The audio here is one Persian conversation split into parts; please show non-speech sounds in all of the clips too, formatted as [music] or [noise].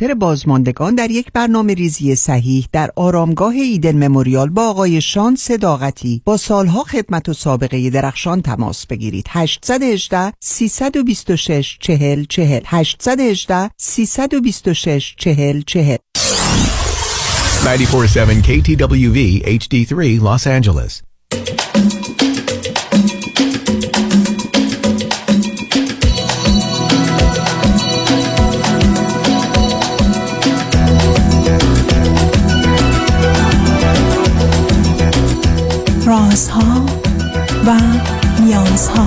خاطر بازماندگان در یک برنامه ریزی صحیح در آرامگاه ایدن مموریال با آقای شان صداقتی با سالها خدمت و سابقه درخشان تماس بگیرید. 818 326 40 40 818 326 40 40 947 KTWV HD3 Los Angeles رازها و نیازها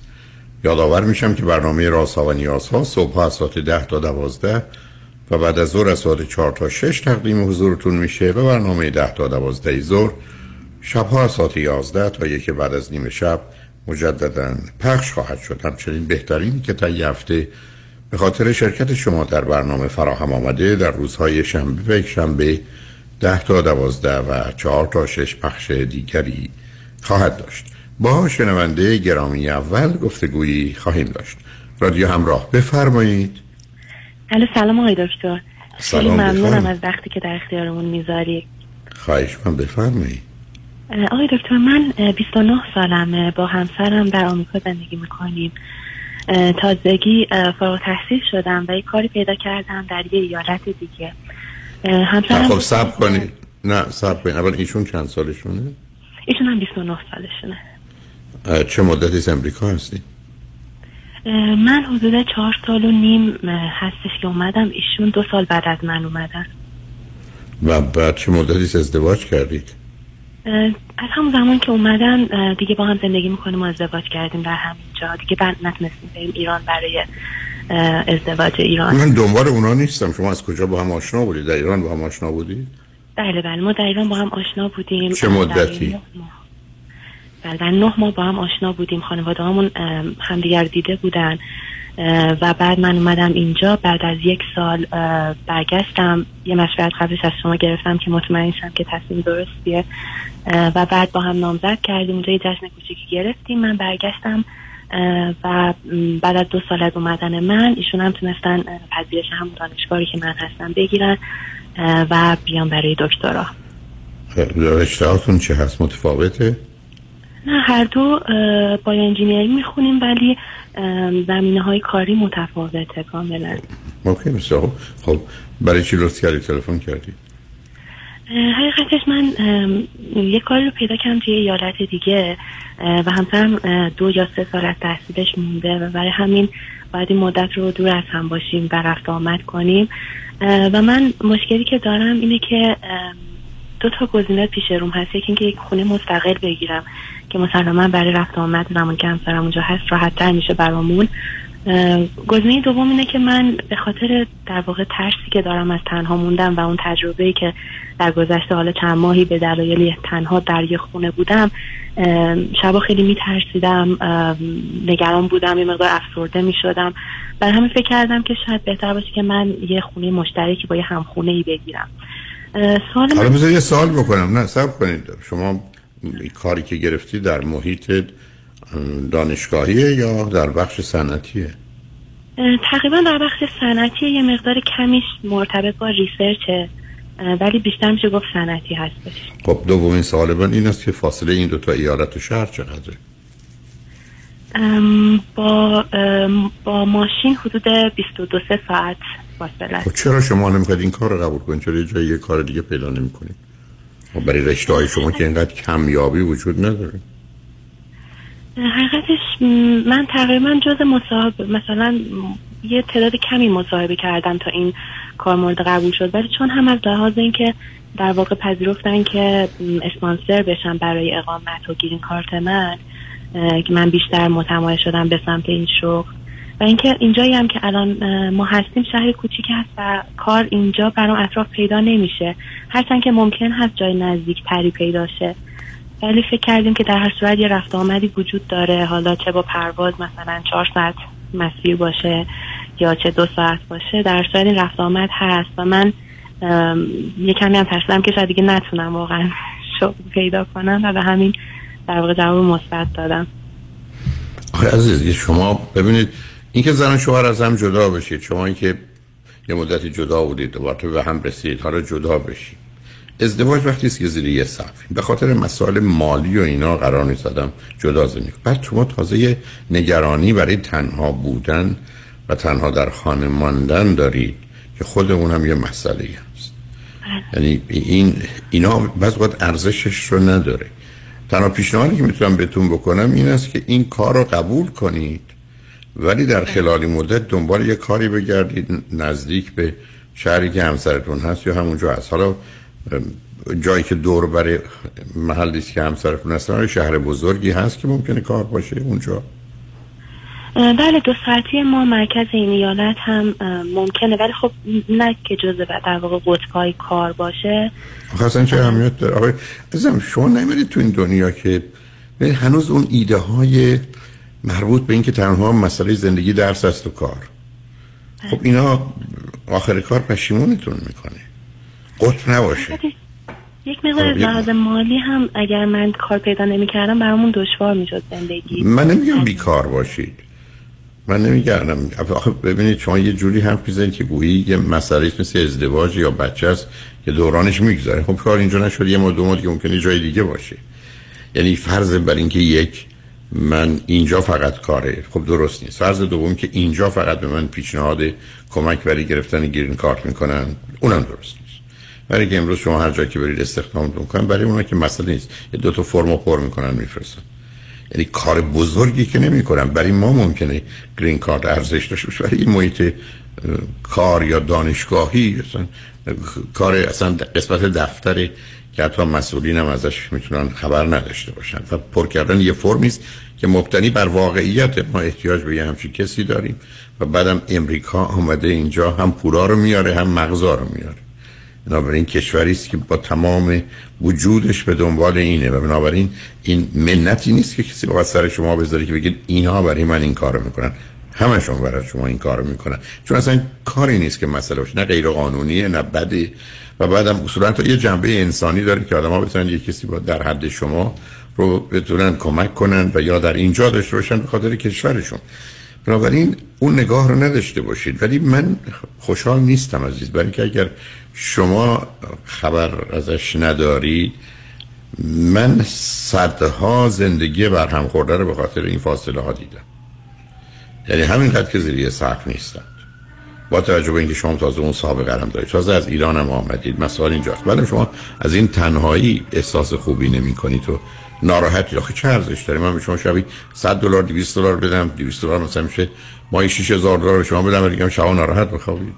یادآور میشم که برنامه رازها و نیازها صبح از ساعت ده تا دوازده و بعد از ظهر از ساعت چهار تا شش تقدیم حضورتون میشه و برنامه ده تا دوازده ظهر شبها از ساعت یازده تا یک بعد از نیمه شب مجددا پخش خواهد شد. همچنین بهترین که تا هفته به خاطر شرکت شما در برنامه فراهم آمده در روزهای شنبه و یک شنبه ده تا دوازده و چهار تا شش پخش دیگری خواهد داشت. با شنونده گرامی اول گفتگویی خواهیم داشت. رادیو همراه بفرمایید. الو سلام آقای دکتر. خیلی سلام ممنونم. از وقتی که در اختیارمون می‌ذاری خواهش من بفرمایید. آقای دکتر من اه، 29 سالمه. با همسرم در آمریکا زندگی می‌کنیم. تازگی فارغ تحصیل شدم و یک کاری پیدا کردم در یه ایالت دیگه. همسرم خب سب کنید. نه سب کنید. اول ایشون چند سالشونه؟ ایشون هم 29 سالشونه. چه مدتی از امریکا هستی؟ من حدود چهار سال و نیم هستش که اومدم. ایشون دو سال بعد از من اومدن. و بعد چه مدتی از ازدواج کردید؟ از همون زمان که اومدن دیگه با هم زندگی می‌کنیم و ازدواج کردیم در همین جا. دیگه بعد نتونستیم بریم ایران برای ازدواج ایران. من دنبال اونا نیستم. شما از کجا با هم آشنا بودید؟ در ایران با هم آشنا بودید؟ بله بله. ما در ایران با هم آشنا بودیم. چه مدتی؟ ماه. بله نه ماه با هم آشنا بودیم. خانواده همون همدیگر دیده بودن. و بعد من اومدم اینجا. بعد از یک سال برگشتم. یه مشورت قبلش از شما گرفتم که مطمئن شم که تصمیم درستیه. و بعد با هم نامزد کردیم. اونجا یه جشن کوچیکی گرفتیم. من برگشتم. و بعد از دو سال از اومدن من ایشون هم تونستن پذیرش همون دانشگاهی که من هستم بگیرن و بیان برای دکترا. رشتهاتون چه هست؟ متفاوته؟ نه هر دو اه، با انجینیرینگ می‌خونیم ولی زمینه های کاری متفاوته کاملا. بسیار خوب. خب برای چی لطف کردی؟ تلفن کردی؟ حقیقتش من یه کاری رو پیدا کردم توی ایالت دیگه و همسرم دو یا سه سال از تحصیلش مونده و برای همین باید این مدت رو دور از هم باشیم و رفت آمد کنیم. و من مشکلی که دارم اینه که دو تا گزینه پیش روم هست. یکی اینکه یک خونه مستقل بگیرم. که مسلما برای رفت آمد زمان که همسرم اونجا هست راحت تر میشه برامون. گزینه دوم اینه که من به خاطر در واقع ترسی که دارم از تنها موندم و اون تجربه که در گذشته حالا چند ماهی به دلایل تنها در یه خونه بودم شبا خیلی میترسیدم نگران بودم یه مقدار افسرده می‌شدم. برای همین فکر کردم که شاید بهتر باشه که من یه خونه مشترکی با یه همخونه ای بگیرم سوال حالا من یه سوال بکنم نه سب کنید. شما کاری که گرفتی در محیط دانشگاهیه یا در بخش صنعتیه؟ تقریبا در بخش صنعتی یه مقدار کمیش مرتبط با ریسرچه ولی بیشتر میشه گفت صنعتی هستش. خب دومین سوال من این است که فاصله این دو تا ایالت و شهر چقدره؟ ام، با ام، با ماشین حدود 22 سه ساعت فاصله. خب چرا شما نمی‌خواید این کار رو قبول کنید؟ چرا یه جای یه کار دیگه پیدا نمی‌کنید؟ برای رشته های شما که اینقدر کمیابی وجود نداره. حقیقتش من تقریبا جز مصاحبه مثلا یه تعداد کمی مصاحبه کردم تا این کار مورد قبول شد. ولی چون هم از لحاظ اینکه در واقع پذیرفتن که اسپانسر بشن برای اقامت و گیرین کارت من که من بیشتر متمایل شدم به سمت این شغل و اینکه اینجایی هم که الان ما هستیم شهر کوچیک هست و کار اینجا برام اطراف پیدا نمیشه. هرچند که ممکن هست جای نزدیک تری پیدا شه. ولی فکر کردیم که در هر صورت یه رفت آمدی وجود داره. حالا چه با پرواز مثلا چهار ساعت مسیر باشه یا چه دو ساعت باشه در صورت این رفت آمد هست و من یه کمی هم ترسیدم که شاید دیگه نتونم واقعا [laughs] شغل پیدا کنم و به همین در واقع جواب مثبت دادم. آخه عزیز شما ببینید اینکه زن و شوهر از هم جدا بشید شما اینکه یه مدتی جدا بودید دوباره به هم رسید حالا جدا بشید. ازدواج وقتی است که زیر یه سقف. به خاطر مسائل مالی و اینا قرار نیست جدا زندگی. بعد شما تازه نگرانی برای تنها بودن و تنها در خانه ماندن دارید که خود اونم یه مسئله هست. یعنی این اینا بعض وقت ارزشش رو نداره. تنها پیشنهادی که می‌تونم بهتون بکنم این است که این کار رو قبول کنید. ولی در خلال مدت دنبال یه کاری بگردید نزدیک به شهری که همسرتون هست یا همونجا هست. حالا جایی که دور برای محلی است که همسرتون هست حالا شهر بزرگی هست که ممکنه کار باشه اونجا. بله دو ساعتی ما مرکز این ایالت هم ممکنه ولی خب نه که جزء در واقع قطبای کار باشه. آخه اصلا چه اهمیت داره؟ آقای عزیزم شما نمیرید تو این دنیا که هنوز اون ایده های مربوط به اینکه تنها مسئله زندگی درس است و کار. خب اینا آخر کار پشیمونتون می‌کنه. قطب نباشه. یک مقدار از خب، لحاظ مالی هم اگر من کار پیدا نمی کردم برامون دشوار می‌شد زندگی. من نمیگم بیکار باشید. من نمیگردم. آخه ببینید شما یه جوری حرف می‌زنید که گویی یه مسئله مثل ازدواج یا بچه است که دورانش میگذره. خب کار اینجا نشد یه ماه دیگه ممکنه جای دیگه باشه. یعنی فرض بر اینکه یک من اینجا فقط کاره. خب درست نیست. فرض دوم که اینجا فقط به من پیشنهاد کمک برای گرفتن گرین کارت می‌کنن. اونم درست نیست. برای که امروز شما هر جایی که برید استخدامتون کنن برای اونا که مسئله نیست. یه دو تا فرمو پر می‌کنن میفرستن. یعنی کار بزرگی که نمی کنم برای ما ممکنه گرین کارت ارزش داشته باشه. برای محیط کار یا دانشگاهی اه، کار اصلا قسمت دفتر که حتی مسئولین هم ازش می‌تونن خبر نداشته باشن. و پر کردن یه فرمی است که مبتنی بر واقعیت. ما احتیاج به یه همچین کسی داریم. و بعدم امریکا آمده اینجا هم پولا رو میاره هم مغزا رو میاره. بنابراین کشوری است که با تمام وجودش به دنبال اینه. و بنابراین این منتی نیست که کسی باید سر شما بذاره که بگید اینها برای من این کارو می‌کنن. همشون برای شما این کارو می‌کنن. چون اصلا کاری نیست که مسئله باشه. نه غیر قانونیه نه بده و بعدم اصولا تا یه جنبه انسانی داره که آدم‌ها بتونن یه کسی با در حد شما رو بتونن کمک کنن و یا در اینجا داشته باشن به خاطر کشورشون. بنابراین اون نگاه رو نداشته باشید. ولی من خوشحال نیستم عزیز. برای اینکه اگر شما خبر ازش ندارید من صدها زندگی برهم خورده رو به خاطر این فاصله ها دیدم. یعنی همینقدر که زیر یه نیستم. با توجه به اینکه شما تازه اون سابقه هم دارید. تازه از ایران هم آمدید. مسائل اینجاست. ولی شما از این تنهایی احساس خوبی نمی کنید و ناراحتی. آخه چه ارزش داره؟ من به شما شبی 100 دلار 200 دلار بدم. 200 دلار مثلا میشه ماهی 6000 دلار به شما بدم. دیگه شما ناراحت بخوابید.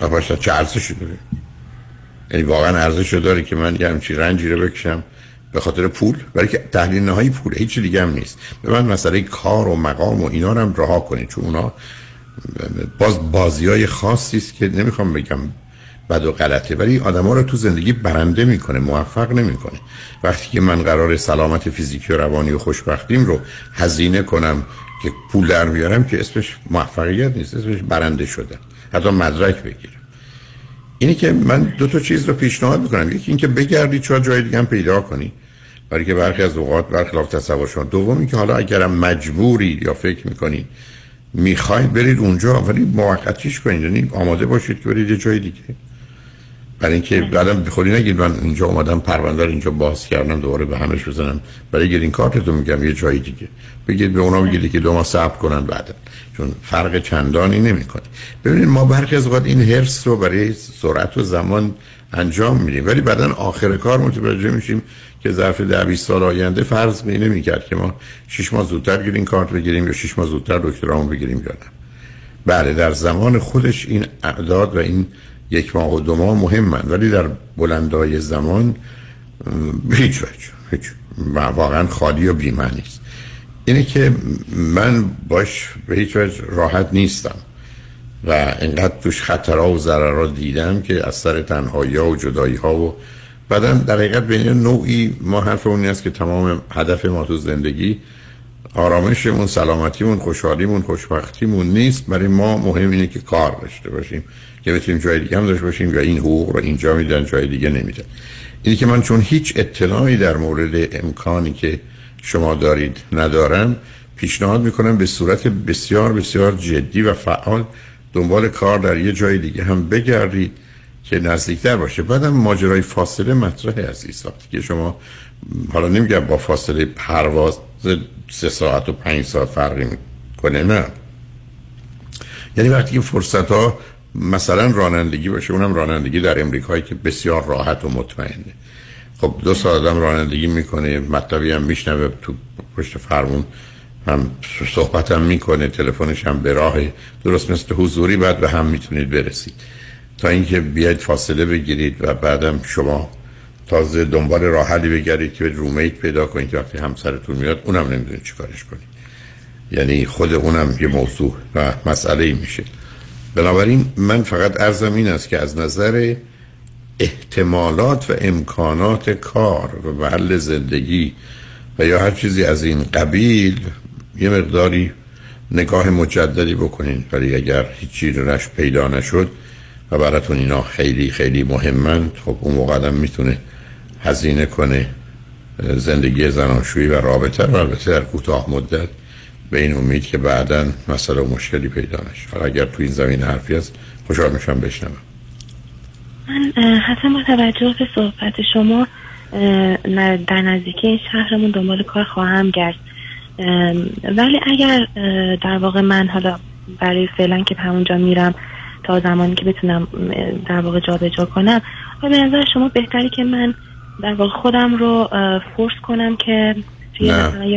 باشه چه ارزشی داره؟ یعنی واقعا ارزش داره که من یه همچین رنجی رو بکشم به خاطر پول؟ برای که تحلیل نهایی پوله هیچ دیگه هم نیست. به من مسئله کار و مقام و اینا رو هم رها کنید. چون اونا باز بازی های خاصی است که نمی‌خوام بگم بد و غلطه ولی آدم ها رو تو زندگی برنده می‌کنه موفق نمی‌کنه. وقتی که من قرار سلامت فیزیکی و روانی و خوشبختیم رو هزینه کنم که پول در بیارم که اسمش موفقیت نیست اسمش برنده شدن. حتی مدرک بگیرم. اینی که من دو تا چیز رو پیشنهاد می‌کنم. یکی اینکه بگردید چه جای دیگه هم پیدا کنی. برای که برخی از اوقات برخلاف تصور شما دوم که حالا اگرم مجبورید یا فکر می‌کنید می‌خواید برید اونجا ولی موقتیش کنید یعنی آماده باشید که برید یه جای دیگه. برای اینکه بعدم بخوری نگید من اینجا اومدم پرونده رو اینجا باز کردم دوباره به همش بزنم. برای گرین کارت تو میگم یه جایی دیگه. بگید به اونا بگید که دو ماه صبر کنن بعدا چون فرق چندانی نمی‌کنه. ببینید ما برخی از این هرس رو برای سرعت و زمان انجام میدیم. ولی بعدا آخر کار متوجه میشیم که ظرف ده 20 سال آینده فرض می نمی‌کرد که ما 6 ماه زودتر گرین کارت بگیریم یا 6 ماه زودتر دکترامون بگیریم یا نه. بله در زمان خودش این اعداد و این یک ماه و دو ماه مهمن ولی در بلندای زمان هیچ وجه هیچ واقعا خالی و بیمعنی است اینه که من باش به هیچ وجه راحت نیستم و اینقدر توش خطرها و ضررها دیدم که از سر تنهایی ها و جدایی ها و بعدا در حقیقت بین نوعی ما حرف اونی است که تمام هدف ما تو زندگی آرامشمون سلامتیمون خوشحالیمون خوشبختیمون نیست. برای ما مهم اینه که کار داشته باشیم که بتونیم جای دیگه هم داشته باشیم یا این حقوق رو اینجا میدن جای دیگه نمیدن. اینی که من چون هیچ اطلاعی در مورد امکانی که شما دارید ندارم پیشنهاد می‌کنم به صورت بسیار بسیار جدی و فعال دنبال کار در یه جای دیگه هم بگردید. که نزدیکتر باشه. بعدم ماجرای فاصله مطرح عزیز. وقتی که شما حالا نمیگم با فاصله پرواز سه ساعت و پنج ساعت فرقی می‌کنه نه. یعنی وقتی که فرصت ها مثلا رانندگی باشه اونم رانندگی در امریکایی که بسیار راحت و مطمئنه. خب دو ساعت آدم رانندگی می‌کنه مطلبی هم میشنوه تو پشت فرمون هم صحبت هم می‌کنه تلفنش هم به راه درست مثل حضوری بعد به هم می‌تونید برسید. تا اینکه بیاید فاصله بگیرید و بعدم شما تازه دنبال راه حلی بگردید که رومیت پیدا کنید که وقتی همسرتون میاد اونم نمی‌دونید چیکارش کنید. یعنی خود اونم یه موضوع و مسئله میشه. بنابراین من فقط ارزم این است که از نظر احتمالات و امکانات کار و محل زندگی و یا هر چیزی از این قبیل یه مقداری نگاه مجددی بکنین ولی اگر هیچی رش پیدا نشد و براتون اینا خیلی خیلی مهمن. خب اون موقع آدم می‌تونه هزینه کنه زندگی زناشویی و رابطه رو. البته در کوتاه مدت به این امید که بعدا مسئله و مشکلی پیدا نشه. حالا اگر تو این زمین حرفی هست خوشحال میشم بشنوم. من حتی با توجه به صحبت شما در نزدیکی این شهرمون دنبال کار خواهم گشت. ولی اگر در واقع من حالا برای فعلا که همونجا میرم تا زمانی که بتونم در واقع جابجا جا کنم. و به نظر شما بهتری که من در واقع خودم رو فورس کنم که توی نه.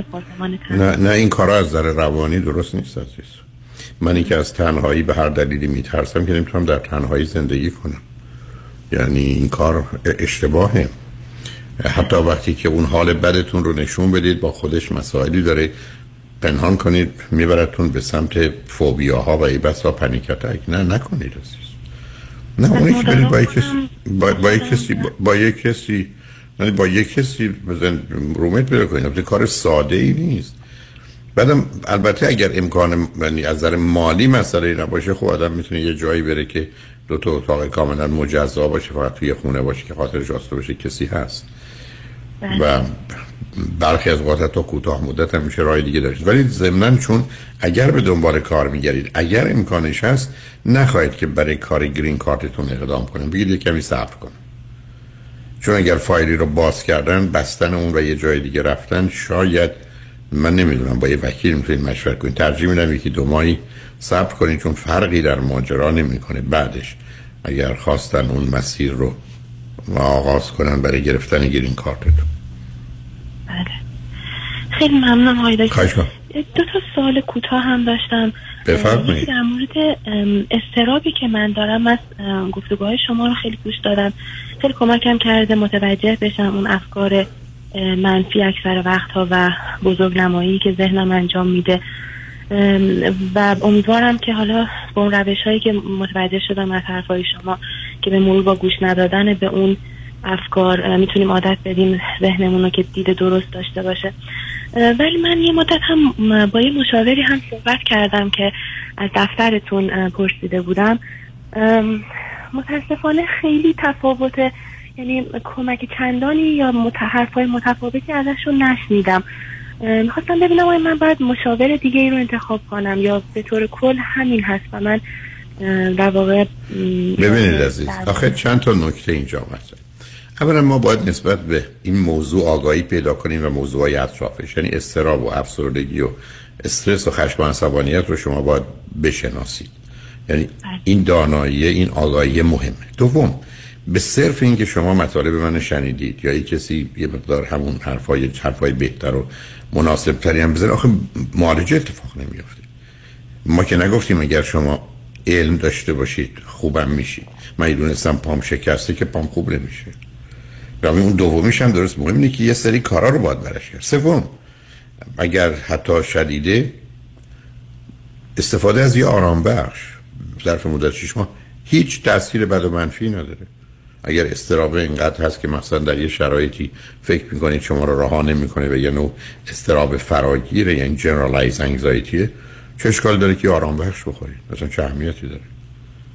نه نه این کارا از در روانی درست نیست عزیز. من که از تنهایی به هر دلیلی میترسم که نمی‌تونم در تنهایی زندگی کنم. یعنی این کار اشتباهه. حتی وقتی که اون حال بدتون رو نشون بدید با خودش مسائلی داره. پنهان کنید میبرتون به سمت فوبیاها و ای بسا پنیکتک نه نکنید عزیز. نه اونی که برید با یک کسی با, با یک کسی با, یک کسی یعنی با یک کسی بزن رومیت پیدا کنید. کار ساده ای نیست. بعدم البته اگر امکان یعنی از نظر مالی مسئله نباشه خب آدم می‌تونه یه جایی بره که دو تا اتاق کاملا مجزا باشه فقط توی خونه باشه که خاطرش آسته باشه کسی هست. و برخی از اوقات تا کوتاه مدت هم میشه راه دیگه داشت. ولی ضمنا چون اگر به دنبال کار میگردید اگر امکانش هست نخواهید که برای کار گرین کارتتون اقدام کنید. بگید کمی صبر کن. چون اگر فایلی رو باز کردن بستن اون و یه جای دیگه رفتن شاید من نمی‌دونم با یه وکیل می‌تونید مشورت کنید. ترجیح میدم یکی دو ماهی صبر کنید چون فرقی در ماجرا نمی‌کنه. بعدش اگر خواستن اون مسیر رو آغاز کنن برای گرفتن گرین کارتتون. بله. خیلی ممنون آقای دو تا سال کوتاه هم داشتم. بفرمایید. در مورد استرابی که من دارم. از گفتگوهای شما رو خیلی گوش دادم. خیلی کمکم کرده متوجه بشم اون افکار منفی اکثر وقتها و بزرگ نمایی که ذهنم انجام میده. و امیدوارم که حالا با اون روش هایی که متوجه شدم از حرفای شما که به مرور با گوش ندادن به اون افکار می‌تونیم عادت بدیم ذهنمون رو که دید درست داشته باشه. ولی من یه مدت هم با یه مشاوری هم صحبت کردم که از دفترتون پرسیده بودم. متاسفانه خیلی تفاوت یعنی کمک چندانی یا های متفاوتی ازشون نشنیدم. می‌خواستم ببینم آیا من باید مشاور دیگه ای رو انتخاب کنم یا به طور کل همین هست و من در واقع ببینید عزیز آخه چند تا نکته اینجا مطرح اولا ما باید نسبت به این موضوع آگاهی پیدا کنیم و موضوعهای اطرافش یعنی استراب و افسردگی و استرس و خشم و عصبانیت رو شما باید بشناسید. یعنی بله. این دانایی این آگاهی مهمه. دوم به صرف اینکه شما مطالب من شنیدید یا کسی یه مقدار همون حرفای حرفای بهتر و مناسب تری هم بزنه آخه معالجه اتفاق نمیافته. ما که نگفتیم اگر شما علم داشته باشید خوبم میشید. من دونستم پام شکسته که پام خوب نمیشه. و اون دومیش هم درست. مهم اینه که یه سری کارا رو باید برش کرد. سوم اگر حتی شدیده استفاده از یه آرام بخش ظرف مدت شش ماه هیچ تاثیر بد و منفی نداره. اگر استراب اینقدر هست که مثلا در یه شرایطی فکر می‌کنید شما رو رها نمی‌کنه و یه نوع استراب فراگیره یعنی جنرالایز انگزایتیه چه اشکال داره که آرام بخش بخورید؟ مثلا چه اهمیتی داره؟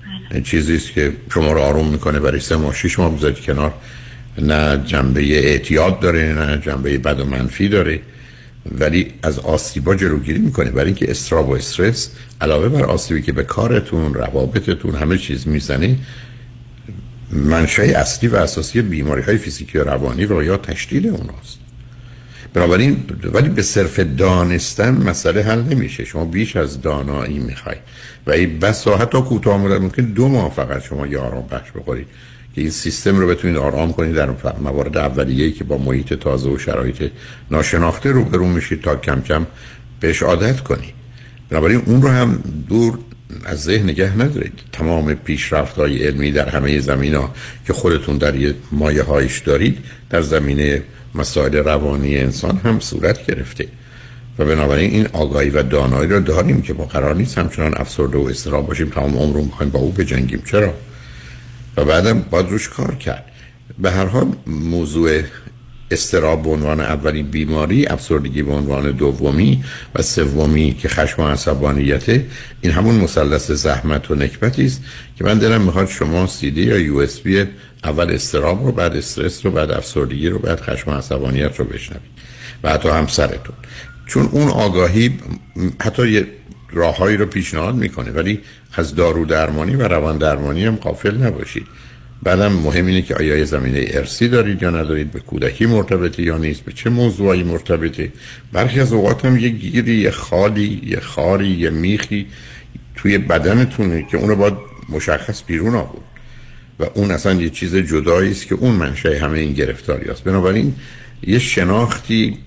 بله. این چیزی است که شما رو آروم می‌کنه برای سه ماه شش ماه بذارید کنار. نه جنبه اعتیاد داره نه جنبه بد و منفی داره. ولی از آسیبا جلوگیری می‌کنه. برای اینکه استراب و استرس علاوه بر آسیبی که به کارتون روابطتون همه چیز می‌زنه منشأ اصلی و اساسی بیماری های فیزیکی و روانی و یا تشدید اوناست. بنابراین ولی به صرف دانستن مسئله حل نمیشه. شما بیش از دانایی می‌خوای. و این بس حتی کوتاه مدت ممکن دو ماه فقط شما یه آرام بخش بخورید که این سیستم رو بتونید آرام کنید در موارد اولیه‌ای که با محیط تازه و شرایط ناشناخته رو برون میشید تا کم کم بهش عادت کنید بنابراین اون رو هم دور از ذهن نگه ندارید. تمام پیشرفت های علمی در همه زمین ها که خودتون در یه مایه هایش دارید در زمینه مسائل روانی انسان هم صورت گرفته. و بنابراین این آگاهی و دانایی رو داریم که ما قرار نیست همچنان افسرده و استراب باشیم تمام عمر رو با او بجنگیم. چرا؟ و بعدم باید روش کار کرد. به هر حال موضوع استراب به عنوان اولین بیماری افسردگی به عنوان دومی و سومی که خشم و عصبانیته این همون مثلث زحمت و نکبتی است که من دلم می‌خواد شما سی دی یا یو اس بی اول استراب رو بعد استرس رو بعد افسردگی رو بعد خشم و عصبانیت رو بشنوید و حتی همسرتون. چون اون آگاهی حتی یه راههایی رو پیشنهاد می‌کنه ولی از دارو درمانی و روان درمانی هم قافل نباشید. بعدم مهم اینه که آیا زمینه ارسی دارید یا ندارید به کودکی مرتبطه یا نیست به چه موضوعی مرتبطه. برخی از اوقات هم یه گیری یه خالی یه خاری یه میخی توی بدنتونه که اونو باید مشخص بیرون آورد. و اون اصلا یه چیز جدایی است که اون منشه همه این گرفتاری است. بنابراین یه شناختی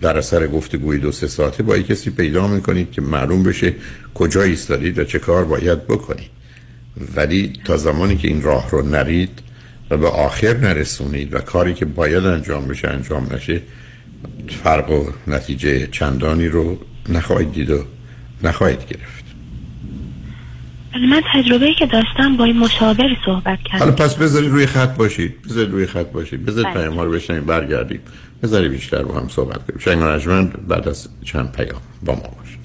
در اثر گفتگوی دو سه ساعته با کسی پیدا می‌کنید که معلوم بشه کجا ایستادید و چه کار باید بکنید. ولی تا زمانی که این راه رو نرید و به آخر نرسونید و کاری که باید انجام بشه انجام نشه فرق و نتیجه چندانی رو نخواهید دید و نخواهید گرفت. من تجربه که داشتم با این مشاوری صحبت کردم. حالا پس بذارید روی خط باشید. بذارید روی خط باشید. بذارید بله. پیام ها رو بشنید برگردید بذارید بیشتر با هم صحبت کنیم. شنگ بعد از چند پیام با ما باشید.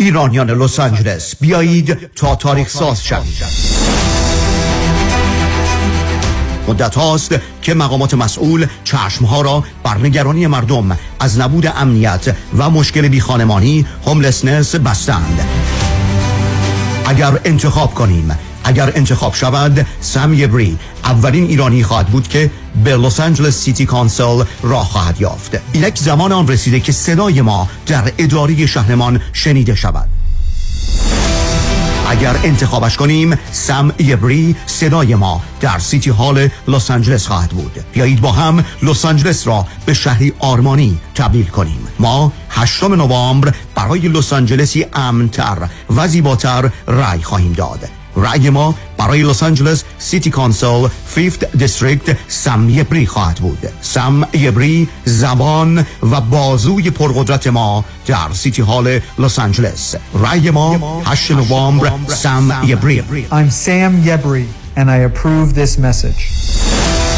ایرانیان لس آنجلس بیایید تا تاریخ ساز شوید مدت هاست که مقامات مسئول چشمها را بر نگرانی مردم از نبود امنیت و مشکل بیخانمانی هوملسنس بستند. اگر انتخاب کنیم اگر انتخاب شود سم یبری اولین ایرانی خواهد بود که به لس آنجلس City Council راه خواهد یافت. یک زمان آن رسیده که صدای ما در اداره شهرمان شنیده شود. اگر انتخابش کنیم سم یبری صدای ما در City Hall لس آنجلس خواهد بود. بیایید با هم لس آنجلس را به شهری آرمانی تبدیل کنیم. ما 8 نوامبر برای لس آنجلسی امنتر و زیباتر رای خواهیم داد. رأی ما برای لس آنجلس City Council Fifth District سم یبری خواهد بود. سم یبری زبان و بازوی پرقدرت ما در City Hall لس آنجلس. رأی ما 8 نوامبر سم یبری. I'm Sam Yebri and I approve this message.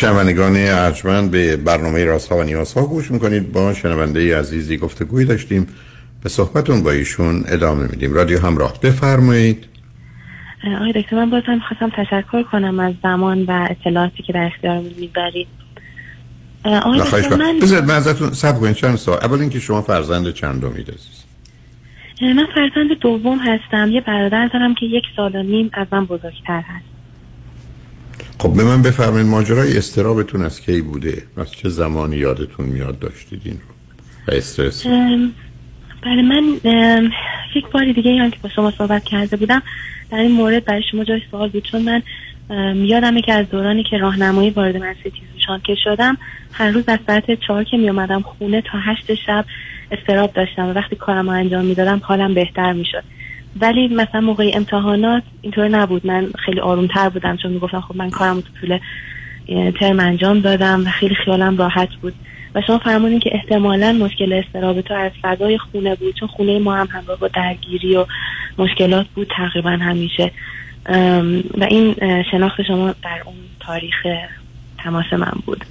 شنوندگان ارجمند به برنامه رازها و نیازها گوش می‌کنید. با شنونده عزیزی گفتگوی داشتیم. به صحبتون با ایشون ادامه میدیم. رادیو همراه بفرمایید. آقای دکتر من بازم خواستم تشکر کنم از زمان و اطلاعاتی که در اختیارمون می‌ذارید. آقای دکتر من بذارید من ازتون سب کنید. چند سال اول اینکه شما فرزند چندمید عزیز من فرزند دوم هستم. یه برادر دارم که یک سال و نیم از من بزرگتر هست. خب به من بفرمایید ماجرای استرابتون از کی بوده؟ از چه زمانی یادتون میاد داشتید این رو؟ و استرس بله من یک باری دیگه یعنی که با شما صحبت کرده بودم. در این مورد برای شما جای سوال بود چون من یادمه که از دورانی که راهنمایی وارد مدرسه تیزوشان که شدم هر روز از ساعت چهار که می اومدم خونه تا هشت شب استراب داشتم و وقتی کارم رو انجام می‌دادم حالم بهتر می‌شد. ولی مثلا موقع امتحانات اینطور نبود. من خیلی آرومتر بودم چون می‌گفتم خب من کارم تو طول ترم انجام دادم و خیلی خیالم راحت بود. و شما فرمودین که احتمالا مشکل استراب تو از فضای خونه بود چون خونه ما هم همراه با درگیری و مشکلات بود تقریبا همیشه. و این شناخت شما در اون تاریخ تماس من بود.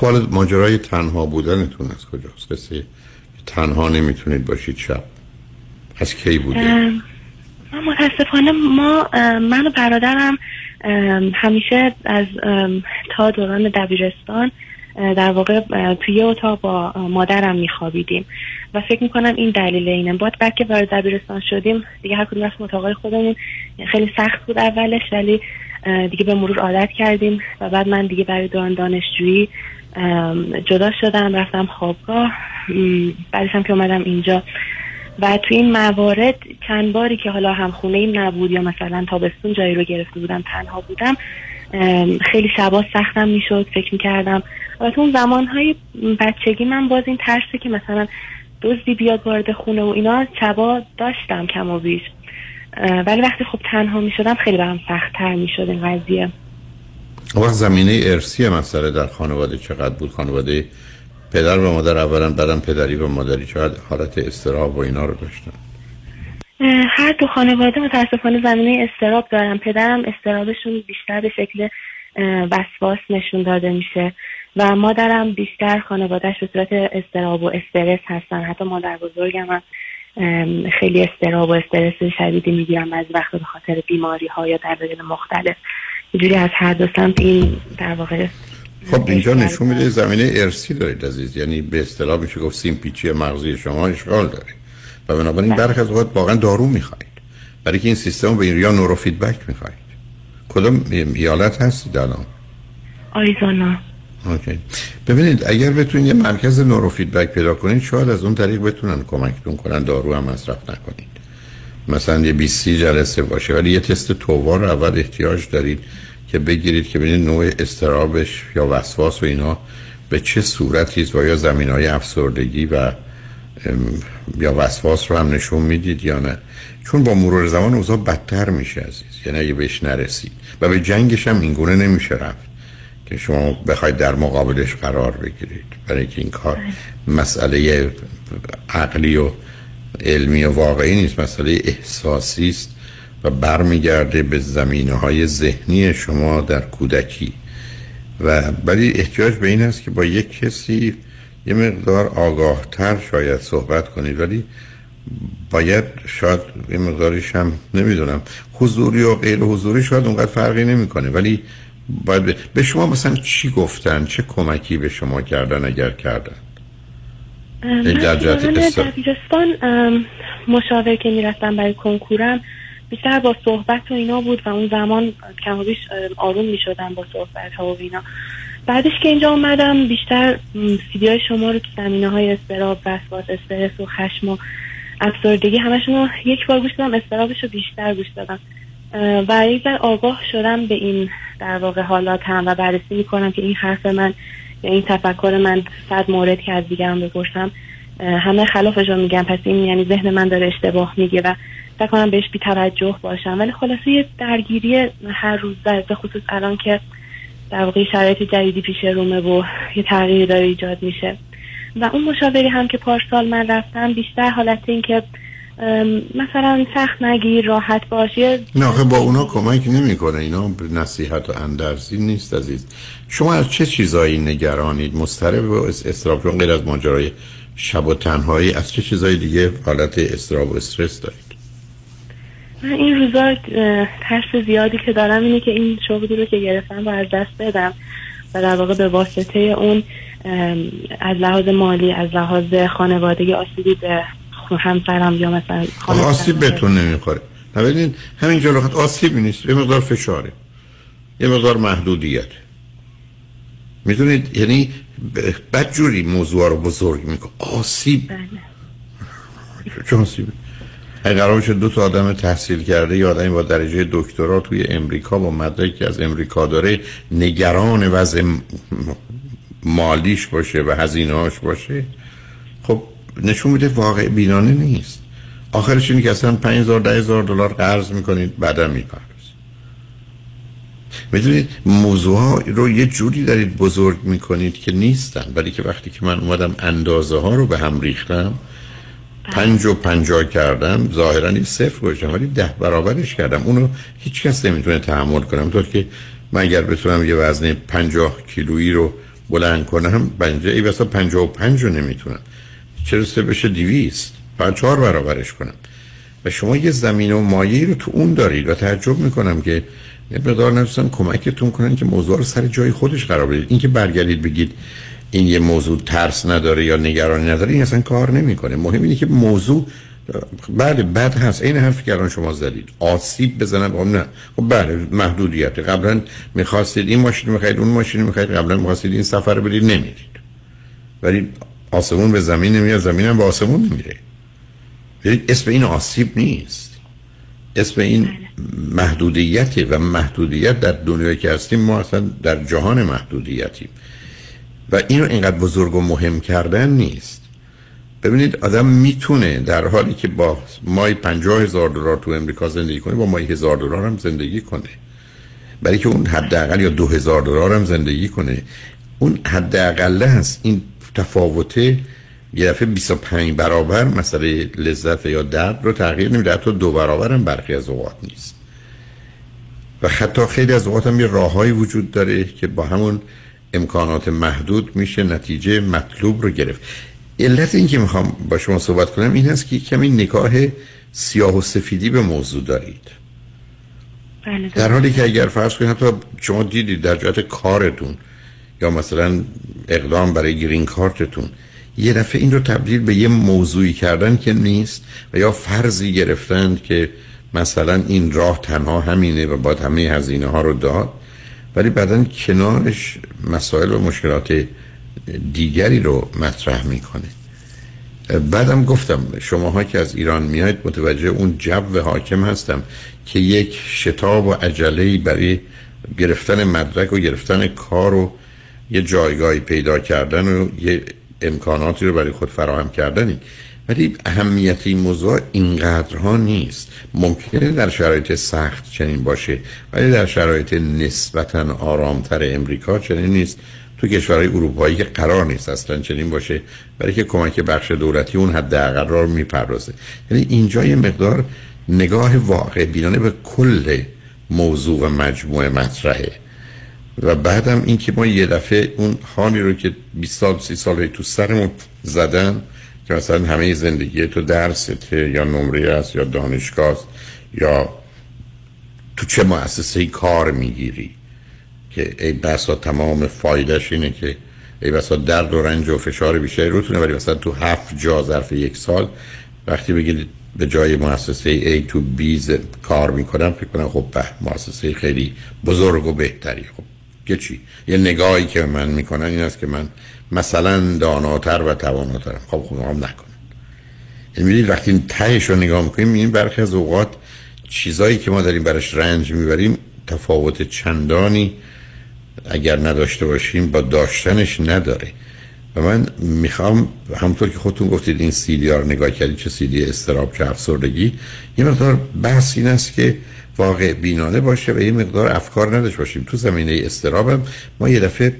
حالا ماجرای تنها بودنتون از کجاست؟ کسی تنها نمی‌تونید باشید شب. از کی بوده من متاسفانه ما من و برادرم همیشه از تا دوران دبیرستان در واقع توی اتاق با مادرم میخوابیدیم. و فکر می‌کنم این دلیل اینه. بعد بعد که وارد دبیرستان شدیم دیگه هر کدوم رفتیم اتاقای خودمون خیلی سخت بود اولش ولی دیگه به مرور عادت کردیم و بعد من دیگه برای دوران دانشجویی جدا شدم رفتم خوابگاه. بعدش هم که اومدم اینجا. و توی این موارد چند باری که حالا هم خونه ایم نبود یا مثلا تابستون جایی رو گرفته بودم تنها بودم خیلی شبا سختم می‌شد فکر می‌کردم. و تو اون زمانهای بچگی من باز این ترسه که مثلا دزدی بیاد وارد خونه و اینا شبا داشتم کم و بیش. ولی وقتی خب تنها می‌شدم خیلی برام سختتر می‌شد این قضیه. وقت زمینه ارسی مسئله در خانواده چقدر بود؟ خانواده پدر و مادر اولا بعدم پدری و مادری چقدر حالت استراب و اینا رو داشتن. هر دو خانواده متاسفانه زمینه استراب دارن. پدرم استرابشون بیشتر به شکل وسواس نشون داده میشه و مادرم بیشتر خانوادهش به صورت استراب و استرس هستن. حتی مادر بزرگم هم خیلی اضطراب و استرس شدیدی می‌گیرم از وقت به خاطر بیماری ها یا دلایل مختلف. اینجوری از هر دو این در واقع خب اینجا نشون میده زمینه ارثی دارید عزیز. یعنی به اصطلاح میشه گفت سیمپیچی مغزی شما اشکال داره و بنابراین برخی از اوقات واقعا دارو می‌خواید. برای که این سیستم به این یا نورو فیدبک می‌خواید کدوم ایالت هستید الان؟ آریزونا. OK. ببینید اگر بتونید یه مرکز نورو فیدبک پیدا کنید شاید از اون طریق بتونن کمکتون کنن دارو هم مصرف نکنید. مثلا یه 20 جلسه باشه ولی یه تست تووا رو اول احتیاج دارید. که بگیرید که ببینید نوع استرابش یا وسواس و اینا به چه صورتی است و یا زمین های افسردگی و یا وسواس رو هم نشون می‌دید یا نه. چون با مرور زمان اوضاع بدتر میشه عزیز یعنی اگه بهش نرسید. و به جنگش هم اینگونه نمیشه رفت که شما بخواید در مقابلش قرار بگیرید. برای که این کار مسئله عقلی و علمی و واقعی نیست مسئله احساسی است. و برمیگرده به زمینه های ذهنی شما در کودکی. و ولی احتیاج به این است که با یک کسی یه مقدار آگاهتر شاید صحبت کنید. ولی باید شاید یه مقداریش هم نمی‌دونم. حضوری و غیر حضوری شاید اونقدر فرقی نمی‌کنه. ولی باید به, به شما مثلا چی گفتن؟ چه کمکی به شما کردن اگر کردن؟ در من دبیرستان ام، مشاور که می‌رفتم برای کنکورم بیشتر با صحبت و اینا بود و اون زمان کم آروم می‌شدم با صحبت ها و اینا. بعدش که اینجا اومدم بیشتر سیدی های شما رو تو زمینه های استراب وسواس استرس و خشم و افسردگی همشون رو یک بار گوش دادم استرابش رو بیشتر گوش دادم. و یک ذره آگاه شدم به این در واقع حالات هم و بررسی می‌کنم که این حرف من یا این تفکر من صد مورد که از دیگران بپرسم همه خلافش رو میگم پس این یعنی ذهن من داره اشتباه میگه و فکر کنم بهش بیتوجه باشم. ولی خلاصه یه درگیری هر روز در خصوص الان که در واقع شرایط جدیدی پیش رومه و یه تغییری داره ایجاد میشه. و اون مشاوری هم که پارسال من رفتم بیشتر حالت این که مثلا سخت نگیر راحت باش یه نه آخه با اونا کمک نمی‌کنه. اینا نصیحت و اندرزی نیست عزیز. شما از چه چیزایی نگرانید؟ مضطرب و اس- استراب غیر از ماجرای شب و تنهایی از چه چیزایی دیگه حالت استراب و استرس دارید؟ من این روزا ترس زیادی که دارم اینه که این شغلی رو که گرفتم رو از دست بدم و در واقع به واسطه اون از لحاظ مالی از لحاظ خانوادگی آسیبی به همسرم یا مثلا آخه خانواده‌ام آسیب بهتون نمی‌خوره. ببینید همین جلوخت آسیبی نیست یه مقدار فشاره. یه مقدار محدودیت. می‌دونید؟ یعنی بدجوری موضوع رو بزرگ می‌کنه. آسیب. چه آسیبی؟ اگه قرار باشه دو تا آدم تحصیل کرده یا آدمی با درجه دکترا توی امریکا با مدرکی از امریکا داره نگران وضع مالیش باشه و هزینه‌هاش باشه. خب نشون میده واقع بینانه نیست. آخرش اینه که اصلا 5000 10000 دلار قرض می‌کنید بعدا می‌پردازید. می‌دونید موضوع ها رو یه جوری دارید بزرگ می‌کنید که نیستن ولی که وقتی که من اومدم اندازه ها رو به هم ریختم پنج و پنجاه کردم ظاهرا یه صفر گذاشتم ولی ده برابرش کردم. اونو هیچ کس نمی‌تونه تحمل کنم طور که من اگر بتونم یه وزن پنجاه کیلویی رو بلند کنم بنجه ای بسا پنجاه و پنج رو نمی‌تونم. چرا سه بشه دیویست باید چهار برابرش کنم. و شما یه زمین و مایه رو تو اون دارید و تعجب می‌کنم که یه مقدار نفسم کمکتون کنن که موضوع رو سر جای خودش قرار بدید. این که برگردید بگید این یه موضوع ترس نداره یا نگرانی نداره این اصلا کار نمی‌کنه. مهم اینه که موضوع بله بد هست. این حرفی که الان شما زدید. آسیب بزنن خب نه. خب بله محدودیت قبلا می‌خواستید این ماشین می‌خواید اون ماشین می‌خواید قبلا می‌خواستید این سفر رو برید نمیرید. ولی آسمون به زمین نمیاد زمین هم به آسمون نمیره ببینید اسم این آسیب نیست. اسم این محدودیته و محدودیت در دنیایی که هستیم ما اصلا در جهان محدودیتیم. و اینو اینقدر بزرگ و مهم کردن نیست. ببینید آدم می‌تونه در حالی که با مای پنجاه هزار دلار تو امریکا زندگی کنه با مای هزار دلار هم زندگی کنه. برای که اون حداقل یا دو هزار دلار هم زندگی کنه. اون حداقل هست. این تفاوته یه دفعه 25 برابر مسئله لذت یا درد رو تغییر نمیده. حتی دو برابر هم برخی از اوقات نیست. و حتی خیلی از اوقات هم یه راههایی وجود داره که با همون امکانات محدود میشه نتیجه مطلوب رو گرفت. علت این که می‌خوام با شما صحبت کنم این هست که کمی نگاه سیاه و سفیدی به موضوع دارید. بله در حالی که اگر فرض کنید حتی شما دیدید در جهت کارتون یا مثلا اقدام برای گرین کارتتون یه دفعه این رو تبدیل به یه موضوعی کردن که نیست و یا فرضی گرفتند که مثلا این راه تنها همینه و باید همه هزینه ها رو داد ولی بعدا کنارش مسائل و مشکلات دیگری رو مطرح می‌کنه. بعدم گفتم شماها که از ایران میاید متوجه اون جو حاکم هستم که یک شتاب و عجله برای گرفتن مدرک و گرفتن کار و یه جایگاهی پیدا کردن و یه امکاناتی رو برای خود فراهم کردنی. ولی اهمیت این موضوع اینقدرها نیست. ممکنه در شرایط سخت چنین باشه ولی در شرایط نسبتا آرامتر امریکا چنین نیست. تو کشورهای اروپایی که قرار نیست اصلا چنین باشه برای که کمک بخش دولتی اون حداقل رو می‌پردازه. یعنی اینجا یه مقدار نگاه واقع بینانه به کل موضوع و مجموعه مطرحه. و بعدم این که ما یه دفعه اون حالی رو که 20 سال 30 سال تو سرمون زدن که مثلا همه زندگی تو درسته یا نمره است یا دانشگاه است یا تو چه مؤسسه کار می‌گیری؟ که ای بسا تمام فایدهش اینه که ای بسا درد و رنج و فشار بیشتری روتونه ولی مثلا تو هفت جا ظرف یک سال وقتی بگید به جای مؤسسه A تو B کار می‌کنم فکر کنم خب به مؤسسه خیلی بزرگ و بهتری. خب که چی؟ یه نگاهی که من می‌کنن این است که من مثلا داناتر و تواناترم خب خب هم نکنن یعنی وقتی این تهش رو نگاه می‌کنیم می‌بینیم برخی از اوقات چیزایی که ما داریم برش رنج می‌بریم تفاوت چندانی اگر نداشته باشیم با داشتنش نداره. و من می‌خوام همطور که خودتون گفتید این سیدی ها رو نگاه کردید چه سیدی استراب چه افسردگی یه مقدار بحث این است که واقع بینانه باشه و یه مقدار افکار نداشته باشیم. تو زمینه استرابم ما یه دفعه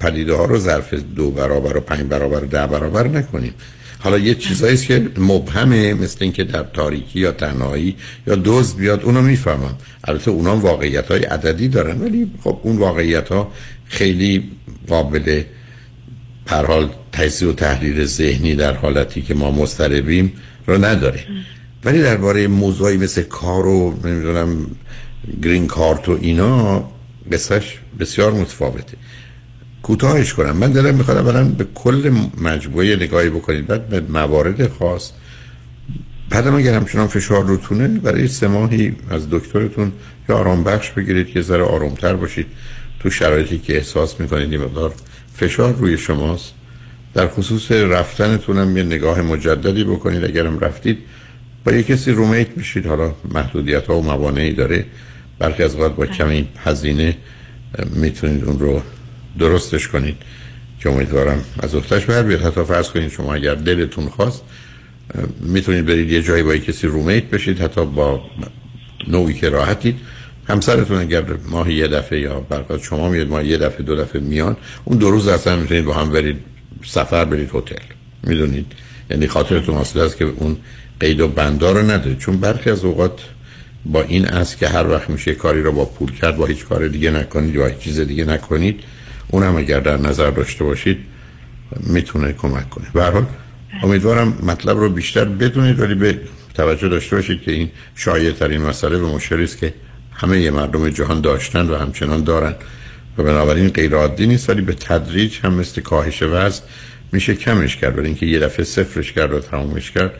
پدیده ها رو ظرف دو برابر و پنج برابر و ده برابر نکنیم. حالا یه چیزایی که مبهمه مثل اینکه در تاریکی یا تنهایی یا دوز بیاد اونو می‌فهمم. البته اونا واقعیت های عددی دارن ولی خب اون واقعیت ها خیلی قابل پر حال تجزیه و تحلیل ذهنی در حالتی که ما مضطربیم رو نداره. ولی درباره موضوعی مثل کار و نمی‌دونم گرین کارت و اینا قصهش بسیار متفاوته. کوتاهش کنم. من دلم می‌خواد اولا به کل مجموعه نگاهی بکنید. بعد به موارد خاص. بعدم اگر همچنان فشار روتونه برای سه ماهی از دکترتون یا آرام بخش بگیرید که ذره آرامتر باشید. تو شرایطی که احساس می‌کنید این مقدار فشار روی شماست. در خصوص رفتنتون هم یه نگاه مجددی بکنید. اگرم رفتید با یه کسی رومیت بشید حالا محدودیت ها و موانعی داره. برخی از وقت با کمی هزینه می‌تونید اون رو درستش کنید که امیدوارم از اختش بر بیاد. حتی فرض کنید شما اگر دلتون خواست می‌تونید برید یه جایی با کسی رومیت بشید حتی با نوعی که راحتید. همسرتون اگر ماه یه دفعه یا برقات شما میاد ماه یه دفعه دو دفعه میان اون دو روز اصلا می‌تونید با هم برید سفر برید هتل. می‌دونید؟ یعنی خاطرتون حاصل است که اون قید و بندا رو نداره چون برخی از اوقات با این است که هر وقت میشه کاری رو با پول کرد با هیچ کار دیگه نکنید یا هیچ چیز دیگه نکنید. اون هم اگر در نظر داشته باشید می‌تونه کمک کنه. به حال امیدوارم مطلب رو بیشتر بدونید ولی به توجه داشته باشید که این شایع ترین مسئله به مشکلی است که همه مردم جهان داشتن و همچنان دارن و بنابراین غیر عادی نیست ولی به تدریج هم مثل کاهش وزن میشه کمش کرد. برای اینکه یه دفعه صفرش کرد و تمومش کرد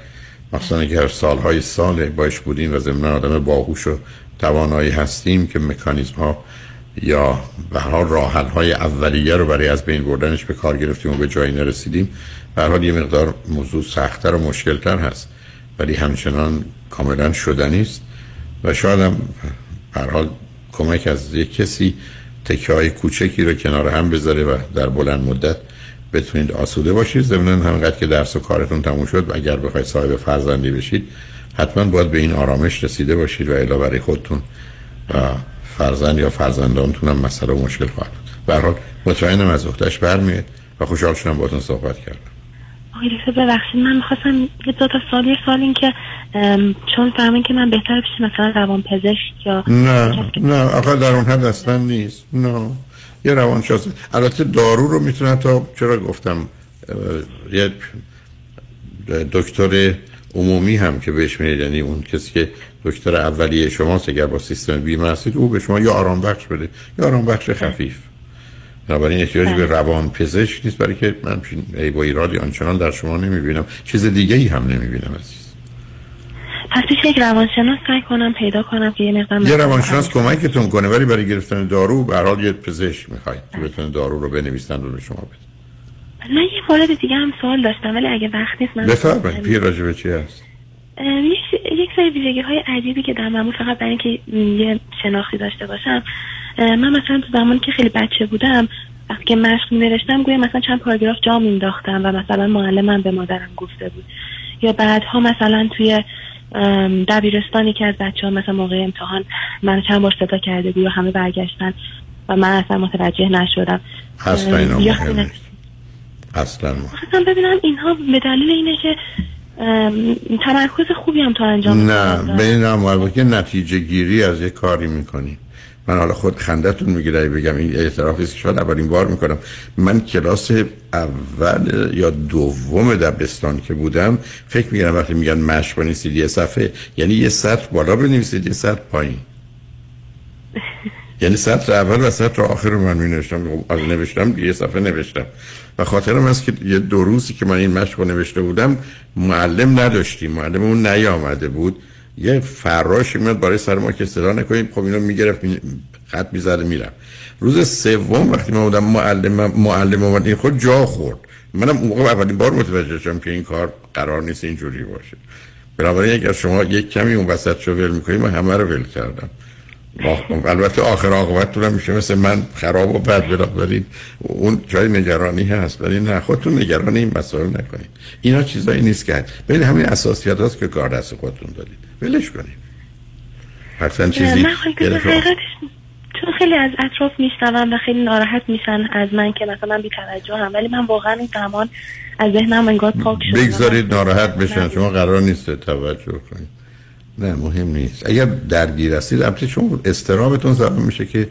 مثلا اگر سالهای سال باش بودیم و ضمن آدم باهوش و توانایی هستیم که مکانیزم ها یا به حال راه های اولیه رو برای از بین بردنش به کار گرفتیم و به جایی نرسیدیم. به حال یه مقدار موضوع سختتر و مشکلتر هست ولی همچنان کاملا شدنی است و شاید هم به حال کمک از یک کسی تکه های کوچکی رو کنار هم بذاره و در بلند مدت بتونید آسوده باشید. ضمن همینقدر که درس و کارتون تموم شد و اگر بخواید صاحب فرزندی بشید حتما باید به این آرامش رسیده باشید و الا برای خودتون و فرزند یا فرزندانتون هم مسئله و مشکل خواهد به حال مطمئنم از اختش برمیاد و خوشحال شدم باهاتون صحبت کردم. آقای دکتر ببخشید من می‌خواستم یه دو تا سال یه سال این که چون فهمین که من بهتر پیش مثلا روان پزشک یا نه نه آقا در اون حد اصلا نیست. نه. یه روانشناس البته دارو رو می‌تونن تا چرا گفتم یه دکتر عمومی هم که بهش میاد یعنی اون کسی که دکتر اولیه شماست اگر با سیستم بیمه هستید او به شما یا آرام بخش بده یا آرام بخش خفیف. بنابراین احتیاجی به روان پزشک نیست برای که من ای با ایرادی آنچنان در شما نمی‌بینم. چیز دیگه ای هم نمی‌بینم عزیز. پس یک روانشناس سعی کنم پیدا کنم که یه مقدار یه روانشناس کمکتون کنه ولی برای گرفتن دارو به حال یه پزشک می‌خواید. که بتونه دارو رو بنویسن رو به شما بده من یه مورد دیگه هم سوال داشتم ولی اگه وقت نیست من بفرمایید پیر راجع به چی هست؟ یک سری ویژگی های عجیبی که در معمول فقط برای اینکه یه شناختی داشته باشم. من مثلا تو زمانی که خیلی بچه بودم وقتی که مشق نوشتم گویا مثلا چند پاراگراف جا مینداختم و مثلا معلمم به مادرم گفته بود. یا بعدها مثلا توی دبیرستانی که از بچه ها مثلا موقع امتحان من چند بار صدا کرده بود و همه برگشتن و من اصلا متوجه نشدم. اصلا اینا اصلا ببینم اینها به دلیل اینه که تمرکز خوبی هم تا انجام نه به این که نتیجه گیری از یک کاری می‌کنی. من حالا خود خندتون می‌گیره بگم این اعترافی که شاید اولین بار می‌کنم. من کلاس اول یا دوم دبستان که بودم فکر میگم وقتی میگن مشق بنویسید یه صفحه یعنی یه سطر بالا بنویسید یه سطر پایین. [laughs] یعنی سطر اول و سطر آخر رو من می نوشتم از نوشتم یه صفحه نوشتم. و خاطرم هست که یه دو روزی که من این مشق نوشته بودم معلم نداشتیم معلم اون نیامده بود. یه فراش میاد برای سر ما که صدا نکنیم. خب اینو می‌گرفت می... خط می‌زده میرم روز سوم وقتی من بودم معلم معلم اومد. این خود جا خورد. منم موقع اولین بار متوجه شدم که این کار قرار نیست اینجوری باشه. بنابراین اگر شما یک کمی اون وسط شو ول می‌کنید من همه رو ول کردم. البته آخر عاقبت تو میشه مثل من خراب و بد بنابراین اون جای نگرانی هست ولی نه خودتون نگرانی این مسائل نکنید. اینا چیزایی نیست که ببین همین اساسیات هست که کار دست خودتون دارید. ولش کنید. حتما چیزی چون خیلی از اطراف میشنوم و خیلی ناراحت میشن از من که مثلا من بی‌توجه هم. ولی من واقعا این زمان از ذهنم انگار پاک شد بگذارید ناراحت بشن. شما قرار نیست توجه کنید. نه مهم نیست. اگر درگیر هستید البته چون استرابتون سبب میشه که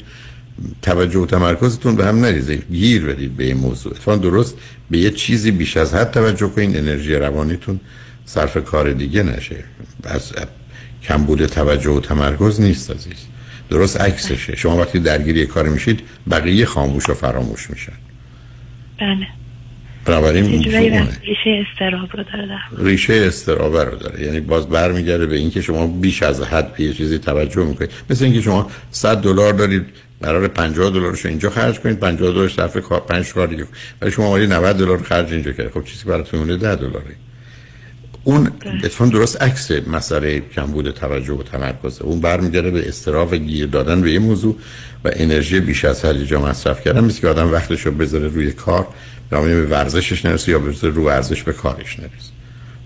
توجه و تمرکزتون به هم نریزه. گیر بدید به این موضوع. اتفاقا درست به یه چیزی بیش از حد توجه کنید. انرژی روانیتون صرف کار دیگه نشه. از کمبود توجه و تمرکز نیست عزیز. درست عکسشه. شما وقتی درگیری کار میشید بقیه خاموش و فراموش میشن. بله. بنابراین ریشه استراب رو داره ریشه استراب رو داره. یعنی باز برمیگرده به اینکه شما بیش از حد به یه چیزی توجه می‌کنید. مثل اینکه شما 100 دلار دارید قرار 50 دلارش اینجا خرج کنید 50 دلار صرف کار 5 کار دیگه. ولی شما اومدید 90 دلار خرج اینجا کردید خب چیزی براتون مونده 10 دلاره. اون اتفاقا درست عکس مسئله کمبود توجه و تمرکز. اون برمیگرده به استراف گیر دادن به یه موضوع و انرژی بیش از حد جا مصرف کردن. مثل که آدم وقتش رو بذاره روی کار نامه به ورزشش نرسه یا بذاره رو ورزش به کارش نرسه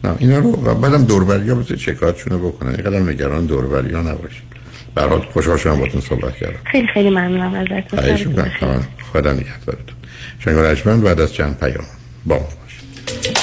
نه اینا رو و بعدم دوربری ها بذاره چکاتشونه بکنن اینقدر نگران دوربری ها نباشید برای خوشحال شدم باتون صحبت کردم. خیلی خیلی ممنونم ازتون. خیلی ممنونم خدا نگهدارتون. شنگ بعد از چند پیام با باشید.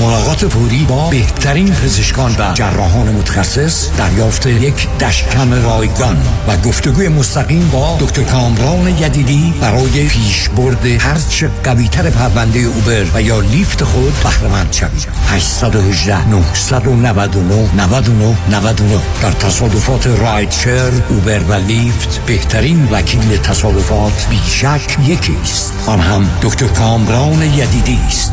ملاقات فوری با بهترین پزشکان و جراحان متخصص دریافت یک دشکم رایگان و گفتگوی مستقیم با دکتر کامران یدیدی برای پیش برد هرچه قویتر پرونده اوبر و یا لیفت خود بهرمند شوید. 818 999 99 99 در تصادفات رایت شیر اوبر و لیفت بهترین وکیل تصادفات بیشک یکی است. آن هم دکتر کامران یدیدی است.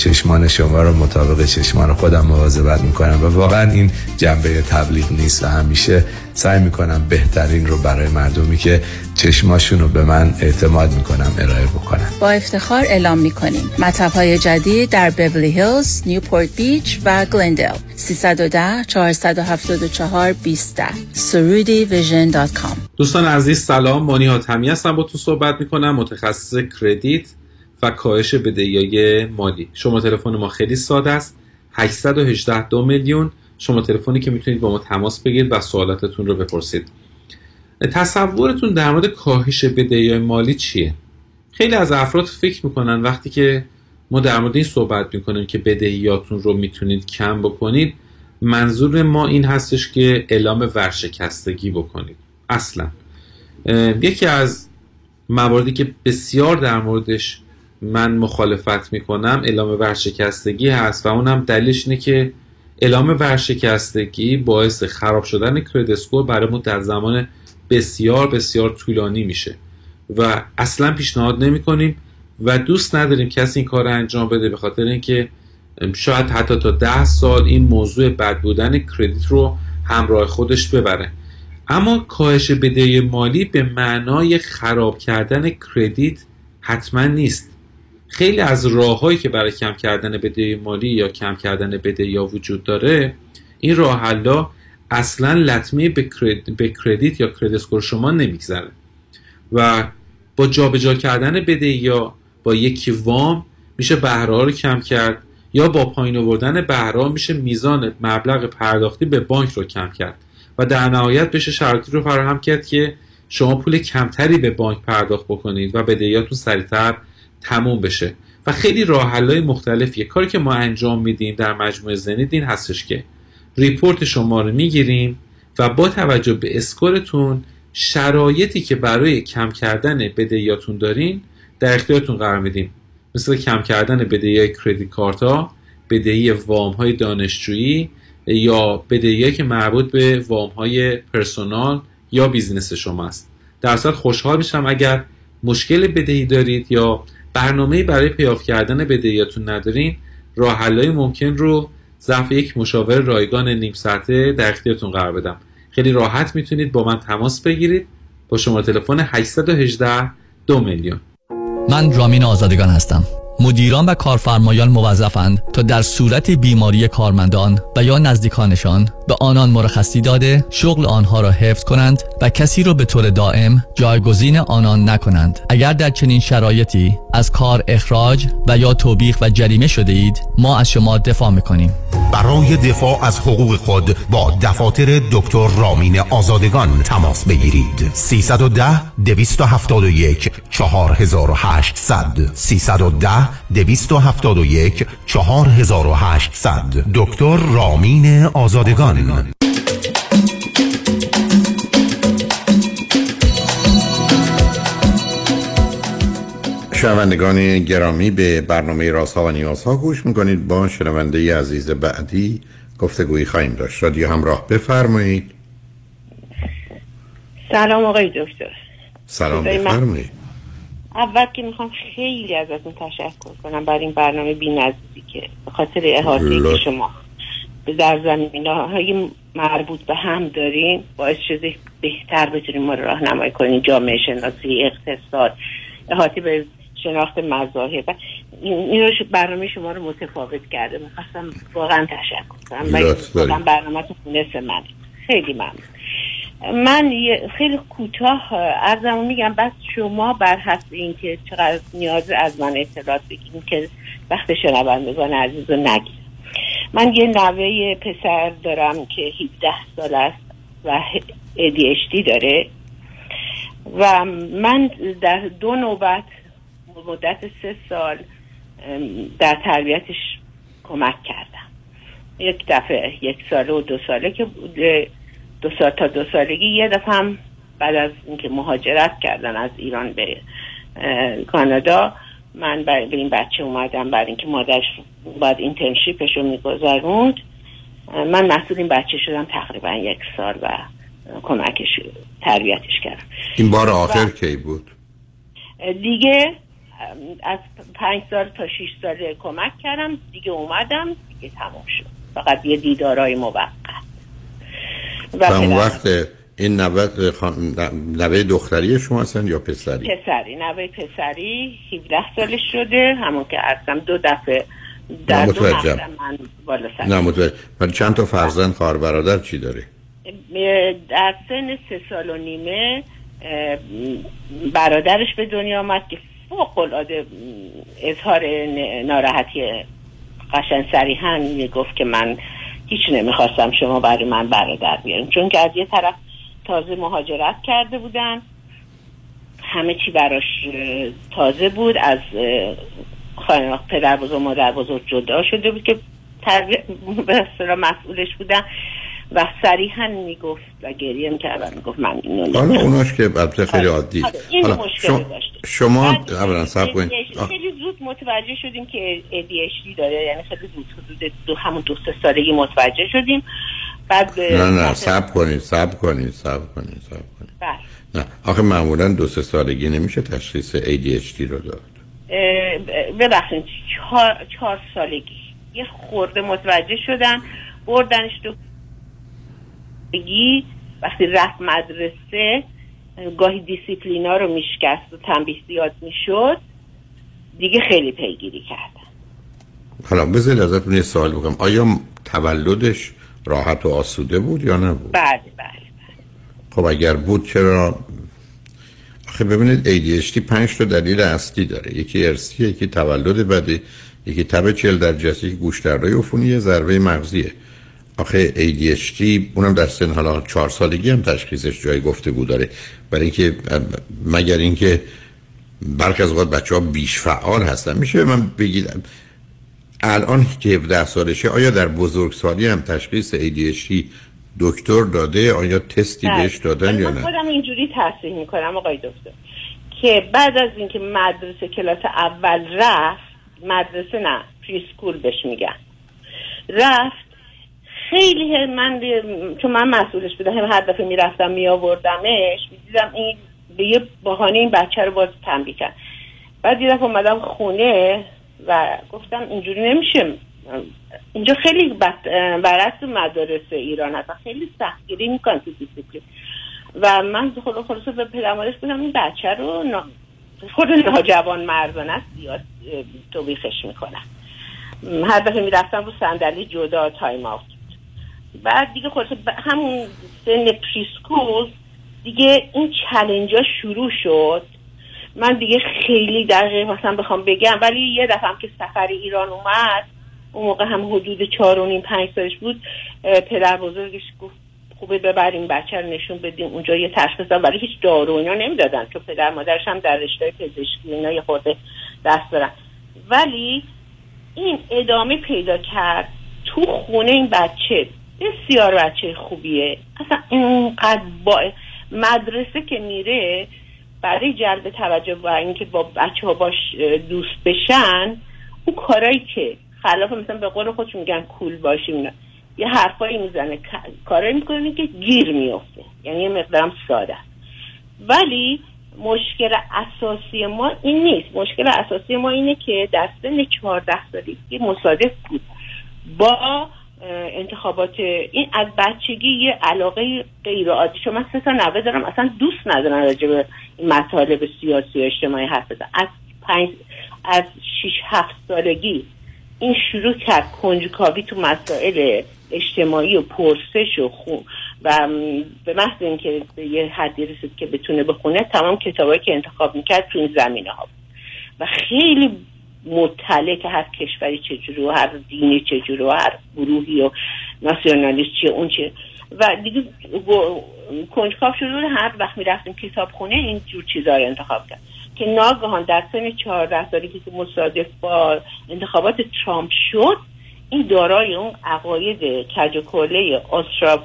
چشمان شما رو مطابق چشمان خودم مواظبت می‌کنم و واقعا این جنبه تبلیغ نیست. و همیشه سعی می‌کنم بهترین رو برای مردمی که چشماشون رو به من اعتماد می‌کنن ارائه بکنم با افتخار اعلام می‌کنیم. مطب های جدید در بورلی هیلز، نیوپورت بیچ و گلندل 310 474 20 سرودی Vision dot com. دوستان عزیز سلام. مانی حاتمی هستم. با تو صحبت می‌کنم. متخصص credit. و کاهش بدهی مالی. شما تلفن ما خیلی ساده است. 818 دو میلیون. شما تلفنی که می‌تونید با ما تماس بگیرید و سوالاتتون رو بپرسید. تصورتون در مورد کاهش بدهی مالی چیه؟ خیلی از افراد فکر می‌کنن وقتی که ما در مورد این صحبت می‌کنیم که بدهیاتون رو می‌تونید کم بکنید منظور ما این هستش که اعلام ورشکستگی بکنید. اصلا. یکی از مواردی که بسیار در موردش من مخالفت می‌کنم اعلام ورشکستگی هست و اونم دلیلش اینه که اعلام ورشکستگی باعث خراب شدن کردسکور برای ما در زمان بسیار بسیار طولانی میشه و اصلا پیشنهاد نمی کنیم و دوست نداریم کسی این کار رو انجام بده به خاطر اینکه شاید حتی تا ده سال این موضوع بد بودن کردیت رو همراه خودش ببره. اما کاهش بدهی مالی به معنای خراب کردن کردیت حتما نیست. خیلی از راههایی که برای کم کردن بدهی مالی یا کم کردن بدهی یا وجود داره این راه حلا اصلا لطمه به کردیت یا کردیت شما نمیگذره. و با جابجا کردن بدهی یا با یکی وام میشه بهره رو کم کرد یا با پایین آوردن بهره میشه میزان مبلغ پرداختی به بانک رو کم کرد. و در نهایت بشه شرایطی رو فراهم کرد که شما پول کمتری به بانک پرداخت بکنید و بدهیاتون سریعتر تموم بشه. و خیلی راه های مختلفیه. کاری که ما انجام میدیم در مجموعه زنید این هستش که report شما رو می‌گیریم و با توجه به score تون شرایطی که برای کم کردن بدهیاتون دارین در اختیارتون قرار میدیم. مثل کم کردن بدهی های credit card ها بدهی وام های دانشجویی یا بدهی که مربوط به وام های personal یا business شما است در اصل خوشحال میشم اگر مشکل بدهی دارید یا برنامه برای pay off کردن بدهیاتون ندارین راه ممکن رو ظرف یک مشاور رایگان نیم ساعته در اختیارتون قرار بدم. خیلی راحت می‌تونید با من تماس بگیرید. با شماره تلفن 818 دو میلیون. من رامین آزادگان هستم. مدیران و کارفرمایان موظفند تا در صورت بیماری کارمندان و یا نزدیکانشان به آنان مرخصی داده شغل آنها را حفظ کنند و کسی را به طور دائم جایگزین آنان نکنند. اگر در چنین شرایطی از کار اخراج و یا توبیخ و جریمه شده اید ما از شما دفاع می‌کنیم. برای دفاع از حقوق خود با دفاتر دکتر رامین آزادگان تماس بگیرید. 310 271 4800 310 271 4800 دکتر رامین آزادگان. شنوندگان گرامی به برنامه رازها و نیازها گوش می‌کنید. با شنونده عزیز بعدی گفتگویی خواهیم داشت. رادیو همراه بفرمایید. سلام آقای دکتر. سلام بفرمایید. اول که می‌خوام خیلی ازتون تشکر کنم برای این برنامه بی که به خاطر احاطه که. شما به در زمین های مربوط به هم دارین باعث شده بهتر بتونیم ما راهنمایی کنیم جامعه شناسی اقتصاد. احاطه به شناخت مذاهب. این رو برنامه شما رو متفاوت کرده. می‌خواستم واقعا تشکر کنم. واقعا برنامه نصف منه خیلی ممنون. من یه- خیلی کوتاه ارزمو میگم بس شما بر حسب اینکه چقدر نیاز از من اطلاعات بگیریم که وقت شنوندگان عزیز رو نگیرم. من یه نوه پسر دارم که 17 سال است و ADHD داره. و من در دو نوبت مدت سه سال در تربیتش کمک کردم. یک دفعه یک ساله و دو ساله که بوده. دو سال تا دو سالگی یه دفعه هم بعد از اینکه مهاجرت کردن از ایران به کانادا من به این بچه اومدم. برای اینکه مادرش باید اینترنشیپش رو میگذروند. من مسئول این بچه شدم تقریبا یک سال و کمکش تربیتش کردم. این بار آخر کی بود؟ دیگه از پنج سال تا شیش ساله کمک کردم دیگه اومدم دیگه تمام شد. فقط یه دیدارای موقت. و اون وقت این نوه, خان... نوه دختری شما هستن یا پسری؟ پسری نوه پسری 17 سالش شده. همون که عرضم دو دفعه در دو من بالا سر. نه متوجه. ولی چند تا فرزند خواهر برادر چی داره؟ در سن سه سال و نیمه برادرش به دنیا آمد که فوق العاده اظهار ناراحتی قشن صریحا می‌گفت که من هیچ نمی‌خواستم شما برای من برادر بیاریم چون که از یه طرف تازه مهاجرت کرده بودن همه چی براش تازه بود. از خانه پدر بزرگ مادر بزرگ جدا شده بود که [laughs] به مسئولش بودن. و صریحا می‌گفت و گریه می‌کرد و می‌گفت من اینو حالا. اوناش که البته خیلی عادی. آره، این حالا مشکل شما. شما اولا صبر کنید. خیلی زود متوجه شدیم که ADHD داره. یعنی خیلی زود حدود دو همون دو سه سالگی متوجه شدیم. بعد نه نه صبر کنید صبر کنید صبر کنید صبر کنید. بله. نه آخه معمولا دو سه سالگی نمیشه تشخیص ADHD رو داد. ببخشید چهار, چهار سالگی. یه خورده متوجه شدن بردنش تو بگی وقتی رفت مدرسه اه، گاهی دیسیپلینا رو میشکست و تنبیه زیاد می‌شد دیگه خیلی پیگیری کردن. حالا بذارید ازتون یه سوال بکنم. آیا تولدش راحت و آسوده بود یا نبود؟ بله بله خب اگر بود چرا؟ آخه ببینید ADHD پنج تا دلیل اصلی داره. یکی ارثیه یکی تولد بده یکی تب چل در جسد یکی گوش عفونی ضربه مغزیه. آخه ADHD اونم در سن حالا چهار سالگی هم تشخیصش جای گفتگو داره. برای اینکه مگر اینکه برخی از اوقات بچه ها بیش فعال هستن. میشه من بگید الان که 17 سالشه آیا در بزرگسالی هم تشخیص ADHD دکتر داده؟ آیا تستی بله. بهش دادن یا نه؟ خودم اینجوری تصریح می‌کنم آقای دکتر که بعد از اینکه مدرسه کلاس اول رفت مدرسه نه پریسکول بهش میگن. رفت خیلی من چون من مسئولش بودم هر دفعه می‌رفتم میآوردمش می‌دیدم این به یه بهانه این بچه رو باز تنبیه کرد. بعد یه دفعه اومدم خونه و گفتم اینجوری نمیشه. اینجا خیلی بد- برعکس مدارس ایران هست خیلی سختگیری می‌کنن تو دیسیپلین. و من خود خلاصه به پدرمادرش بودم این بچه رو نا... خود ناجوانمردانه است زیاد توبیخش می‌کنن. هر دفعه می‌رفتم رو صندلی جدا time out بعد دیگه خلاصه همون سن preschool دیگه این چلنج ها شروع شد. من دیگه خیلی دقیق مثلا بخوام بگم ولی یه دفعه هم که سفر ایران اومد اون موقع هم حدود چهار و نیم پنج سالش بود پدر بزرگش گفت خوبه ببریم بچه رو نشون بدیم اونجا یه تشخیص ولی هیچ دارو اینا نمی‌دادن چون پدر مادرش هم در رشته پزشکی اینا یه خورده دست دارن. ولی این ادامه پیدا کرد تو خونه این بچه. بسیار بچه خوبیه. اصلا اینقدر با مدرسه که میره برای جلب توجه و اینکه با بچه ها باش دوست بشن اون کارایی که خلاف مثلا به قول خودشون میگن کول باشیم یه حرفایی می‌زنه. کارایی می‌کنه که گیر میفته یعنی یه مقدارم ساده. ولی مشکل اساسی ما این نیست. مشکل اساسی ما اینه که در سن 14 سالگی مصادف بود. با انتخابات این از بچگی یه علاقه غیر عادی من سه تا نوه دارم اصلا دوست ندارم راجع به مطالب سیاسی و اجتماعی حرف بزنم از پنج از 6 7 سالگی این شروع کرد کنجکاوی تو مسائل اجتماعی و پرسش و خون و به محض اینکه به یه حدی رسید که بتونه بخونه تمام کتابایی که انتخاب می‌کرد تو این زمینه ها. و خیلی مطلع که هر کشوری چجوری و هر دینی چجوری و هر گروهی و ناسیونالیست چیه اون چیه. و دیگه کنجکاو شده هر وقت می‌رفتیم کتاب خونه این جور چیزا رو انتخاب کرد. که ناگهان در سن 14 سالگی که مصادف با انتخابات ترامپ شد این دارای اون عقاید کج و کله آسترا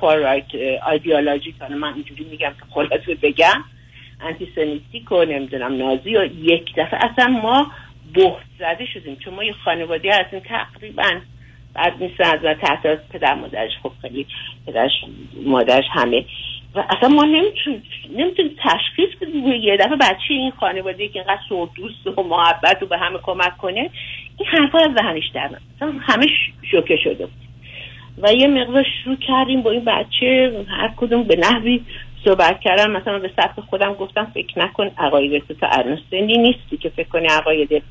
فارایت ایدئولوژی من اینجوری میگم که خلاصه بگم انتیسمیتیک و نمی‌دونم نازی و یک دفعه. اصلا ما بهت زده شدیم. چون ما یه خانواده هستیم تقریبا بعد نیستن از من تحت پدر مادرش. خب خیلی پدرش مادرش همه. و اصلا ما نمی‌تونیم نمی‌تونیم تشخیص بدیم. یه دفعه بچه این خانواده که اینقدر صور دوست و محبت و به همه کمک کنه این حرفا از ذهنش در همه شوکه شده بود. و یه مقدار شروع کردیم با این بچه هر کدوم به نحوی صحبت کردم مثلا به سبت خودم گفتم فکر نکن عقاید تو تا نیستی که فکر کنی عقاید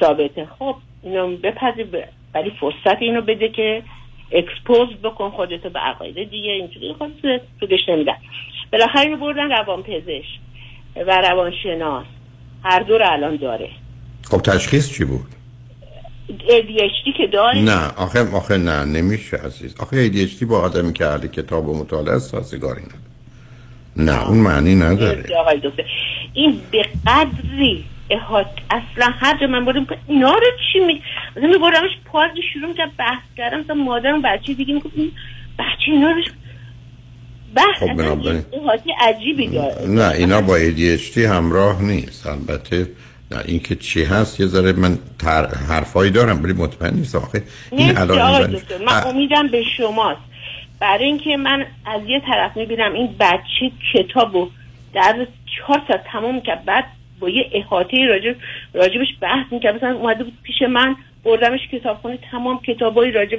ثابته خب اینو بپذیر ولی فرصت اینو بده که اکسپوز بکن خودتو به عقاید دیگه. اینجوری خود طولش نمیدن. بالاخره اینو بردن روان پزشک و روانشناس. هر دو رو الان داره. خب تشخیص چی بود؟ ADHD که داره. نه آخه آخه نه نمیشه عزیز. آخه ADHD با آدمی که اهل کتاب و مطالعه است سازگاری نداره. نه اون معنی نداره. آقای دکتر این به قدری احاط. اصلا هر جا من بردم اینا رو چی می مثلا می بردمش پارک شروع می‌کرد بحث کردم مثلا مادرم بچه دیگه می‌گفت این بچه اینا رو بحث خب بنابراین عجیبی داره. نه اینا با ADHD همراه نیست. البته نه این که چی هست یه ذره من تر... حرفایی دارم ولی مطمئن نیستم. آخه این الان من امیدم به شماست. برای اینکه من از یه طرف می‌بینم این بچه کتابو در چهار ساعت تمام کرد بعد با یه احاطه راجب راجبش بحث می‌کرد. مثلا اومده بود پیش من بردمش کتابخونه تمام کتابای راجب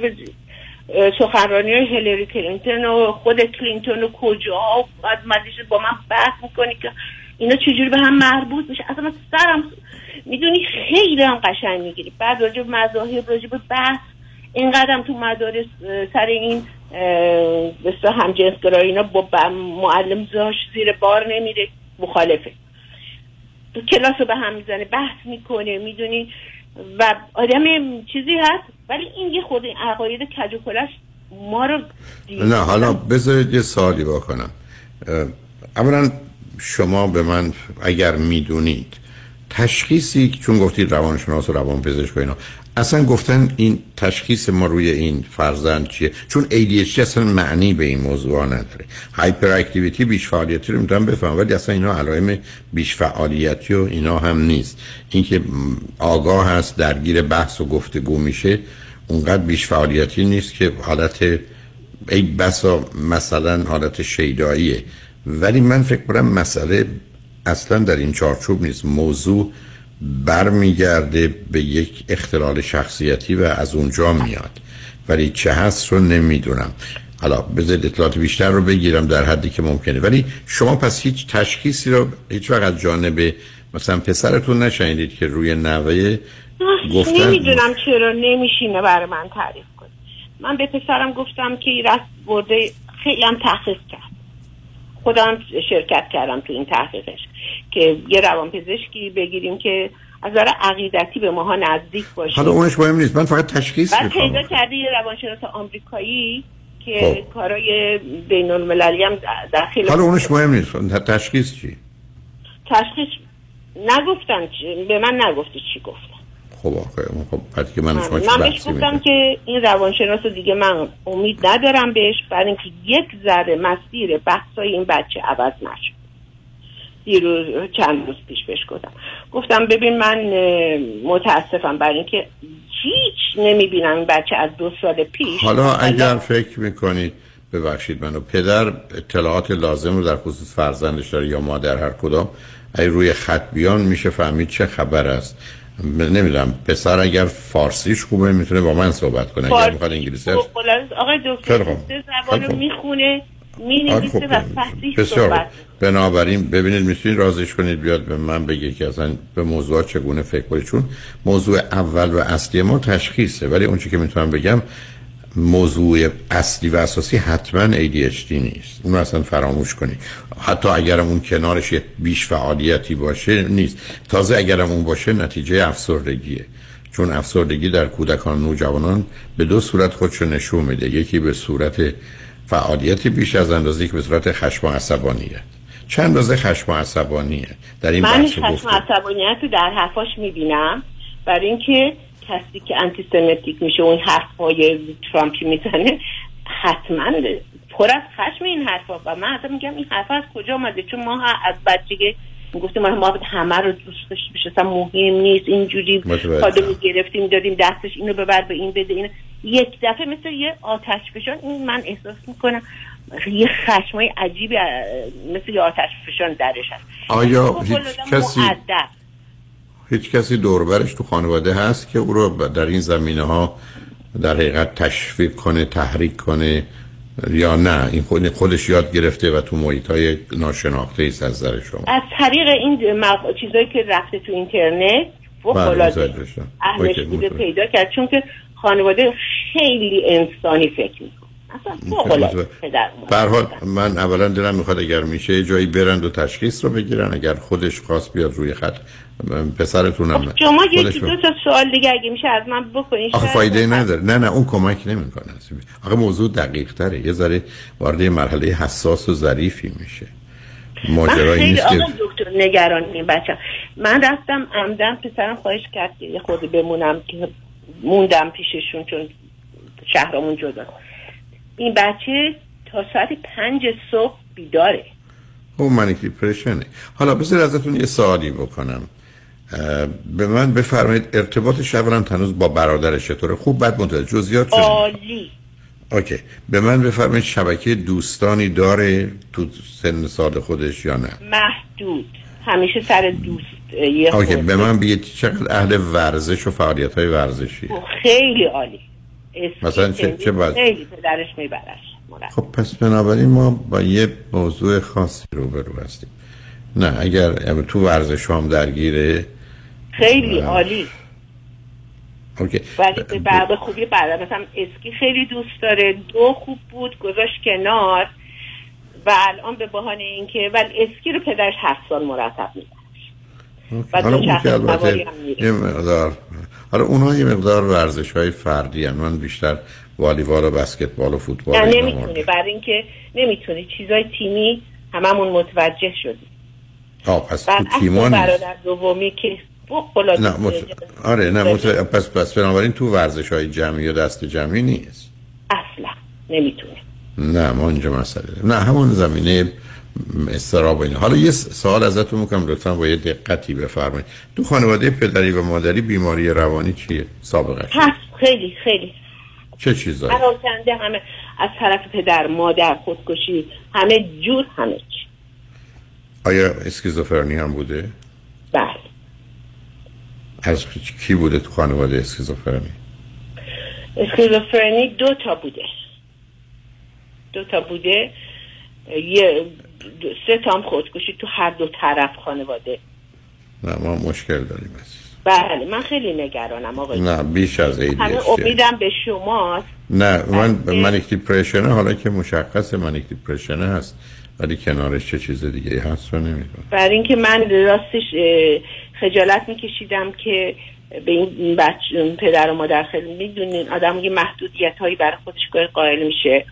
سخنرانی های هیلری کلینتون و خود کلینتون و کجا بعد مدیش با من بحث می‌کنی که اینا چجوری به هم مربوط میشه؟ اصلا من سرم می‌دونی خیلی هم قشنگ می‌گیری. بعد راجب مذاهب راجب بحث اینقدر تو مدارس سر این بسیار هم جنسگرایی اینا با معلم زاش زیر بار نمیره. مخالفه. کلاس رو به هم می‌زنه بحث می‌کنه می‌دونی؟ و آدم چیزی هست ولی این یه خود عقاید کج و ما رو نه حالا بذارید یه سوالی بکنم. اولا شما به من اگر می‌دونید تشخیصی چون گفتید روانشناس و روانپزشک و اینا اصلا گفتن این تشخیص ما روی این فرزند چیه؟ چون ADHD اصلا معنی به این موضوع نداره. هایپر اکتیویتی بیش فعالیتی رو می‌تونم بفهم ولی اصلا اینا علائم بیش فعالیتی و اینا هم نیست. اینکه آگاه هست درگیر بحث و گفتگو میشه اونقدر بیش فعالیتی نیست که حالت ای بسا مثلا حالت شیداییه. ولی من فکر کنم مسئله اصلا در این چارچوب نیست. موضوع برمیگرده به یک اختلال شخصیتی و از اونجا میاد. ولی چه هست رو نمی‌دونم. حالا بذارید اطلاعات بیشتر رو بگیرم در حدی که ممکنه. ولی شما پس هیچ تشخیصی رو هیچ وقت از جانب مثلا پسرتون نشنیدید که روی نوه گفتن؟ نمی‌دونم چرا نمیشینه برای من تعریف کنه من به پسرم گفتم که این رفت برده خیلی هم تحقیق کرد خودم شرکت کردم تو این تحقیقش که یه روانپزشکی بگیریم که از نظر عقیدتی به ماها نزدیک باشه. حالا اونش مهم نیست. من فقط تشخیص بعد پیدا کردی یه روانشناس آمریکایی که خب. کارای بین المللی هم در خیلی حالا اونش مهم نیست. تشخیص چی؟ تشخیص نگفتن چی- به من نگفتی چی گفتن خب آخه خب بعد که من شما من, بهش گفتم؟ که این روانشناس رو دیگه من امید ندارم بهش برای اینکه یک ذره مسیر بحثای این بچه عوض نشد دیروز چند روز پیش بهش گفتم. گفتم ببین من متاسفم برای اینکه هیچ نمی‌بینم این بچه از دو سال پیش. حالا اگر فکر می‌کنید ببخشید منو پدر اطلاعات لازم رو در خصوص فرزندش داره یا مادر هر کدام اگه روی خط بیان میشه فهمید چه خبر است. نمی‌دونم پسر اگر فارسیش خوبه می‌تونه با من صحبت کنه اگر می‌خواد انگلیسی خب، آقای دکتر خوب. سه زبان رو خب. می‌خونه می‌نویسه خب. و فصیح بسیار صحبت بنابراین ببینید می‌تونید رازش کنید بیاد به من بگه که اصلا به موضوع چگونه فکر کنید چون موضوع اول و اصلی ما تشخیصه ولی اون چی که می‌تونم بگم موضوع اصلی و اساسی حتما ADHD نیست. اون اصلا فراموش کنید. حتی اگرم اون کنارش یه بیش فعالیتی باشه نیست. تازه اگرم اون باشه نتیجه افسردگیه. چون افسردگی در کودکان و نوجوانان به دو صورت خودشو نشون میده. یکی به صورت فعالیتی بیش از اندازه که به صورت خشم و عصبانیت. چند اندازه خشم و عصبانیه؟ در این من خشم گفتم. عصبانیت رو در حرفاش می‌بینم. برای اینکه کسی که انتی سمتیک میشه اون حرفای ترامپی می‌زنه حتما پر از خشم این حرفا و من حتی میگم این حرف از کجا آمده چون ما از بچگی می‌گفتیم ما ما همه رو دوست داشت بشه اصلا مهم نیست اینجوری. کادو می‌گرفتیم دادیم دستش اینو ببر به این بده اینو یک دفعه مثل یه آتش فشان این من احساس می‌کنم یه خشمای عجیبی مثل یه آتش فشان درش هست آیا خب، هیچ الآدم کسی مؤدب. هیچ کسی دوربرش تو خانواده هست که او رو در این زمینه ها در حقیقت تشویق کنه تحریک کنه یا نه این خود- خودش یاد گرفته و تو محیط های ناشناخته ایست از نظر شما از طریق این مق... چیزایی که رفته تو اینترنت فوق متوجه شدم. اهلش بوده. پیدا کرد چون که خانواده خیلی انسانی فکر می‌کنه اصلا فوق العاده پدر مادر. به هر حال من اولا دلم می‌خواد اگر میشه جایی برند و تشخیص رو بگیرن اگر خودش خواست بیاد روی خط پسرتونم خب، شما یکی دو تا سوال دیگه اگه میشه از من بکنین آخه فایده نداره. نه نه اون کمک نمی‌کنه. آخه موضوع دقیق تره. یه ذره وارد مرحله حساس و ظریفی میشه. ماجرایی خیلی نیست که دکتر نگران این بچه. من رفتم عمدن پسرم خواهش کرد که یه خورده بمونم که موندم پیششون چون شهرمون جدا. این بچه تا ساعت پنج صبح بیداره. اون منیک دیپرشنه حالا بذار ازتون یه سوالی بکنم. به من بفرمایید ارتباطش اولا تنوز با برادرش چطوره؟ خوب بد متوجه جزئیات عالی. اوکی. به من بفرمایید شبکه دوستانی داره تو سن سال خودش یا نه؟ محدود. همیشه سر دوست یه اوکی. به من بگید چقدر اهل ورزش و فعالیت های ورزشی؟ خیلی عالی. مثلا چه- چه پدرش میبرش. مرد. خب پس بنابراین ما با یه موضوع خاصی روبرو هستیم. نه اگر تو ورزش هم درگیره خیلی. عالی. اوکی. ولی به بعد خوبی بعد مثلا اسکی خیلی دوست داره. دو خوب بود گذاشت کنار. و الان به بهانه اینکه ولی اسکی رو پدرش هفت سال مرتب میده و حالا اون که البته. یه مقدار حالا اونها یه مقدار ورزش های فردی هن. من بیشتر والیبال و بسکتبال و فوتبال نه نمی‌تونی. برای اینکه نمی‌تونی چیزای تیمی هممون متوجه شدیم آه پس تو تیما نیست برادر دومی که نه مت... آره نه مت... پس پس بنابراین تو ورزش های جمعی یا دست جمعی نیست اصلا نمی‌تونه نه ما اینجا مسئله. نه همون زمینه استراب و اینا. حالا یه سوال ازتون می‌کنم لطفا با یه دقتی بفرمایید. تو خانواده پدری و مادری بیماری روانی چیه؟ سابقه. هست خیلی خیلی. چه چیزایی؟ پراکنده همه از طرف پدر مادر خودکشی همه جور همه چی. آیا اسکیزوفرنی هم بوده؟ بله. از کی بوده تو خانواده اسکیزوفرنی؟ اسکیزوفرنی دو تا بوده. دو تا بوده. یه سه تا هم خودکشی تو هر دو طرف خانواده. نه ما مشکل داریم عزیز. بله من خیلی نگرانم آقای. نه بیش از همه ADHD امیدم به شماست. نه من منیک دیپرشنه حالا که مشخص منیک دیپرشنه هست ولی کنارش چه چیز دیگه هست رو نمی‌دونم. برای اینکه من راستش خجالت میکشیدم که به این بچه پدر و مادر خیلی می‌دونین آدم یه محدودیت هایی برای خودش قائل میشه.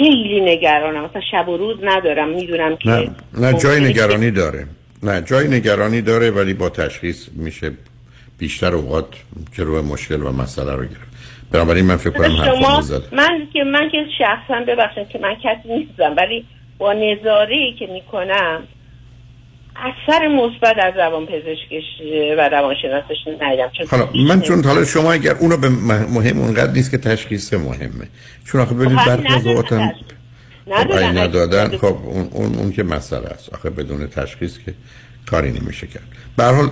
خیلی نگرانم. مثلا شب و روز ندارم. می‌دونم که نه نه جای نگرانی داره. نه جای نگرانی داره ولی با تشخیص میشه بیشتر اوقات جلو مشکل و مسئله رو گرفت. بنابراین من فکر کنم شما حرفمو زد. من که من که شخصا ببخشید که من کسی نیستم ولی با نظاره که می‌کنم اثر مثبت از روان پزشکش و روانشناسش ندیدم. چون حالا من چون حالا شما اگر اونو به مهم اونقدر نیست که تشخیص مهمه. چون آخه ببینید خب برخی از ندادن اوقات هم خب اگه ندادن. ندادن خب. اون, اون, اون که مسئله است. آخه بدون تشخیص که کاری نمیشه کرد. به حال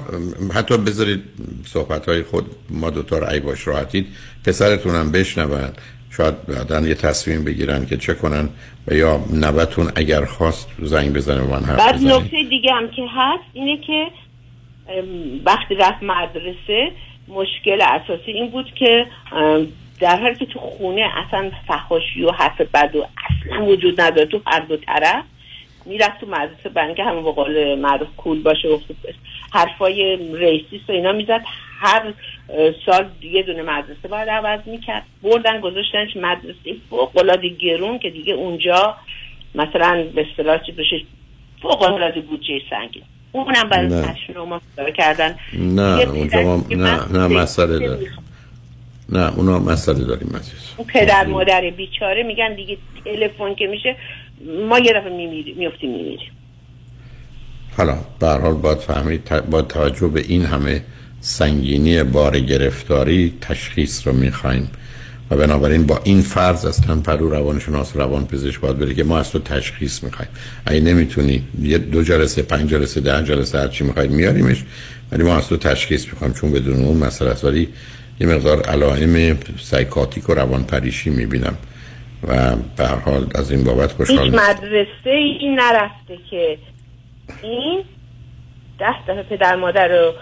حتی بذارید صحبت های خود ما دوتا رأی باش راحتید پسرتون هم بشنون. شاید بعدا یه تصمیم بگیرن که چه کنن و یا نوتون اگر خواست زنگ بزنه من حرف بعد نکته دیگه هم که هست اینه که وقتی رفت مدرسه مشکل اساسی این بود که در حالی که تو خونه اصلا فحاشی و حرف بد و اصلا وجود نداره تو هر دو طرف می‌رفت تو مدرسه برای اینکه همون به قول معروف کول باشه و حرفای ریسیست و اینا می‌زد. هر سال یه دونه مدرسه باید عوض می‌کرد. بردن گذاشتنش مدرسه فوق العاده گرون که دیگه اونجا مثلا به اصطلاح چی بشه فوق العاده بودجه سنگین. اونم برای. تشریح ما کردن. نه اونجا ما نه نه مسئله داره. نه اونا مسئله داریم عزیز. اون پدر مادر بیچاره میگن دیگه تلفن که میشه ما یه دفعه میمیریم میفتیم میمیریم. حالا به حال باید فهمید با توجه به این همه سنگینی بار گرفتاری تشخیص رو می‌خوایم. و بنابراین با این فرض از تنپرو روانشناس روان پزشک باید بره که ما از تو تشخیص می‌خوایم. اگه نمی‌تونی یه دو جلسه پنج جلسه ده جلسه هرچی می‌خواید میاریمش ولی ما از تو تشخیص می‌خوایم چون بدون اون مسئله ولی یه مقدار علائم psychotic و روان پریشی می‌بینم. و به هر حال از این بابت هیچ خوشحال نیستم. مدرسه ای نرفته که این دست دفعه پدر مادر رو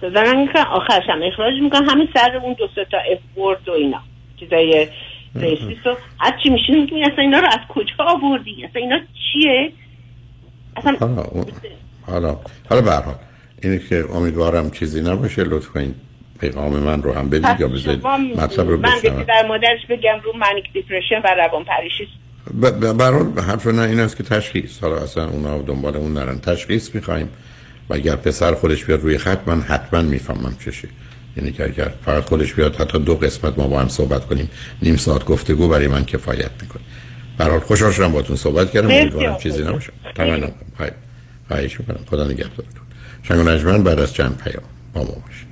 صدا نمی‌کنن آخرش هم اخراج می‌کنن همین سر اون دو سه تا F word و اینا. چیزای racist و هر چی میشین اصلا اینا رو از کجا آوردی؟ اصلا اینا چیه؟ اصلا حالا حالا حالا به حال اینه که امیدوارم چیزی نباشه لطفا این پیغام من رو هم بدید یا بذارید مطلب رو من پدر مادرش بگم رو منیک دیپرشن و روان پریشی. ب- ب- به هر حال حرف نه این است که تشخیص. حالا اصلا اونا دنبال اون نرن. تشخیص می‌خوایم. و اگر پسر خودش بیاد روی خط من حتما می‌فهمم چشه یعنی که اگر فقط خودش بیاد حتی دو قسمت ما با هم صحبت کنیم نیم ساعت گفتگو برای من کفایت می‌کنه. به هر حال خوشحال شدم باتون صحبت کردم. امیدوارم. چیزی نباشه. تمام خواهی خواهش می‌کنم. خدا نگهدارتون. شنگ و نجمن بعد از چند پیام با ما باشید.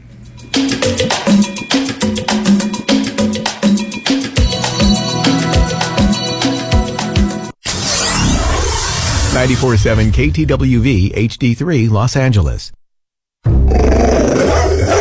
947 KTWV HD3 Los Angeles.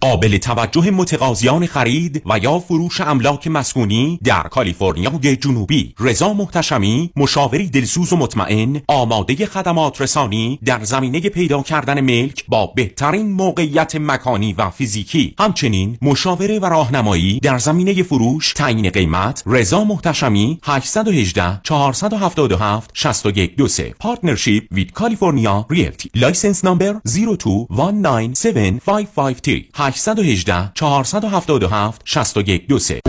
قابل توجه متقاضیان خرید و یا فروش املاک مسکونی در کالیفرنیای جنوبی. رضا محتشمی مشاوری دلسوز و مطمئن آماده خدمات رسانی در زمینه پیدا کردن ملک با بهترین موقعیت مکانی و فیزیکی. همچنین مشاوره و راهنمایی در زمینه فروش تعیین قیمت. رضا محتشمی 818 477 6123 partnership with California Realty. License number 02197553 818 477 6123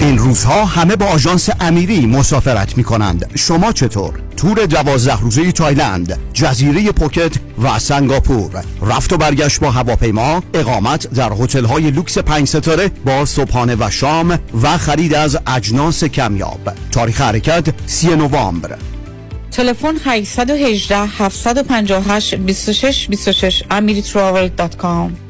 این روزها همه با آژانس امیری مسافرت می کنند شما چطور؟ تور دوازده روزه تایلند جزیره پوکت و سنگاپور. رفت و برگشت با هواپیما اقامت در هتل های لوکس پنج ستاره با صبحانه و شام و خرید از اجناس کمیاب. تاریخ حرکت سی نوامبر. تلفن 818 758 26 26 amiritravel.com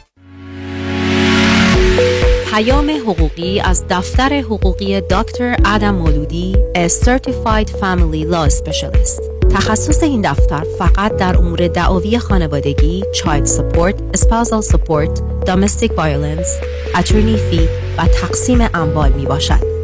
پیام حقوقی از دفتر حقوقی دکتر ادم مولودی A Certified Family Law Specialist تخصص این دفتر فقط در امور دعاوی خانوادگی، Child Support, Spousal Support, Domestic Violence, Attorney Fee و تقسیم اموال می باشد.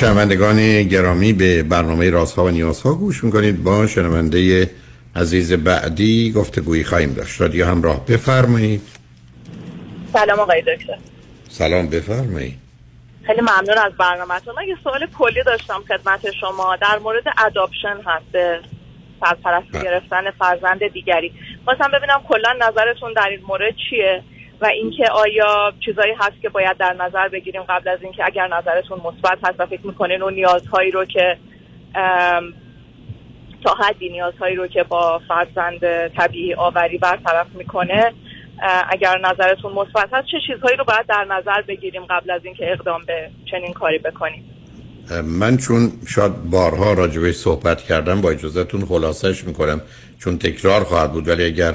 شنوندگان گرامی به برنامه رازها و نیازها گوش می‌کنید. با شنونده عزیز بعدی گفتگویی خواهیم داشت. رادیو همراه. بفرمایید. سلام آقای دکتر. سلام بفرمایید. خیلی ممنون از برنامهتون. من یه سوال کلی داشتم خدمت شما. در مورد اداپشن هست سرپرستی بله. گرفتن فرزند دیگری. خواستم ببینم کلا نظرتون در این مورد چیه؟ و اینکه آیا چیزایی هست که باید در نظر بگیریم قبل از اینکه اگر نظرتون مثبت هست و فکر می‌کنین اون نیازهایی رو که تا حدی نیازهایی رو که با فرزند طبیعی آوری برطرف می‌کنه اگر نظرتون مثبت هست چه چیزهایی رو باید در نظر بگیریم قبل از اینکه اقدام به چنین کاری بکنیم؟ من چون شاید بارها راجبه صحبت کردم با اجازهتون خلاصش می‌کنم چون تکرار خواهد بود. ولی اگر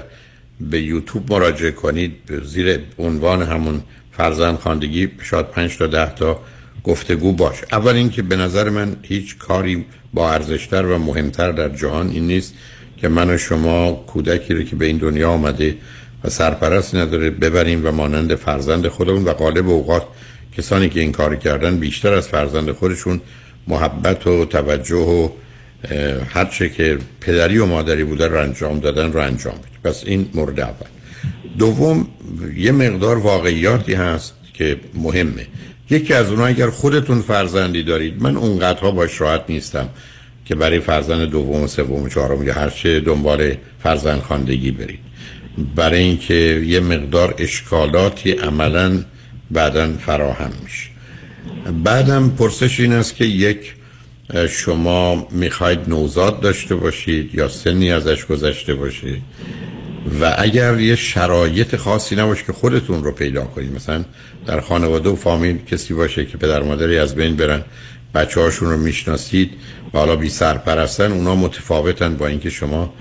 به یوتیوب مراجعه کنید. زیر عنوان همون فرزند خاندگی شاید پنج تا ده تا گفتگو باش اول اینکه به نظر من هیچ کاری با ارزشتر و مهمتر در جهان این نیست که من و شما کودکی رو که به این دنیا آمده و سرپرست نداره ببریم و مانند فرزند خودمون و غالب اوقات کسانی که این کار کردن بیشتر از فرزند خودشون محبت و توجه و هر چه که پدری و مادری بوده رو انجام دادن رو انجام بده پس این مورد اول. دوم یه مقدار واقعیاتی هست که مهمه. یکی از اونها اگر خودتون فرزندی دارید من اونقدرها باش راحت نیستم که برای فرزند دوم و سوم و چهارم یا هر چه دنبال فرزند خاندگی برید. برای اینکه یه مقدار اشکالاتی عملا بعدا فراهم میشه. بعدم پرسش این است که یک شما می‌خواید نوزاد داشته باشید یا سنی ازش گذشته باشید؟ و اگر یه شرایط خاصی نباشه که خودتون رو پیدا کنید مثلا در خانواده و فامیل کسی باشه که پدر مادری از بین برن بچه هاشون رو می‌شناسید و حالا بی سرپرستن اونا متفاوتن با اینکه شما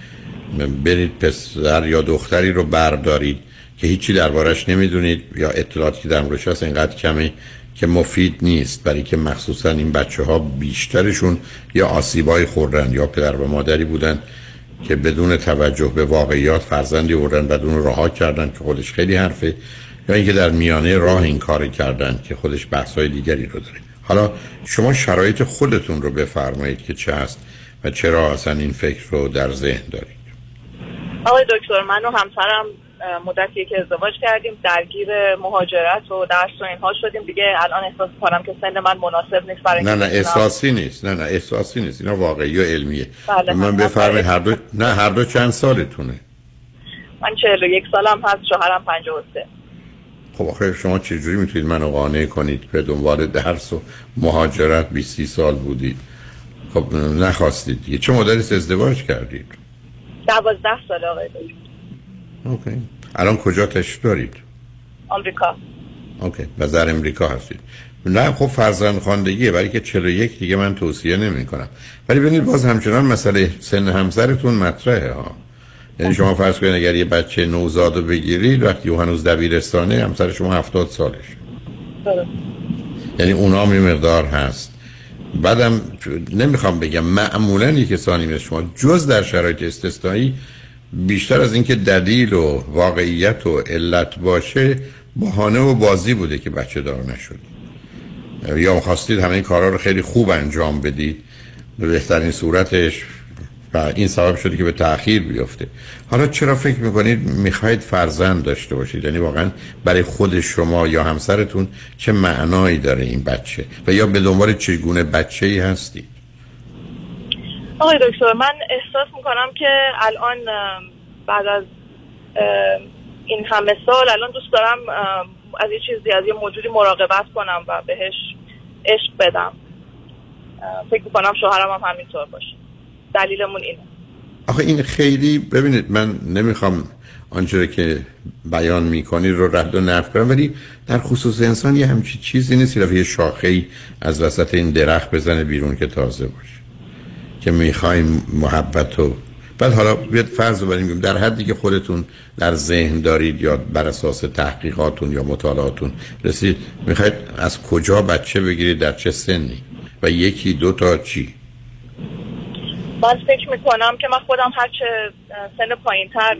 برید پسر یا دختری رو بردارید که هیچی دربارش نمی‌دونید یا اطلاعاتی که در موردش هست اینقدر کمه که مفید نیست برای که مخصوصا این بچه ها بیشترشون یا آسیبای خوردن یا پدر و مادری بودن که بدون توجه به واقعیات فرزندی بردن بدون رها کردن که خودش خیلی حرفه یا اینکه در میانه راه این کار کردن که خودش بحثای دیگری رو داره. حالا شما شرایط خودتون رو بفرمایید که چه هست و چرا اصلا این فکر رو در ذهن دارید. آقای دکتر من و همسرم مدتی که ازدواج کردیم درگیر مهاجرت و درس و اینها شدیم. دیگه الان احساس کنم که سن من مناسب نیست برای نه نه احساسی نیست. نه نه احساسی نیست. اینا واقعی و علمیه. بله، من بفرمایید هر دو نه هر دو چند سالتونه؟ من 41 سالم هست شوهرم 53 خب آخه شما چجوری می‌تونید منو قانع کنید که به دنبال درس و مهاجرت؟ 20 سال بودید. خب نخواستید. دیگه چه مدلی ازدواج کردید؟ 12 سال آقای اوکی. الان کجا تشریف دارید؟ آمریکا. اوکی. و در امریکا هستید. نه خب فرزند خواندگیه برای که 41 دیگه من توصیه نمی کنم ولی ببینید باز همچنان مسئله سن همسرتون مطرحه ها. یعنی شما فرض کنید اگر یه بچه نوزاد رو بگیرید وقتی او هنوز دبیرستانه همسر شما هفتاد سالش. یعنی اونا هم یه مقدار هست. بعدم نمی‌خوام بگم معمولا یک کسانی مثل شما جز در شرایط استثنایی بیشتر از اینکه دلیل و واقعیت و علت باشه بهانه و بازی بوده که بچه دار نشد. یا خواستید همه این کارها رو خیلی خوب انجام بدید. به بهترین صورتش. و این سبب شده که به تأخیر بیفته. حالا چرا فکر می‌کنید می‌خواید فرزند داشته باشید؟ یعنی واقعا برای خود شما یا همسرتون چه معنایی داره این بچه؟ و یا به دنبال چگونه بچه ای هستید آقای دکتر من احساس می‌کنم که الان بعد از این همه سال الان دوست دارم از یه چیزی از یه موجودی مراقبت کنم و بهش عشق بدم. فکر می‌کنم شوهرم هم همینطور باشه. دلیلمون اینه. آخه این خیلی ببینید من نمی‌خوام آنچه که بیان می‌کنی رو رد و نفت کنم ولی در خصوص انسان یه همچی چیزی نیست یه شاخه ای از وسط این درخت بزنه بیرون که تازه باشه. که می‌خوایم محبت و بعد حالا بیاد فرض رو بریم. در حدی که خودتون در ذهن دارید یا بر اساس تحقیقاتون یا مطالعاتون رسید می‌خواید از کجا بچه بگیرید؟ در چه سنی؟ و یکی دو تا چی؟ من فکر می‌کنم که من خودم هرچه اه، سن پایین تر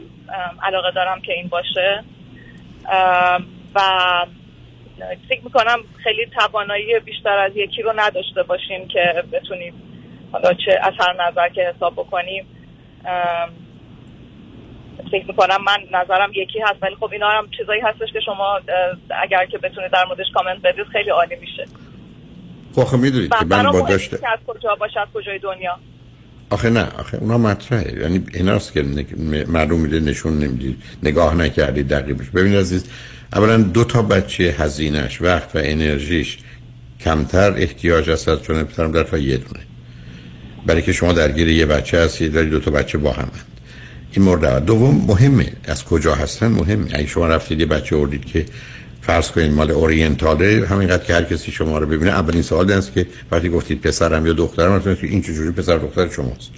علاقه دارم که این باشه. و فکر می‌کنم خیلی توانایی بیشتر از یکی رو نداشته باشیم که بتونیم حالا چه از هر نظر که حساب بکنیم فکر می‌کنم من نظرم یکی هست ولی خب اینا هم چیزایی هستش که شما اگر که بتونید در موردش کامنت بدید خیلی عالی میشه. خب آخه می‌دونید که من با داشته از کجا باشه از کجای دنیا؟ آخه نه آخه اونا مطرحه. یعنی ایناست که معلوم میده نشون نمی‌دید نگاه نکردید دقیقش ببینید عزیز اولا دو تا بچه هزینهش وقت و انرژیش کمتر احتیاج است از چون پسرم در تا یه دونه. برای که شما درگیر یه بچه هستید دارید دو تا بچه با هم این مورد اول. دوم مهمه. از کجا هستن؟ مهمه. اگه شما رفتید یه بچه اردید که فرض کنید مال اورینتاله همینقدر که هر کسی شما رو ببینه اولین سوال است که وقتی گفتید پسرم یا دخترم مثلا که این چجوری پسر دختر شماست.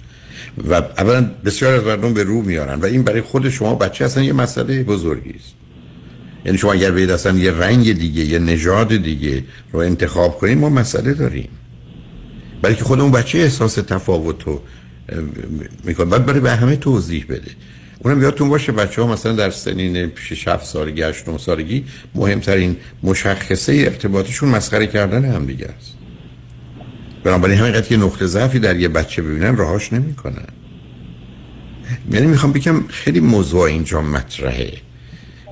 و اولا بسیار از مردم به رو میارن و این برای خود شما بچه اصلا یه مسئله بزرگی است. یعنی شما اگر بید اصلا یه رنگ دیگه یه نژاد دیگه رو انتخاب کنید ما مسئله داریم. برای که خود اون بچه احساس تفاوت رو می‌کنه بعد برای به همه توضیح بده. اونم یادتون باشه بچه ها مثلا در سنین 6 7 سالگی 8 9 سالگی مهمترین مشخصه ارتباطشون مسخره کردن هم دیگه است. بنابراین همینقدر که نقطه ضعفی در یه بچه ببینن راهاش نمی‌کنن. یعنی می‌خوام بگم خیلی موضوع اینجا مطرحه.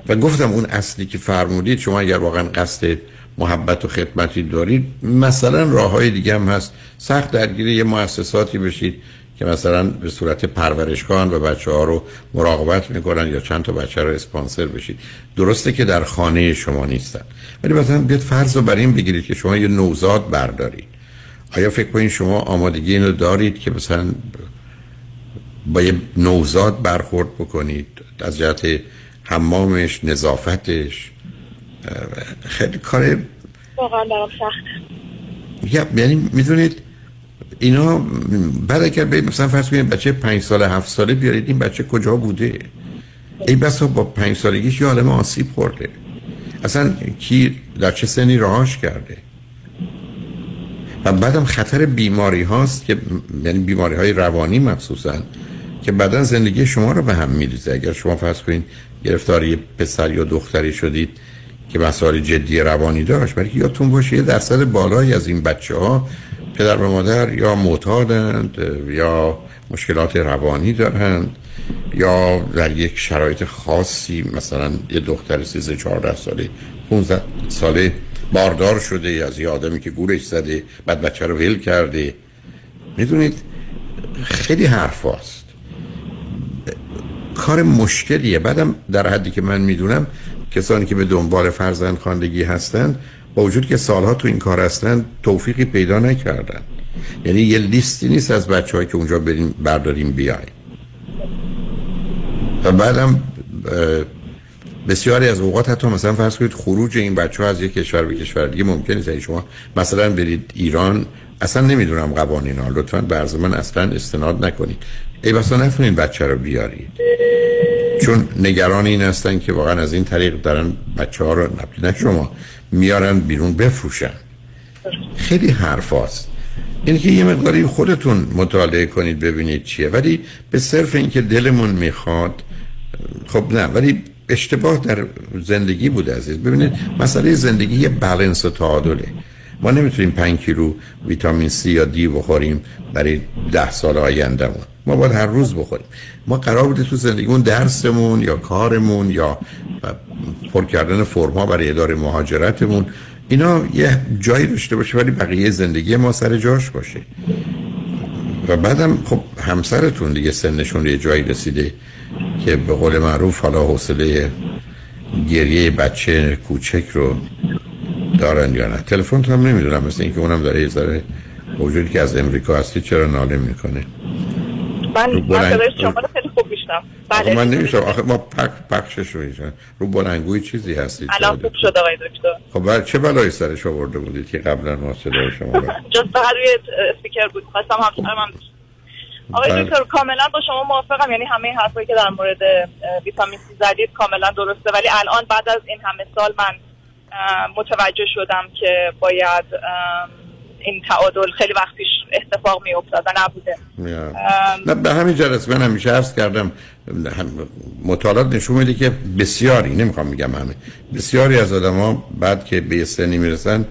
و گفتم اون اصلی که فرمودید شما اگر واقعا قصد محبت و خدمتی دارید. مثلا راه های دیگه هم هست. سخت درگیر یه مؤسساتی بشید که مثلا به صورت پرورشگاه و بچه ها رو مراقبت می‌کنن یا چند تا بچه رو اسپانسر بشید. درسته که در خانه شما نیستن. ولی مثلا بیاد فرض رو بر این بگیرید که شما یه نوزاد بردارید. آیا فکر کنید شما آمادگی اینو دارید که مثلا با یه نوزاد برخورد بکنید؟ از جهت حمامش نظافتش؟ خیلی کار واقعا برام سخته یا- یعنی می‌دونید اینا بعد اگر به مثلا فرض کنید بچه پنج ساله هفت ساله بیارید این بچه کجا بوده؟ این بسا با پنج سالگیش یه عالم آسیب خورده. اصلا کی در چه سنی راهاش کرده؟ و بعدم خطر بیماری هاست که یعنی بیماری های روانی مخصوصا که بعدا زندگی شما رو به هم میریزه. اگر شما فرض کنید گرفتاری پسر یا دختری شدید که مسائل جدی روانی داشت برای یادتون باشه یه درصد بالایی از این بچه ها پدر و مادر یا معتادند یا مشکلات روانی دارند یا در یک شرایط خاصی مثلا یه دختر 13 14 ساله 15 ساله باردار شده از یه آدمی که گورش زده بعد بچه رو ول کرده می‌دونید خیلی حرف هست. کار مشکلیه بعدم در حدی که من می‌دونم کسانی که به دنبال فرزند خواندگی هستند با وجود که سالها تو این کار هستند توفیقی پیدا نکردن. یعنی یه لیستی نیست از بچه که اونجا بریم برداریم بیایم. و بعدم بسیاری از اوقات حتی مثلا فرض کنید خروج این بچه ها از یک کشور به کشور دیگه ممکن نیست. یعنی شما مثلا برید ایران اصلا نمی‌دونم قوانین ها لطفا برز من اصلا استناد نکنید. ای بسا نتونین بچه رو بیارید. چون نگران این هستن که واقعا از این طریق دارن بچه ها رو نه شما میارن بیرون بفروشن. خیلی حرف هست. این که یه مقداری خودتون مطالعه کنید ببینید چیه. ولی به صرف اینکه دلمون می‌خواد خب نه. ولی اشتباه در زندگی بوده عزیز. ببینید مسئله زندگی یه بالانس و تعادله. ما نمی‌تونیم 5 کیلو ویتامین C یا دی بخوریم برای ده سال آیندهمون. ما باید هر روز بخوریم. ما قرار بوده تو زندگیمون درسمون یا کارمون یا پر کردن فرما برای اداره مهاجرتمون. اینا یه جایی داشته باشه ولی بقیه زندگی ما سر جاش باشه. و بعدم خب همسرتون دیگه سنشون یه جایی رسیده که به قول معروف حالا حوصله گریه بچه کوچک رو دارن یا نه. تلفن هم نمی‌دونم مثل اینکه اونم داره یه ذره وجودی که از امریکا هستی چرا ناله می‌کنه؟ من من شما رو خیلی خوب میشنم بله من نمیشم آخه ما پک پخشش رو رو بلنگوی چیزی هستید الان خوب شد آقای دکتر. خب بعد چه بلایی سرش آورده بودید که قبلا ما صدای شما رو [laughs] جز روی اسپیکر بود. خواستم هم آقای بله. دکتر کاملا با شما موافقم. یعنی همه حرفایی که در مورد ویتامین سی زدید کاملا درسته. ولی الان بعد از این همه سال من متوجه شدم که باید این تعادل خیلی وقتیش اتفاق می افتاد و نبوده. نه به همین جلسه من همیشه عرض کردم مطالعات نشون میده که بسیاری نمی‌خوام میگم همه بسیاری از آدم ها بعد که به سنی می‌رسن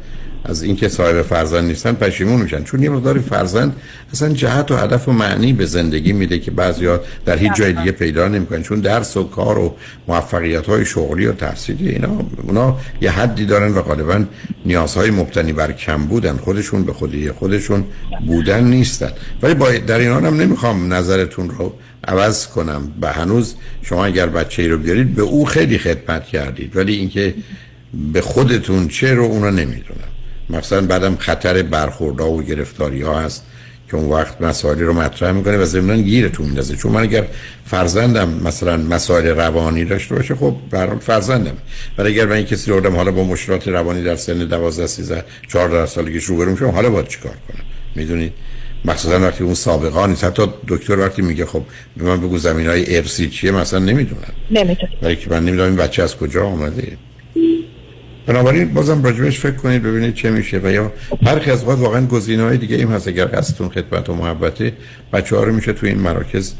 از اینکه صاحب فرزند نیستن پشیمون میشن. چون یه مقداری فرزند اصلا جهت و هدف و معنی به زندگی میده که بعضیا در هیچ جای دیگه پیدا نمی‌کنن. چون درس و کار و موفقیت های شغلی و تحصیلی اینا اونا یه حدی دارن و غالبا نیازهای مبتنی بر کم بودن. خودشون به خودی خودشون بودن نیستن. ولی با در این هم نمی‌خوام نظرتون رو عوض کنم. به هنوز شما اگر بچه ای رو بیارید به او خیلی خدمت کردید. ولی اینکه به خودتون چه رو اونا نمی‌دونم مثلا بعدم خطر برخوردها و گرفتاری ها هست که اون وقت مسائلی رو مطرح می‌کنه و ضمن گیرتون میندازه. چون من اگر فرزندم مثلا مسائل روانی داشته باشه خب برحال فرزندم. ولی اگر من کسی رو حالا با مشکلات روانی در سن 12 13 14 سالگی روبرو میشم حالا باید چیکار کنم؟ می‌دونید مخصوصا وقتی اون سابقه نیست. حتی دکتر وقتی میگه خب به من بگو زمین های ارسی چیه مثلا نمی‌دونم نمی‌دونم. ولی که من نمی‌دونم این بچه از کجا آمده. بنابراین بازم راجبش فکر کنید ببینید چه میشه و یا برخی از وقت واقعا گزینه های دیگه این هست. اگر قصدتون خدمت و محبته بچه ها رو میشه تو این مراکز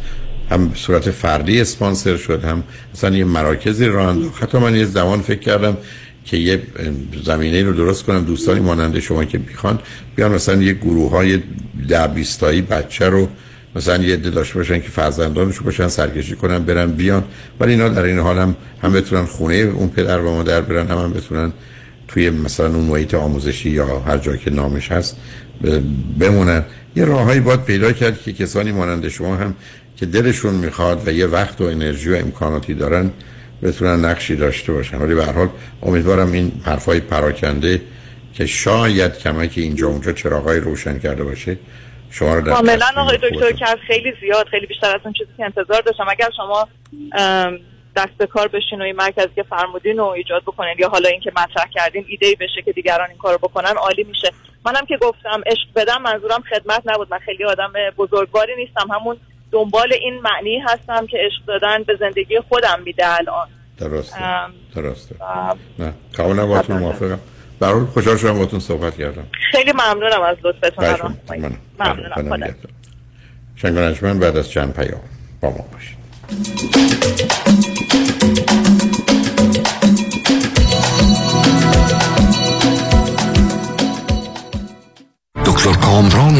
هم صورت فردی اسپانسر شد هم مثلا یه مراکزی رو انداخت حتی من یه زمان فکر کردم که یه زمینه رو درست کنم دوستانی مانند شما که می‌خوان بیان مثلا یه گروه های ده بیستایی بچه رو مثلا یه عده داشته باشن که فرزندانش باشن سرکشی کنن برن بیان. ولی اینا در این حال هم هم بتونن خونه اون پدر و مادر برن هم, هم بتونن توی مثلا اون محیط آموزشی یا هر جایی که نامش هست بمونن. یه راههایی باید پیدا کرد که کسانی مانند شما هم که دلشون می‌خواد و یه وقت و انرژی و امکاناتی دارن بتونن نقشی داشته باشن. ولی به حال امیدوارم این حرفای پراکنده که شاید کمک اینجا اونجا چراغای روشن کرده باشه شما رو کاملا آقای دکتر کرد خیلی زیاد خیلی بیشتر از اون چیزی که انتظار داشتم. اگر شما دست به کار بشین و این مرکزی که فرمودین و ایجاد بکنین یا حالا اینکه مطرح کردین ایده بشه که دیگران این کارو بکنن عالی میشه. منم که گفتم عشق بدم منظورم خدمت نبود. من خیلی آدم بزرگواری نیستم. همون دنبال این معنی هستم که عشق دادن به زندگی خودم میده الان. درسته. درسته. نه کاملا با موافقم. برحال خوشحال شدم باتون صحبت کردم. خیلی ممنونم از لطفتون. من- ممنونم. خدا خدا نگهدار. شنگانجمن بعد از چند پیام با ما باشید.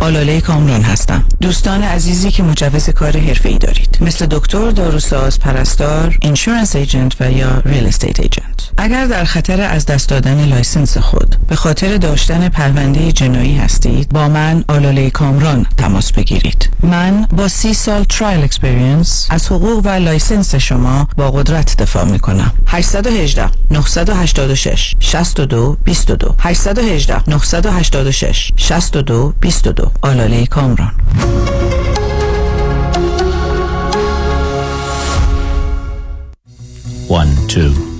آلاله کامران هستم. دوستان عزیزی که مجوز کار حرفه‌ای دارید. مثل دکتر داروساز پرستار insurance agent و یا real estate agent. اگر در خطر از دست دادن license خود به خاطر داشتن پرونده جنایی هستید با من آلاله کامران تماس بگیرید. من با سی سال trial experience از حقوق و license شما با قدرت دفاع می کنم 818 986 62 22 818 986 62 22 آلاله کامران. One, two,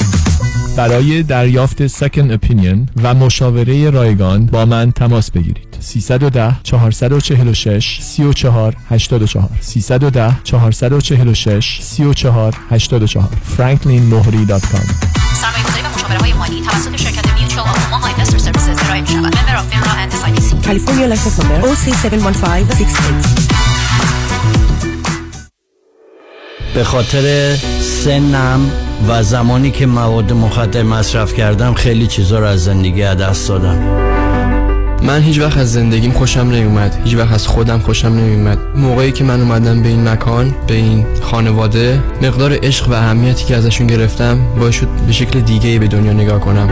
برای دریافت سکن اپینین و مشاوره رایگان با من تماس بگیرید 310 446 34 84 310 446 34 84 franklinmohri.com سرمایه‌گذاری و مشاوره های مالی توسط شرکت Mutual of Omaha Investor Services ارائه می‌شود. Member of FINRA and S California license number OC71568. به خاطر سنم و زمانی که مواد مخدر مصرف کردم خیلی چیزا رو از زندگی از دست دادم. من هیچ وقت از زندگیم خوشم نمیومد. هیچ وقت از خودم خوشم نمیومد. موقعی که من اومدم به این مکان به این خانواده مقدار عشق و اهمیتی که ازشون گرفتم باعث شد به شکل دیگه به دنیا نگاه کنم.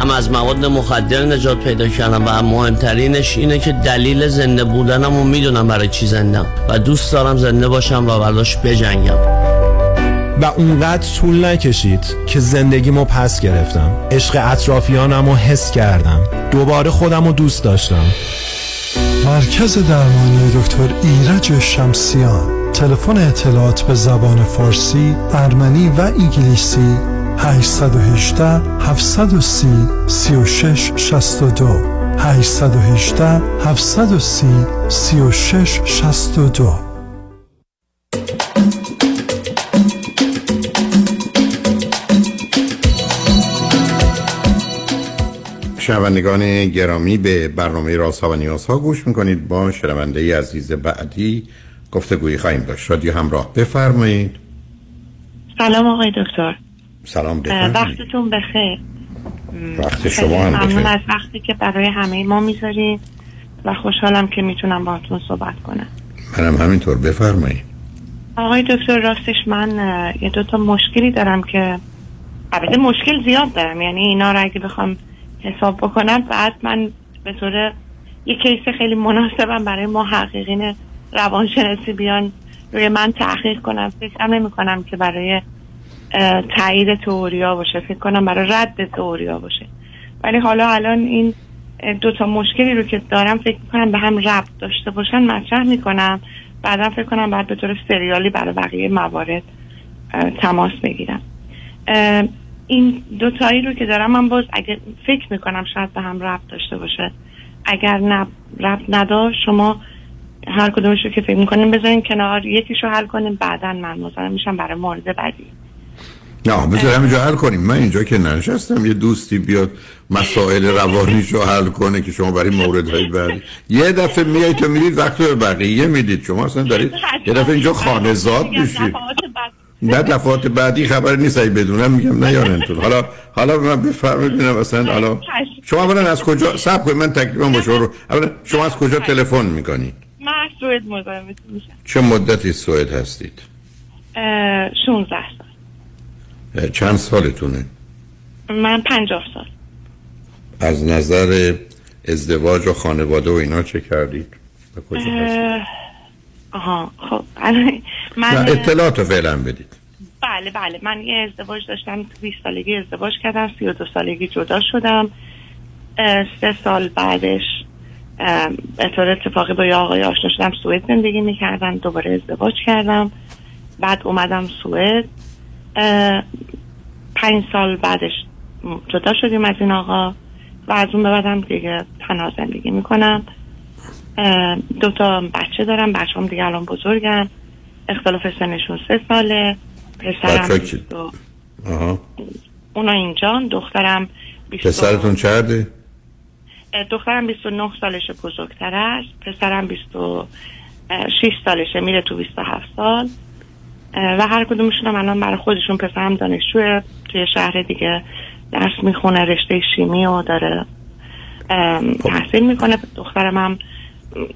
هم از مواد مخدر نجات پیدا کردم و مهمترینش اینه که دلیل زنده بودنم رو می‌دونم برای چی زندم و دوست دارم زنده باشم و برداشت بجنگم. و اونقدر طول نکشید که زندگیمو پس گرفتم. عشق اطرافیانم رو حس کردم. دوباره خودم رو دوست داشتم. مرکز درمانی دکتر ایرج شمسیان. تلفن اطلاعات به زبان فارسی، ارمنی و انگلیسی 818 730 36 62 818 730 36 62 شنوندگان گرامی به برنامه راست ها و نیاز ها گوش می‌کنید. با شنونده عزیز بعدی گفتگویی خواهیم داشت. شادی همراه بفرمایید. سلام آقای دکتر. سلام بفرمایید. وقتتون بخیر. وقت شما هم ممنون از وقتی که برای همه ما می‌ذارید و خوشحالم که می‌تونم باهاتون صحبت کنم. منم همینطور. بفرمایید. آقای دکتر راستش من یه دوتا مشکلی دارم که البته مشکل زیاد دارم. یعنی اینا رو اگه بخوام حساب بکنم بعد من به طور یه کیس خیلی مناسبم برای محققین روانشناسی بیان روی من تحقیق کنم. فکرم نمی کنم که برای تایید تئوریا باشه. فکر کنم برای رد تئوریا باشه. ولی حالا الان این دوتا مشکلی رو که دارم فکر می‌کنم به هم ربط داشته باشن مطرح می‌کنم. بعدا فکر کنم بعد به طور سریالی برای بقیه موارد تماس بگیرم. این دوتایی رو که دارم من باز اگه فکر می‌کنم شاید به هم ربط داشته باشه. اگر نه ربط نداشت شما هر کدومش رو که فکر می‌کنیم بذارین کنار یکیشو حل کنیم بعدا من مزاحم میشم برای مورد بعدی. نه بذار همینجا حل کنیم. من اینجا که ننشستم یه دوستی بیاد مسائل روانیش رو حل کنه که شما برای موردهای بعدی. یه دفعه میایید تو میرید وقت رو به بقیه می‌دید. شما اصلا دارید [laughs] یه دفعه اینجا خانزاد میشید. نه دفعات بعدی خبر نیست اگه بدونم میگم نه یارنتون حالا حالا من بفرمایید ببینم مثلا حالا شما اولا از کجا صبر کنید من تکلیفم با شما رو اولا شما از کجا تلفن می‌کنید؟ من از سوئد مزاحمتون میشم. چه مدتی سوئد هستید؟ اه، 16 سال. چند سالتونه؟ من 50 سال. از نظر ازدواج و خانواده و اینا چه کردید؟ به کجا هستید؟ آها خب من اطلاعات رو فعلا بدید. بله بله. من یه ازدواج داشتم تو 20 سالگی ازدواج کردم 32 سالگی جدا شدم. سه سال بعدش به طور اتفاقی با یه آقای آشنا شدم سوئد زندگی می‌کردم دوباره ازدواج کردم. بعد اومدم سوئد. پنج سال بعدش جدا شدیم از این آقا و از اون به دیگه تنها زندگی می‌کنم. دو تا بچه دارم بچه هم دیگه الان بزرگن. اختلاف سنشون سه ساله. پسرم بچه‌ها کی؟ بیست و- آها. اونا اینجان دخترم پسرتون چرده؟ دخترم 29 سالشه بزرگتر است. پسرم 26 سالشه میره تو 27 سال. و هر کدومشون هم الان برای خودشون پسرم دانشجوه. توی شهر دیگه درس می‌خونه رشته شیمی و داره. ام، تحصیل می‌کنه. دخترم هم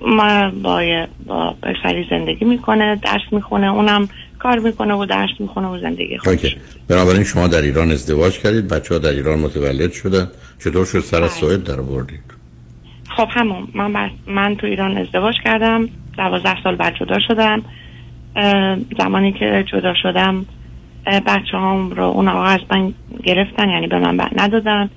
ما با, با پسری زندگی می‌کنه درس می‌خونه. اونم کار می‌کنه و درس می‌خونه و زندگی خودش. اوکی. بنابراین شما در ایران ازدواج کردید بچه ها در ایران متولد شدن. چطور شد سر از سوئد در بردید خب همون. من بر... من تو ایران ازدواج کردم. دوازده سال بعد جدا شدم زمانی که جدا شدم بچه هم رو اون آقا از من گرفتن یعنی به من بر ندادن.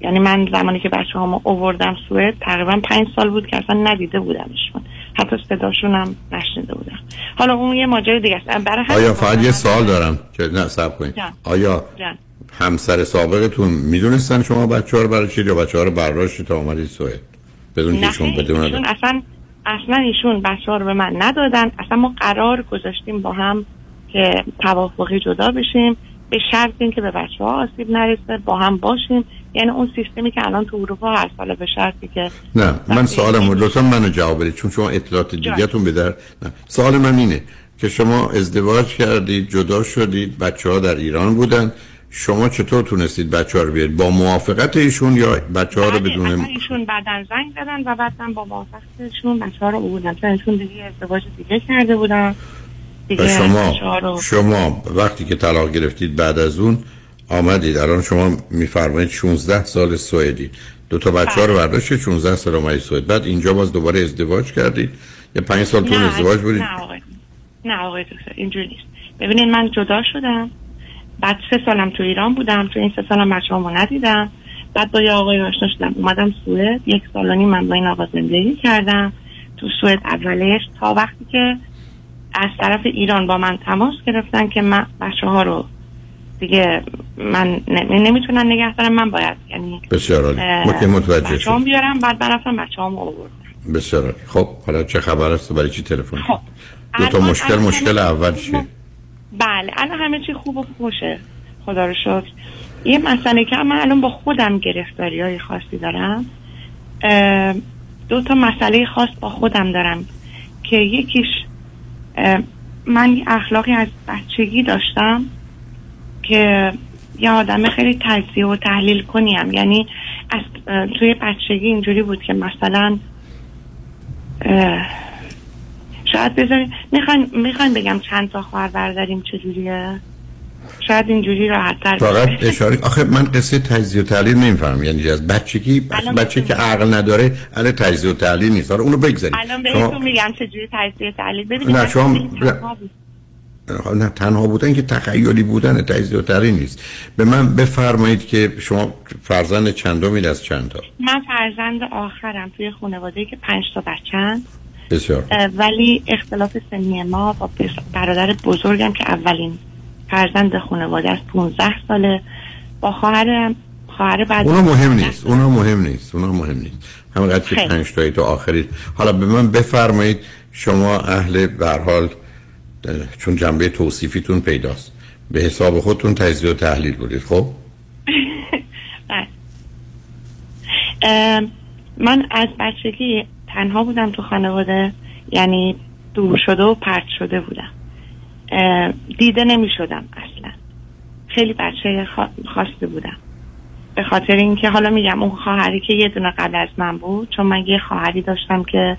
یعنی من زمانی که بچه هم اووردم سوئد تقریبا پنج سال بود که اصلا ندیده بودمشون. حتی صداشون هم نشنیده بودم. حالا اون یه ماجرای دیگه است. برای آیا فقط یه سوال دارم که نه سب کنید. آیا جان. همسر سابقتون می‌دونستن شما بچه ها رو برای چی یا بچه ها رو برداشتی تا اومدید سوئد؟ بدون که ایشون بدون ایشون اصلا اصلا ایشون بچه ها رو به من ندادن. اصلا ما قرار گذاشتیم با هم که توافقی جدا بشیم. به شرط اینکه به بچه ها آسیب نرسه با هم باشیم. یعنی اون سیستمی که الان تو اروپا هست حالا به شرطی که نه من سوالم لطفا منو جواب بدید چون شما اطلاعات دیگهتون به در نه سوال من اینه که شما ازدواج کردید جدا شدید بچه ها در ایران بودن. شما چطور تونستید بچه ها رو بیارید؟ با موافقت ایشون یا بچه ها رو اصلا بدون ایشون بعدا زنگ زدن و بعدا با موافقتشون بچه ها رو بودن. چون ایشون دیگه ازدواج دیگه کرده بودن. دیگه شما بچه‌ها رو شما وقتی که طلاق گرفتید بعد از اون آمدید. الان شما میفرمایید 16 سال سوئدی. دو تا بچه ها رو برداشتید 16 سال اومدید سوئد. بعد اینجا باز دوباره ازدواج کردید. یا 5 سال تون ازدواج بودید. نه آقای نه آقای دکتر اینجوری نیست. ببینید من جدا شدم. بعد سه سالم تو ایران بودم. تو این سه سالم بچه ندیدم. بعد با یه آقای آشنا شدم. اومدم سوئد. یک سال و نیم من با این آقا زندگی کردم. تو سوئد اولش تا وقتی که از طرف ایران با من تماس گرفتن که من بچه ها رو دیگه من نمی‌تونن نگه دارم من باید یعنی بسیار عالی. ما که متوجه شدیم. بیارم بعد برفتم بچه هم آوردم. بسیار عالی. خب حالا چه خبر است برای چی تلفن خب دو تا مشکل مشکل اول چیه؟ بله الان همه چی خوب و خوشه. خدا رو شکر. یه مسئله که من الان با خودم گرفتاری های خاصی دارم. دو تا مسئله خاص با خودم دارم که یکیش من اخلاقی از بچگی داشتم. که یه آدم خیلی تجزیه و تحلیل کنیم یعنی از توی بچگی اینجوری بود که مثلا شاید بذاریم می‌خواین می‌خواین بگم چند تا خواهر برادریم چجوریه؟ شاید اینجوری راحت تر فقط اشاره آخه من قصه تجزیه و تحلیل نمی‌فهمم. یعنی از بچگی بچه که عقل نداره اهل تجزیه و تحلیل نیست. آره اونو بگذارید الان شما- بهتون میگم چجوری تجزیه تحلیل. ببینید نه، شما-. نه تنها بودن که تخیلی بودن تجزیه و تحلیل نیست. به من بفرمایید که شما فرزند چندمید از چند تا؟ من فرزند آخرم توی خانواده که پنج تا بچن بسیار ولی اختلاف سنی ما با برادر بزرگم که اولین فرزند خانواده از 15 ساله. با خواهرم خواهر بعد اونا مهم نیست اونا مهم نیست اونا مهم نیست. همینقدر که. پنج تایی تو آخری حالا به من بفرمایید شما اهل به هر حال چون جنبه توصیفیتون پیداست. به حساب خودتون تجزیه و تحلیل بودید خب؟ [laughs] بله. من از بچگی تنها بودم تو خانواده یعنی دور شده و پرت شده بودم. دیده نمی شدم اصلا. خیلی بچه خاصی بودم. به خاطر اینکه حالا میگم اون خواهری که یه دونه قبل از من بود چون من یه خواهری داشتم که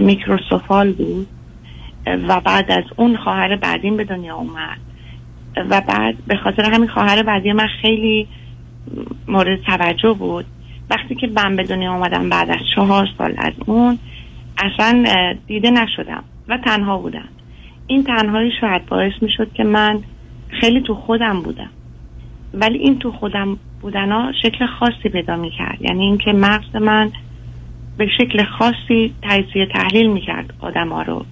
میکروسوفال بود. و بعد از اون خواهر بعدیم به دنیا اومد. و بعد به خاطر همین خواهر بعدی من خیلی مورد توجه بود. وقتی که من به دنیا اومدم بعد از چهار سال از اون اصلا دیده نشدم و تنها بودم. این تنهایی شاید باعث می شد که من خیلی تو خودم بودم. ولی این تو خودم بودن ها شکل خاصی پیدا می کرد یعنی اینکه مغز من به شکل خاصی تجزیه تحلیل می کرد آدم ها رو.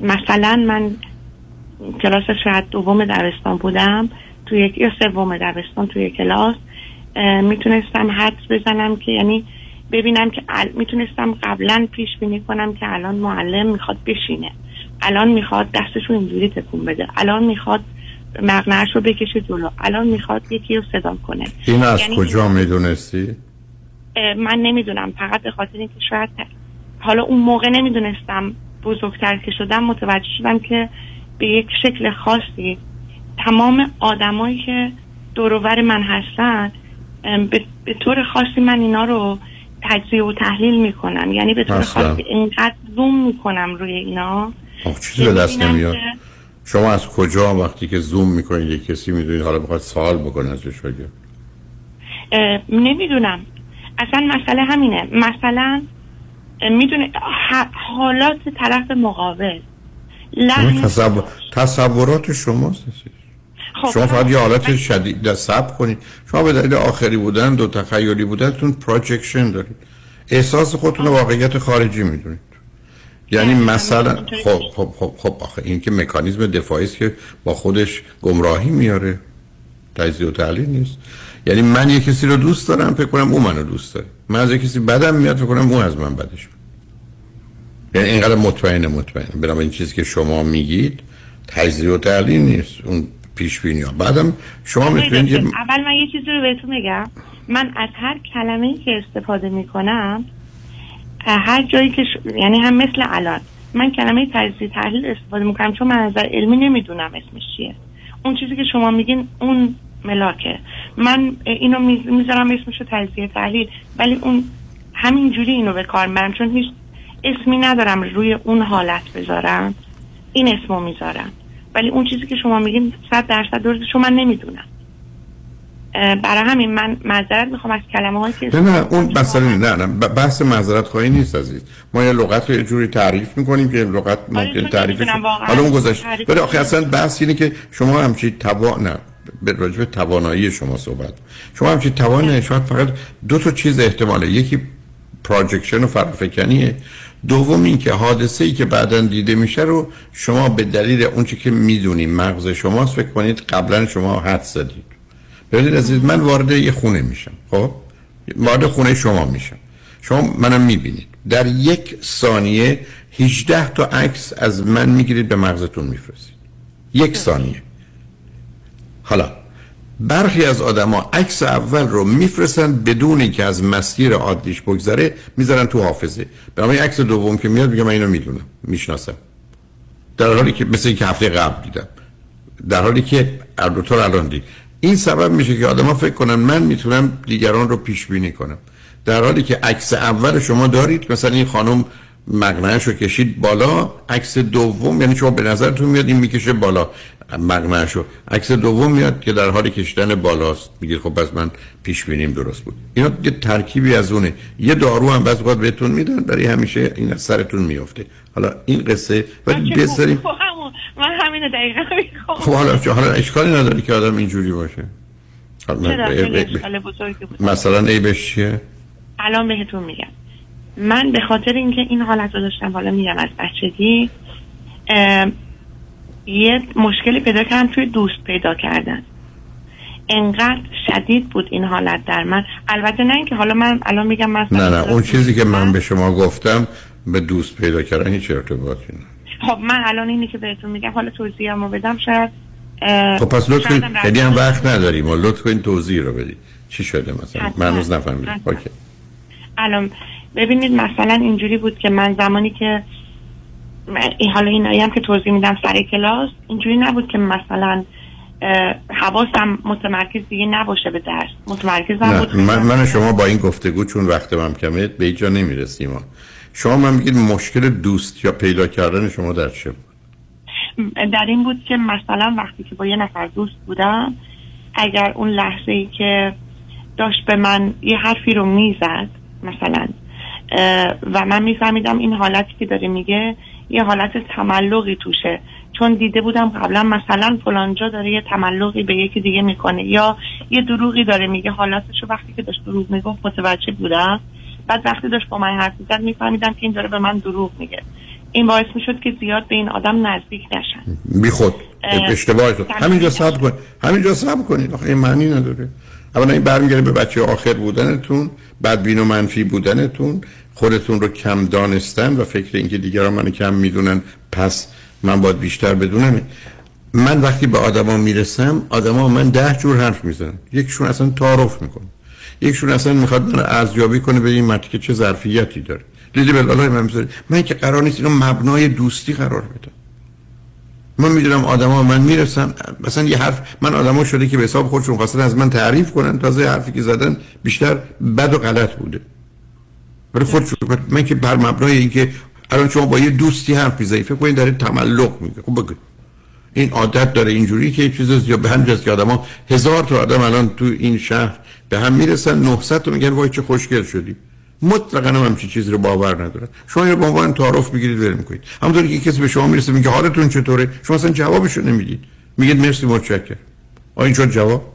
مثلا من کلاس شاید دوم دبستان بودم. تو یک یا سوم دبستان توی کلاس. می‌تونستم حدس بزنم که یعنی ببینم که ال... می‌تونستم قبلا پیش بینی کنم که الان معلم می‌خواد بشینه. الان می‌خواد دستش رو اینجوری تکون بده. الان می‌خواد مقنعش رو بکشه جلو. الان می‌خواد یکی رو صدا کنه. این از یعنی کجا می‌دونستی؟ من نمی‌دونم. فقط به خاطر اینکه شاید حالا اون موقع نمی‌دونستم بزرگتر که شدم متوجه شدم که به یک شکل خاصی تمام آدمایی که دوروبر من هستن به, طور خاصی من اینا رو تجزیه و تحلیل می‌کنم. یعنی به طور. خاصی اینقدر زوم می‌کنم روی اینا. چیزی به دست نمیاد. شما از کجا وقتی که زوم می‌کنید یک کسی می‌دونید حالا بخواد سوال بکنه اه، نمی‌دونم. اصلا مسئله همینه. مثلا می‌دونه حالات طرف مقابل. تصور... تصورات شماست. خب، شما فقط یه حالت شدید در سب کنید. شما به دلیل آخری بودن دو تخیلی بودنتون پروجکشن دارید. احساس خودتون رو واقعیت خارجی می‌دونید. یعنی مثلا خب خب خب خب آخه این که مکانیزم دفاعی است که با خودش گمراهی میاره. تجزیه و تحلیل نیست. یعنی من یه کسی رو دوست دارم فکر کنم او منو دوست داره. من از یه کسی بدم میاد فکر کنم او از من بدش میاد. یعنی اینقدر مطمئن مطمئن برام این چیزی که شما میگید تجزیه و تحلیل نیست. اون پیش بینی ها. بعدم شما می‌تونید یه اول من یه چیزی رو بهتون بگم. من از هر کلمه ای که استفاده می‌کنم هر جایی که ش... یعنی هم مثل الان من کلمه تجزیه تحلیل استفاده می‌کنم چون من از نظر علمی نمی‌دونم اسمش چیه. اون چیزی که شما میگین اون ملاکه. من اینو می‌ذارم اسمشو تجزیه تحلیل ولی اون همین جوری اینو به کار می‌برم چون هیچ اسمی ندارم روی اون حالت بذارم این اسمو می‌ذارم. ولی اون چیزی که شما میگین صد درصد درسته چون من نمی‌دونم. برای همین من معذرت می‌خوام از کلمه هایی که نه نه اون مسئله نه نه بحث معذرت خواهی نیست عزیز. ما یه لغت رو یه جوری تعریف می‌کنیم که لغت ممکن تعریفش نمی‌دونم واقعاً حالا اون گذشت. تعریف ولی آخه اصلا بحث اینه که شما همچی توا نه. راجع توانایی شما صحبت شما همچی توانایی شاید فقط دو تا چیز احتماله. یکی پراجکشن و فرافکنیه. دوم این که حادثه ای که بعدا دیده میشه رو شما به دلیل اون چی که می‌دونیم مغز شماست فکر کنید قبلا شما حد زدید. ببینید عزیز من وارد یه خونه میشم. خب؟ وارد خونه شما میشم. شما منم می‌بینید. در یک ثانیه 18 تا عکس از من می‌گیرید به مغزتون میفرستید. یک ثانیه. حالا برخی از آدما عکس اول رو میفرستن بدون اینکه از مسیر عادیش بگذره می‌ذارن تو حافظه. برای عکس دوم که میاد میگه من اینو می‌دونم می‌شناسم. در حالی که مثل اینکه هفته قبل دیدم. در حالی که البته الان دید. این سبب میشه که آدما فکر کنن من می‌تونم دیگران رو پیش بینی کنم. در حالی که عکس اول شما دارید مثلا این خانم مقنعش رو کشید بالا عکس دوم یعنی شما به نظرتون میاد این می‌کشه بالا. رو عکس دوم میاد که در حال کشیدن بالاست. میگید خب پس من پیش بینیم درست بود. اینا یه ترکیبی از اونه. یه دارو هم بعض وقت بهتون میدن برای همیشه این از سرتون میفته حالا این قصه ولی بذاریم خب من همین می‌خوام. خب حالا چه حالا اشکالی نداره که آدم اینجوری باشه. مثلا عیبش چیه؟ الان بهتون میگم. من به خاطر اینکه این حالت رو داشتم حالا میگم از بچگی یه مشکلی پیدا کردم توی دوست پیدا کردن. انقدر شدید بود این حالت در من. البته نه اینکه حالا من الان میگم مثلا نه نه اون چیزی که من به شما گفتم به دوست پیدا کردن هیچ ارتباطی نه. خب من الان اینی که بهتون میگم حالا توضیحمو بدم شاید خب پس لطف شاید کنید هم خیلی هم رفت- وقت نداریم. و لطف کنید توضیح رو بدید. چی شده مثلا. من هنوز نفهمیدم. اوکی. الان ببینید مثلا اینجوری بود که من زمانی که این حالا اینایی هم که توضیح میدم سر کلاس اینجوری نبود که مثلا حواسم متمرکز دیگه نباشه به درس. متمرکزم نه بود من, من شما با این گفتگو چون وقت من کمه به اینجا نمی‌رسیم. شما من میگید مشکل دوست یا پیدا کردن شما در چه بود؟ در این بود که مثلا وقتی که با یه نفر دوست بودم اگر اون لحظه ای که داشت به من یه حرفی رو می‌زد مثلا و من میفهمیدم این حالتی که داره میگه یه حالت تملقی توشه. چون دیده بودم قبلا مثلا فلانجا داره یه تملقی به یکی دیگه می‌کنه. یا یه دروغی داره میگه. حالتشو وقتی که داشت دروغ می‌گفت متوجه بودم. بعد وقتی داشت با من حرف می‌زد میفهمیدم که این داره به من دروغ میگه. این باعث می‌شد که زیاد به این آدم نزدیک نشن بی خود اه، اشتباه تو. همینجا صبر کن. همینجا صبر کنید. آخه این معنی نداره. اولا این برمیگرده به بچه آخر بودنتون بدبین و منفی بودنتون. خودتون رو کم دانستن و فکر اینکه دیگران منو کم می‌دونن پس من باید بیشتر بدونم. من وقتی به آدما می‌رسم آدما من ده جور حرف می‌زنن. یکشون اصلا تعارف می‌کنه. یکشون اصلا می‌خواد من ارزیابی کنه به این مردی که چه ظرفیتی داره. دیدی بالای من می‌ذاره من که قرار نیست اینو مبنای دوستی قرار بدم. من می‌دونم آدما من می‌رسم مثلا یه حرف من آدما شده که به حساب خودشون خواستن از من تعریف کنن. تازه حرفی که زدن بیشتر بد و غلط بوده. برای خودشون من که بر مبنای اینکه الان شما با یه دوستی حرف می‌زنید فکر کنید داره تملق میگه. خب بگو. این عادت داره اینجوری که چیز زیاد به همین جاست که آدما هزار تا آدم الان تو این شهر به هم می‌رسن 900 تا میگن وای چه خوشگل شدی. مطلقا هم همچین چیزی رو باور ندارن. شما اینو به عنوان تعارف می‌گیرید ول می‌کنید. همونطوری که کسی به شما می‌رسه میگه حالتون چطوره؟ شما اصلا جوابشو نمی‌دید. میگید مرسی متشکرم. آ این شد جواب؟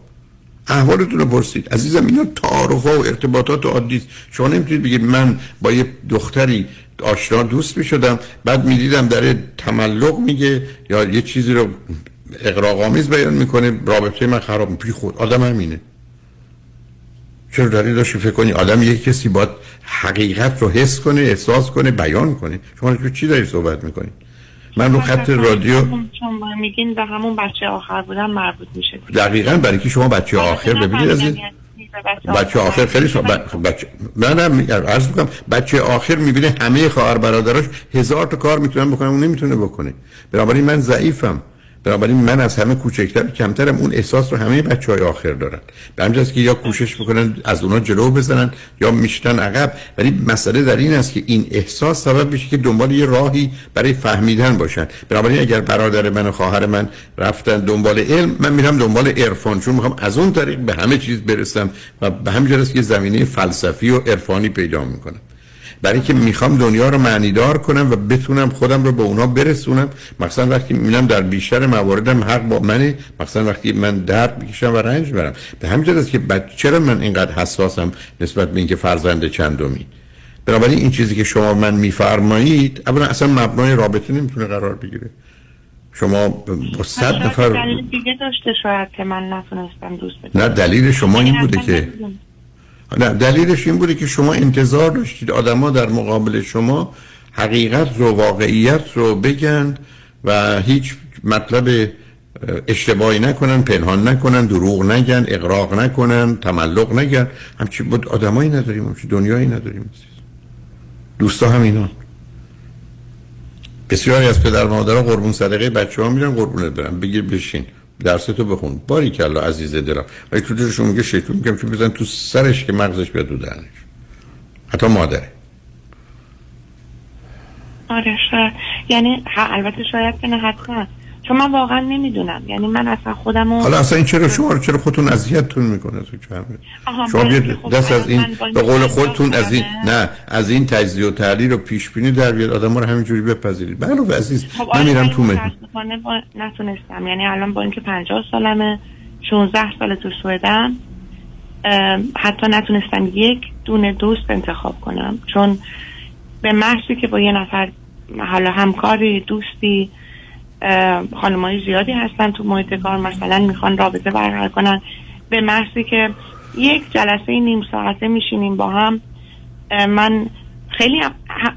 احوالتون رو پرسید. عزیزم اینا تعارف و ارتباطات عادی شما نمی‌تونید بگید من با یه دختری آشنا دوست می‌شدم بعد می‌دیدم داره تملق میگه یا یه چیزی رو اقراق آمیز بیان می‌کنه. رابطه من خراب میشه خود آدم همینه. چرا داری داشتی فکر کنی آدم یک کسی باید حقیقت رو حس کنه احساس کنه بیان کنه؟ شما چی داری صحبت می‌کنی؟ من رو خط رادیو چون میگین به همون بچه آخر بودن مربوط میشه. دقیقا برای که شما بچه آخر ببینید از این بچه آخر خیلی شما بچه نه نه می- عرض می‌کنم بچه آخر می‌بینه همه خواهر برادراش هزار تا کار می‌تونن بکنن اون نمی‌تونه بکنه. بنابراین من ضعیفم. بنابراین من از همه کوچکتر کمترم اون احساس رو همه بچه های آخر دارن. به همجاست که یا کوشش می‌کنن از اونا جلو بزنن یا میشتن عقب. ولی مسئله در این است که این احساس سبب میشه که دنبال یه راهی برای فهمیدن باشن. بنابراین اگر برادر من و خواهر من رفتن دنبال علم من میرم دنبال عرفان چون می‌خوام از اون طریق به همه چیز برسم و به همین که زمینه فلسفی و عرفانی پیدا می‌کنم. برای که می‌خوام دنیا رو معنیدار کنم و بتونم خودم رو به اونا برسونم مثلا وقتی می‌بینم در بیشتر مواردم حق با منه مثلا وقتی من درد می‌کشم و رنج برم به همین است که بچه چرا من اینقدر حساسم نسبت به اینکه فرزند چندمی؟ بنابراین این چیزی که شما من میفرمایید اولا اصلا مبنای رابطه نمی‌تونه قرار بگیره. شما با صد نفر دلیل دیگه داشته شاید که من نتونستم دوست بدم. نه دلیل شما این بوده که. نه دلیلش این بوده که شما انتظار داشتید آدما در مقابل شما حقیقت رو واقعیت رو بگن و هیچ مطلب اه، اشتباهی نکنن پنهان نکنن دروغ نگن اقراق نکنن تملق نگن. همچی بود آدمایی نداریم همچی دنیایی نداریم. دوستا هم اینا. بسیاری از پدر مادرها قربون صدقه بچه ها میرن قربونت برن بگیر بشین. درستو بخون. باری کلا عزیز دلم. ولی تو دلشون میگه شیطون میگم که بزن تو سرش که مغزش بیاد تو دهنش. حتی مادره. آره شاید. یعنی البته شاید که نه حتما. چون من واقعا نمی‌دونم. یعنی من اصلا خودم حالا اصلا این چرا شما رو چرا خودتون اذیتتون می‌کنه تو شما بیاد خب، دست از این به قول خودتون از این. نه از این تجزیه و تحلیل و پیش بینی در بیاد. آدم رو همینجوری بپذیرید. بله عزیز خب من میرم تو مهمون. نتونستم. یعنی الان با اینکه 50 سالمه 16 سال تو سوئدم حتی نتونستم یک دونه دوست انتخاب کنم. چون به محضی که با یه نفر حالا همکاری دوستی خانمای زیادی هستن تو محیط کار مثلا می‌خوان رابطه برقرار کنن. به محضی که یک جلسه نیم ساعته میشینیم با هم من خیلی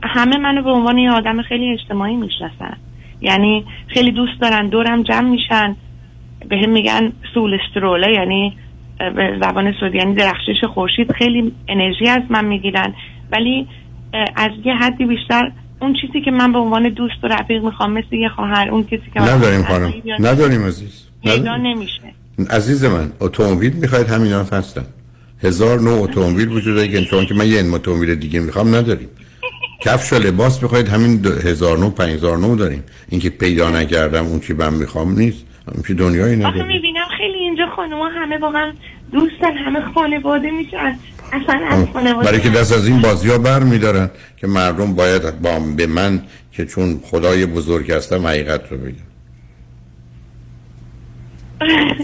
همه منو به عنوان یه آدم خیلی اجتماعی می‌شناسن. یعنی خیلی دوست دارن دورم جمع میشن. به هم میگن سولستروله یعنی به زبان سعودی یعنی درخشش خورشید. خیلی انرژی از من می‌گیرن. ولی از یه حدی بیشتر اون چیزی که من به عنوان دوست و رفیق می‌خوام مثل یه خواهر اون کسی که نداریم خانم. نداریم عزیز. پیدا. نمیشه. عزیز من اتومبیل می‌خواید همینا هستن. هزار نوع اتومبیل وجود داره که چون که من یه اتومبیل دیگه می‌خوام نداریم. کفش و لباس می‌خواید همین هزار نوع پنج هزار نوع داریم. اینکه پیدا نکردم اون چی من می‌خوام نیست. همین چی دنیایی آخه نداریم می‌بینم خیلی اینجا خانوما همه با هم دوستن همه خانواده میشن. برای که دست از این بازی ها بر میدارن که مردم باید با به من که چون خدای بزرگ هستم حقیقت رو بگم.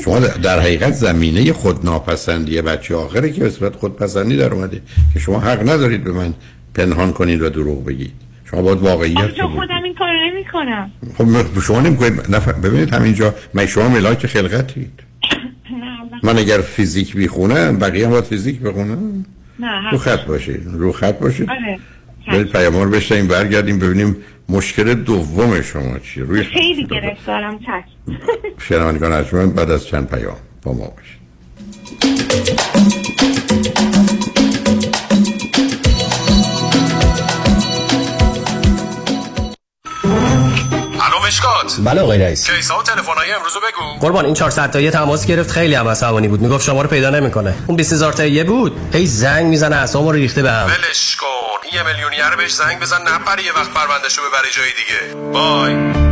شما در- حقیقت زمینه خودناپسندی بچه آخره که به صورت خودپسندی در اومده که شما حق ندارید به من پنهان کنید و دروغ بگید. شما باید واقعیت رو. خودم این کارو نمی‌کنم. خب م- شما نمی‌کنید نف... ببینید همینجا من شما ملاک خلقتید. من اگر فیزیک بیخونم بقیه هم باید فیزیک بخونم نه رو خط باشید رو خط باشید آره برید پیامار بشنیم برگردیم ببینیم مشکل دوم شما چیه. روی خیلی گرفتارم چشم. شنوندگان ارجمند بعد از چند پیام با ما باشید. مشکات بله آقای رئیس. کیسا و تلفن‌های امروز رو بگو. قربان این 400 تایی تماس گرفت خیلی هم عصبانی بود. می‌گفت شما رو پیدا نمی‌کنه. اون 20000 تایی بود. هی زنگ می‌زنه اعصابمو رو ریخته بهم ولش کن. یه میلیونیر بهش زنگ بزن نپره یه وقت پروندهشو ببره جای دیگه. بای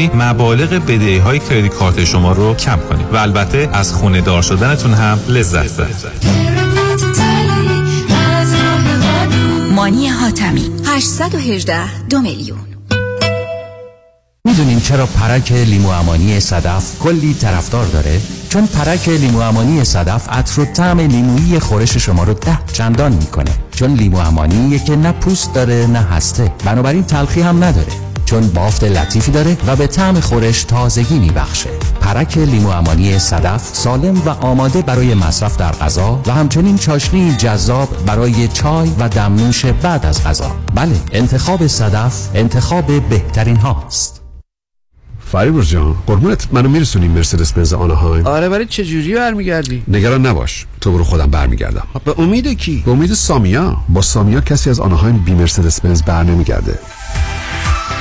مبالغ بدهی های کردیت کارت شما رو کم کنیم و البته از خونه دار شدنتون هم لذت ببرید. مانی حاتمی. 818 دو میلیون. می‌دونین چرا پرک لیمو امانی صدف کلی طرفدار داره؟ چون پرک لیمو امانی صدف عطر و طعم لیمویی خورش شما رو ده چندان می‌کنه. چون لیمو امانیه که نه پوست داره نه هسته. بنابراین تلخی هم نداره. چون بافت لطیفی داره و به طعم خورش تازگی میبخشه. پرک لیمو امانی صدف سالم و آماده برای مصرف در غذا و همچنین چاشنی جذاب برای چای و دمنوش بعد از غذا. بله انتخاب صدف انتخاب بهترین هاست. فریبرز جان قربونت منو میرسونی مرسدس بنز آناهایم آره ولی چه جوری برمیگردی؟ نگران نباش تو برو خودم برمیگردم. به امید کی؟ به امید سامیا. با سامیا کسی از آناهایم بی مرسدس بنز بر نمیگرده.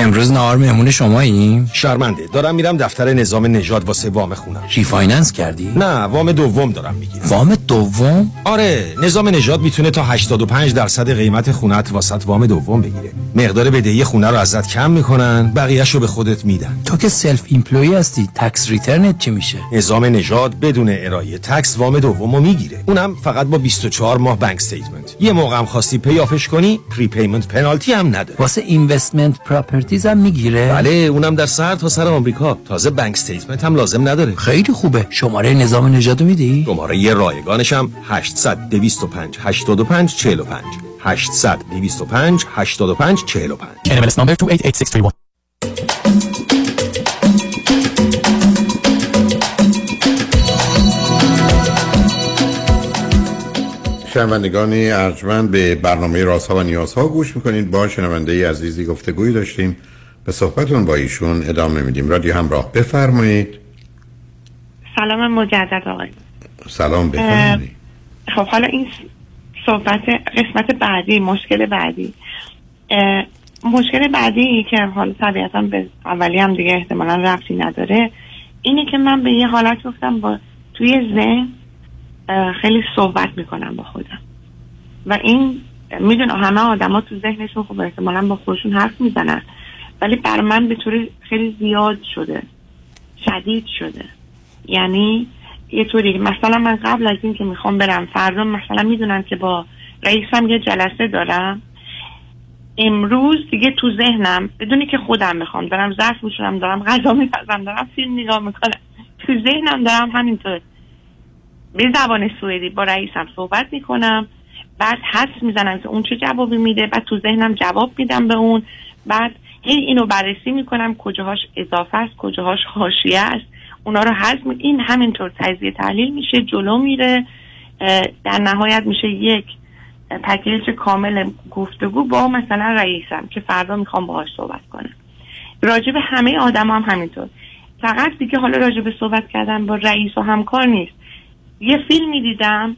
امروز نهار مهمون شماییم؟ شرمنده دارم میرم دفتر نظام نژاد واسه وام خونم refinance کردی؟ نه وام دوم دارم می‌گیرم وام دوم؟ آره نظام نژاد می‌تونه تا 85 درصد قیمت خونت واست وام دوم بگیره مقدار بدهی خونه رو ازت کم می‌کنن بقیهش رو به خودت میدن تو که self-employed هستی tax return ت چی میشه؟ نظام نژاد بدون ارائه tax وام دوم می‌گیره اونم فقط با 24 ماه bank statement یه موقع هم خواستی pay off ش کنی prepayment penalty هم نداره واسه investment properties هم می‌گیره؟ بله اونم در سر تا سر آمریکا. تازه بانک استیتمنت هم لازم نداره. خیلی خوبه. شماره نظام نژاد میدی؟ شماره یه رایگانش هم 800 225 85 45 800 225 85 45 NMLS number 288631 شنوندگان ارجمند به برنامه رازها و نیازها گوش می‌کنید. با شنونده عزیزی گفتگوی داشتیم. به صحبتون با ایشون ادامه میدیم. رادیو همراه بفرمایید. سلام مجدد آقای. سلام بفرمایید. خب حالا این صحبت قسمت بعدی مشکل بعدی. مشکل بعدی که حالا طبیعتا به اولی هم دیگه احتمالا رفتی نداره اینه که من به یه حالت گفتم با توی ذهن خیلی صحبت می‌کنم با خودم. و این می‌دونم همه آدما تو ذهنشون خب احتمالا با خودشون حرف می‌زنن. ولی بر من به طوری خیلی زیاد شده. شدید شده. یعنی یه طوری. مثلا من قبل از این که می‌خوام برم فردا مثلا می‌دونم که با رئیسم یه جلسه دارم. امروز دیگه تو ذهنم بدونی که خودم می‌خوام. دارم ظرف میشورم دارم غذا میپزم دارم فیلم نگاه می‌کنم. تو ذهنم دارم همینطور. به زبان سوئدی با رئیسم صحبت می‌کنم. بعد حدس می‌زنم که اون چه جوابی میده بعد تو ذهنم جواب میدم به اون. بعد هی اینو بررسی می‌کنم کجاهاش اضافه است کجاهاش حاشیه است. اونا رو حذف این همینطور تجزیه تحلیل میشه جلو میره. در نهایت میشه یک پکیج کامل گفتگو با مثلا رئیسم که فردا می‌خوام باهاش صحبت کنم. راجع به همه آدم هم همینطور. فقط دیگه حالا راجع به صحبت کردن با رئیس و همکار نیست. یه فیلمی دیدم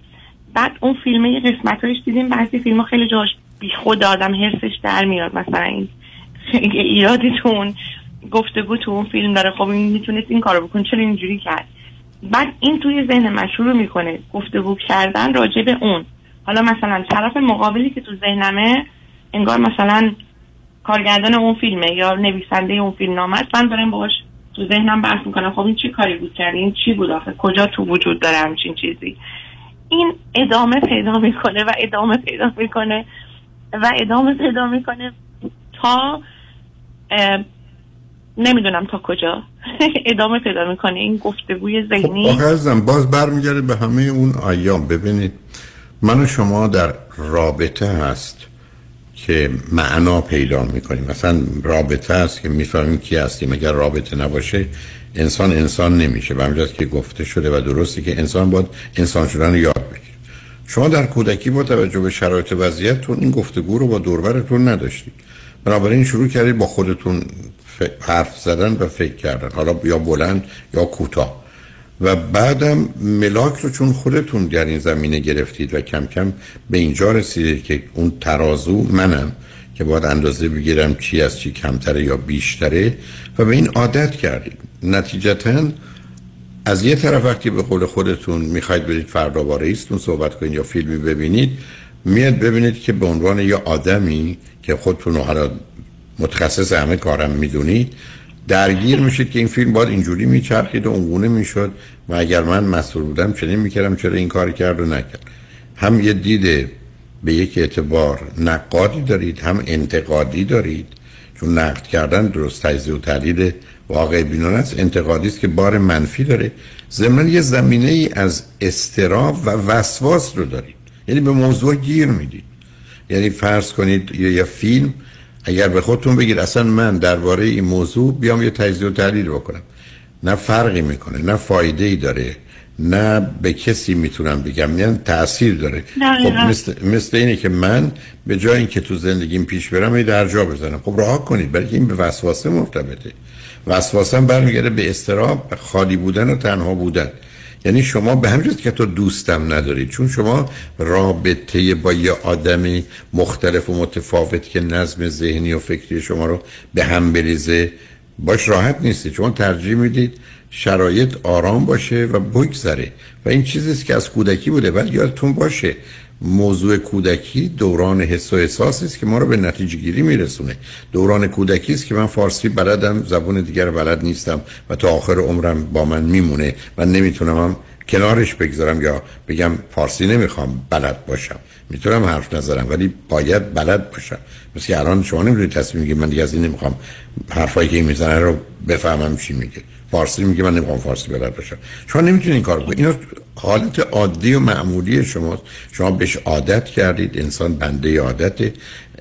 بعد اون فیلمه یه قسمتایش دیدیم بعضی فیلم خیلی جاش بی خود آدم حرسش در میاد. مثلا این یه ایرادی تو اون گفتگو تو اون فیلم داره. خب این می‌تونست این کارو بکن چرا اینجوری کرد؟ بعد این توی ذهن من شروع می‌کنه گفتگو کردن راجع به اون. حالا مثلا طرف مقابلی که تو ذهنمه انگار مثلا کارگردان اون فیلمه یا نویسنده اون فیلم نامه است. من دارم باهاش تو ذهنم بحث می‌کنم خب این چی کاری بود؟ کرد این چی بود آخه؟ کجا تو وجود داره همچین چیزی؟ این ادامه پیدا می‌کنه و ادامه پیدا می‌کنه و ادامه پیدا می‌کنه تا نمی‌دونم تا کجا. [laughs] ادامه پیدا می‌کنه این گفتگوی ذهنی. آخه عزیزم باز برمیگرده به همه اون ایام. ببینید من و شما در رابطه هست. که معنا پیدا می‌کنیم. مثلا رابطه هست که می‌فهمیم کی هستیم. اگر رابطه نباشه انسان انسان نمیشه. به همجاست که گفته شده و درسته که انسان باید انسان شدن یاد بگیره. شما در کودکی با توجه به شرایط وضعیتتون این گفتگو رو با دوربرتون نداشتید. بنابراین شروع کردید با خودتون حرف زدن و فکر کردن. حالا یا بلند یا کوتاه. و بعدم ملاک رو چون خودتون در این زمینه گرفتید و کم کم به اینجا رسیدید که اون ترازو منم که باید اندازه بگیرم چی از چی کمتره یا بیشتره و به این عادت کردید نتیجتا از یه طرف وقتی به قول خودتون می‌خواید برید فردا با رئیستون صحبت کنید یا فیلمی ببینید میاد ببینید که به عنوان یه آدمی که خودتون رو حالا متخصص همه کارم می‌دونید درگیر میشید که این فیلم باید اینجوری میچرخید و اونگونه می‌شد و اگر من مسئول بودم چنین می‌کردم چرا این کار کرد و نکرد. هم یه دید به یک اعتبار نقادی دارید هم انتقادی دارید. چون نقد کردن درست تجزیه و تحلیل واقع بینانه است. انتقادی است که بار منفی داره. ضمن یه زمینه ای از استراب و وسواس رو دارید. یعنی به موضوع گیر می‌دید. یعنی فرض کنید یه, یه فیلم اگر به خودتون بگید اصلا من درباره این موضوع بیام یه تجزیه و تحلیل بکنم. نه فرقی می‌کنه نه فایده ای داره نه به کسی می‌تونم بگم یعنی تاثیر داره. دقیقاً. خب مثل, مثل اینه که من به جای اینکه تو زندگیم پیش برم یه در جا بزنم. خب رها کنید برای این به وسواسه مرتبطه. وسواسه هم برمیگرده به استراب خالی بودن و تنها بودن. یعنی شما به همین که تو دوستم ندارید چون شما رابطه با یه آدمی مختلف و متفاوت که نظم ذهنی و فکری شما رو به هم بریزه باش راحت نیستید شما ترجیح می‌دید شرایط آرام باشه و بگذره. و این چیزیست که از کودکی بوده بعد یادتون باشه موضوع کودکی دوران حس و احساس است که ما رو به نتیجه گیری میرسونه. دوران کودکی است که من فارسی بلدم زبون دیگر بلد نیستم و تا آخر عمرم با من میمونه و نمی‌تونم هم کنارش بگذارم یا بگم فارسی نمی‌خوام بلد باشم. می‌تونم حرف نظرم ولی باید بلد باشم. مثل الان شما نمی‌تونید تصمیم میگید من دیگه از این نمی‌خوام حرفایی که می‌زنه رو بفهمم چی میگه. فارسی میگه من نمی‌خوام فارسی بلد باشم. شما نمی‌تونید این کار بکنید اینو حالت عادی و معمولی شماست. شما بهش عادت کردید. انسان بنده عادته.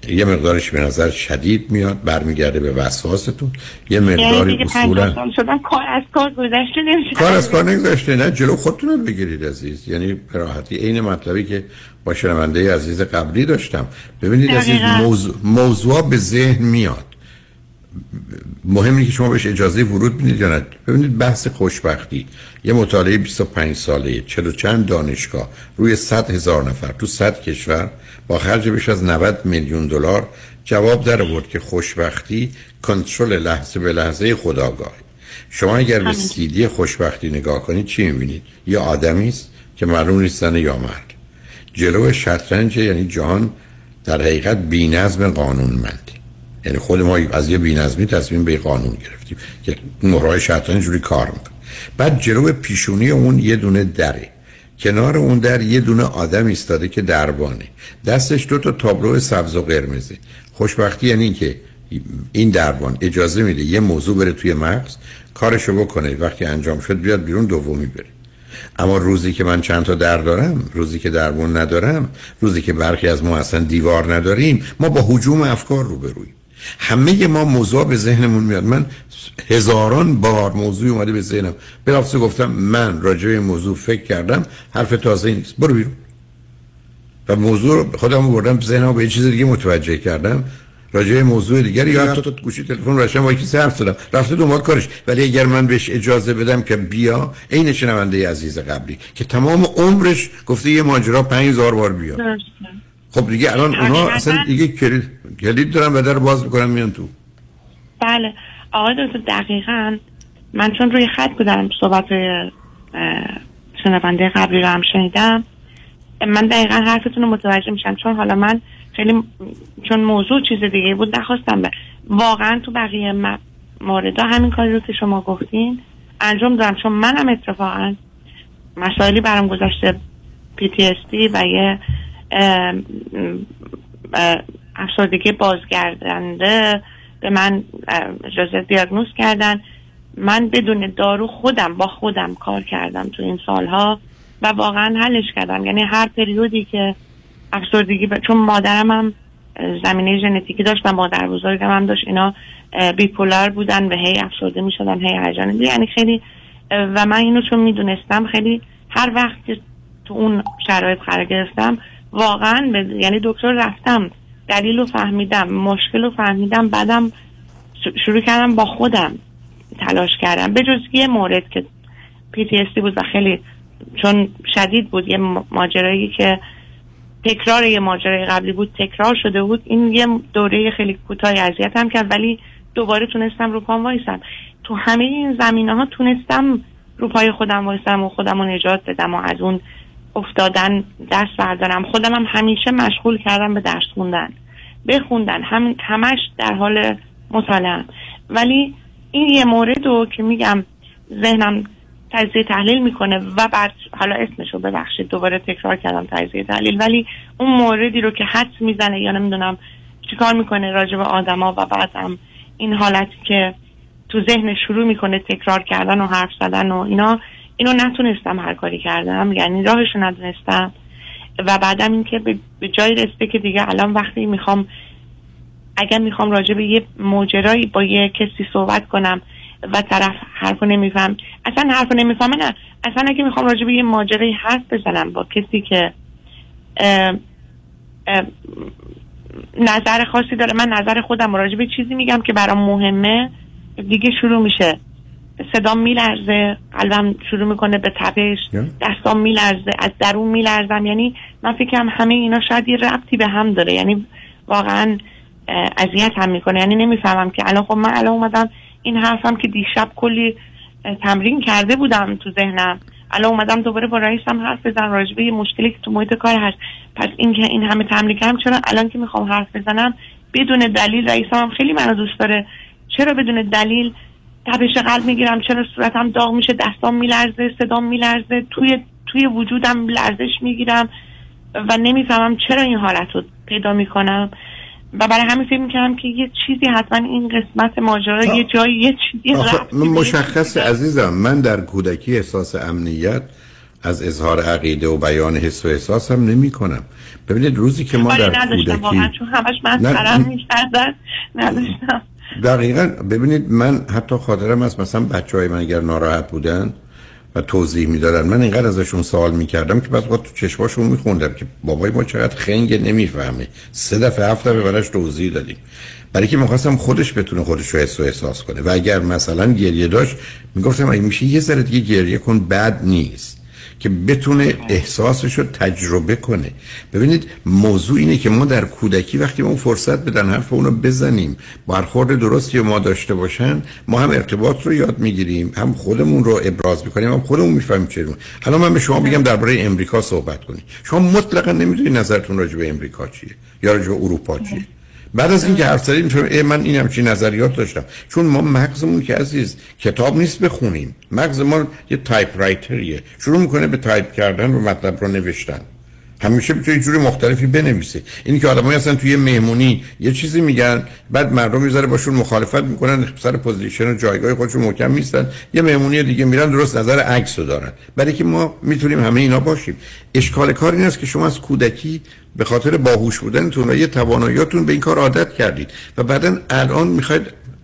یه مقدارش به نظر شدید میاد. برمیگرده به وسواستون. یه مقداری یعنی اصولا شدم کار از کار گذشته نمیشه. کار از کار نگذاشته نه جلو خودتون رو بگیرید عزیز. یعنی راحتی عین مطلبی که با شنونده عزیز قبلی داشتم. ببینید عزیز. موضوع, موضوع به ذهن میاد. مهم اینه که شما بهش اجازه ورود بدید یا نه. ببینید بحث خوشبختی. یه مطالعه 25 ساله چلو چند دانشگاه روی 100 هزار نفر تو 100 کشور با خرج بیش از 90 میلیون دلار جواب در آورد که خوشبختی کنترل لحظه به لحظه خداگاه. شما اگر به سیدی خوشبختی نگاه کنید چی می‌بینید؟ یه آدمی است که معلوم نیست زن یا مرد. جلو شطرنج یعنی جهان در حقیقت بی‌نظم قانونمندی یعنی خود ما از یه بی‌نظمی تصمیم به قانون گرفتیم. که مهرهای شطرنج جوری کار می‌کنه بعد جلو پیشونی اون یه دونه دره. کنار اون در یه دونه آدم ایستاده که دربانه. دستش دو تا تابلو سبز و قرمزه. خوشبختی یعنی این که این دربان اجازه میده یه موضوع بره توی مغز کارشو بکنه. وقتی انجام شد بیاد بیرون دومی بره. اما روزی که من چند تا در دارم روزی که دربون ندارم روزی که برخی از ما اصلا دیوار نداریم ما با حجوم افکار روبرویم. همه ما موضوع به ذهنمون میاد. من هزاران بار موضوع اومده به ذهنم. بلافاصله گفتم من راجع به موضوع فکر کردم حرف تازه نیست. برو بیرون. و موضوع رو خودم بردم ذهنم به یه چیز دیگه متوجه کردم. راجع به موضوع دیگری یا حتی تو گوشی تلفن روشن با کسی حرف زدم. رفته دنبال کارش. ولی اگر من بهش اجازه بدم که بیا عین شنونده عزیز قبلی که تمام عمرش گفته یه ماجرا 5000 بار بیا. خب دیگه الان اونا اصلا دیگه کلید کلید دارن و در باز می‌کنن میان تو. بله. آقای دکتر دقیقا من چون روی خط بودم صحبت شنونده قبلی رو هم شنیدم من دقیقا حرفتون رو متوجه میشم چون حالا من خیلی چون موضوع چیز دیگه بود نخواستم به واقعا تو بقیه م- موردا همین کاری رو که شما گفتین انجام دادم چون منم اتفاقا مسائلی برام گذشته PTSD و یه افسردگی بازگردنده به من اجازه دیاگنوز کردن. من بدون دارو خودم با خودم کار کردم تو این سالها و واقعا حلش کردم. یعنی هر پریودی که افسردگی ب... چون مادرم هم زمینه ژنتیکی داشت و مادر بزرگم هم داشت اینا بیپولار بودن و هی افسرده می شدن هی هیجان. یعنی خیلی و من اینو چون می‌دونستم خیلی هر وقت تو اون شرایط قرار گرفتم واقعا به یعنی دکتر رفتم دلیل رو فهمیدم مشکل رو فهمیدم بعدم شروع کردم با خودم تلاش کردم. به جز یه مورد که PTSD بود و خیلی چون شدید بود یه ماجرایی که تکرار یه ماجرای قبلی بود تکرار شده بود این یه دوره خیلی کوتاهی اذیتم کرد ولی دوباره تونستم رو پام وایسم. تو همه این زمینه ها تونستم رو پای خودم وایسم و خودم رو نجات بدم و از اون افتادن دست بردارم. خودم هم همیشه مشغول کردم به درس خوندن. بخوندن. هم همش در حال مطالعه ولی این یه مورد رو که میگم ذهنم تجزیه تحلیل می‌کنه و بعد حالا اسمشو ببخشید دوباره تکرار کردم تجزیه تحلیل. ولی اون موردی رو که حدس می‌زنه یا نمی‌دونم چیکار می‌کنه راجع به آدما و بعدم این حالتی که تو ذهن شروع می‌کنه تکرار کردن و حرف زدن و اینا اینو نتونستم هر کاری کردم یعنی راهشو ندونستم. و بعدم اینکه به جای رسیده که دیگه الان وقتی می‌خوام اگر می‌خوام راجع به یه ماجرایی با یه کسی صحبت کنم و طرف حرفو نمیفهم اصلا حرفو نمی‌فهمه نه اصلا اگه می‌خوام راجع به یه ماجرایی حرف بزنم با کسی که اه، اه، نظر خاصی داره من نظر خودم راجع به چیزی میگم که برام مهمه دیگه شروع میشه. صدام میلرزه قلبم شروع می‌کنه به تپش دستام میلرزه از درون میلرزم. یعنی من فکرم همه اینا شاید یه ربطی به هم داره. یعنی واقعا اذیت هم می‌کنه. یعنی نمی‌فهمم که الان خب من الان اومدم این حرفم که دیشب کلی تمرین کرده بودم تو ذهنم. الان اومدم دوباره با رئیسم حرف بزنم. راجع به یه مشکلی که تو محیط کار هست. پس این که این همه تمرین کردم چرا الان که می‌خوام حرف بزنم؟ بدون دلیل رئیسم هم خیلی منو دوست داره. چرا بدون دلیل تپش قلب می‌گیرم چرا صورتم داغ میشه دستام میلرزه صدام میلرزه توی توی وجودم لرزش می‌گیرم و نمی‌فهمم چرا این حالت رو پیدا می‌کنم. و برای همین فکر می‌کنم که یه چیزی حتما این قسمت ماجرا یه جایی یه چیزی من مشخص عزیزم من در کودکی احساس امنیت از اظهار عقیده و بیان حس و احساسم نمی کنم ببینید روزی که ما در نداشتم واقعا کودکی چون همش نه، مسخرم می‌کردن نداشتم. دقیقا. ببینید من حتی خاطرم است مثلا بچه های من اگر ناراحت بودن و توضیح می‌دادن من اینقدر ازشون سوال می‌کردم که بعد تو چشماشون میخوندم که بابای ما چقدر خنگ نمی‌فهمه. سه دفعه هفت دفعه براش توضیح دادیم. برای که می‌خواستم خودش بتونه خودش رو حس و احساس کنه. و اگر مثلا گریه داشت می‌گفتم اگه میشه یه ذره دیگه گریه کن؟ بد نیست. که بتونه احساسش رو تجربه کنه. ببینید موضوع اینه که ما در کودکی وقتی ما اون فرصت بدن حرف اونو بزنیم برخورد درستی ما داشته باشن ما هم ارتباط رو یاد می‌گیریم هم خودمون رو ابراز می‌کنیم هم خودمون می‌فهمیم چه رو الان من به شما بگم درباره امریکا صحبت کنید. شما مطلقا نمی‌دونید نظرتون راجع به امریکا چیه یا راجع به اروپا چیه. بعد از اینکه حرف زدیم ای من این همچین نظریات داشتم. چون ما مغزمون که عزیز کتاب نیست بخونیم. مغز ما یه typewriter یه شروع می‌کنه به تایپ کردن و مطلب رو نوشتن. همیشه می‌تونه جوری مختلفی بنویسه اینی که آدمایی هستن توی مهمونی یه چیزی میگن بعد مردم می‌ذاره باشون مخالفت می‌کنن سر پوزیشن و جایگاه خودشون محکم نیستن. یه مهمونی دیگه میرن درست نظر عکس رو دارن. برای که ما می‌تونیم همه اینا باشیم. اشکال کار این که شما از کودکی به خاطر باهوش بودنتون و یه تواناییاتون به این کار عادت کردید. و بعدا الان می‌خواید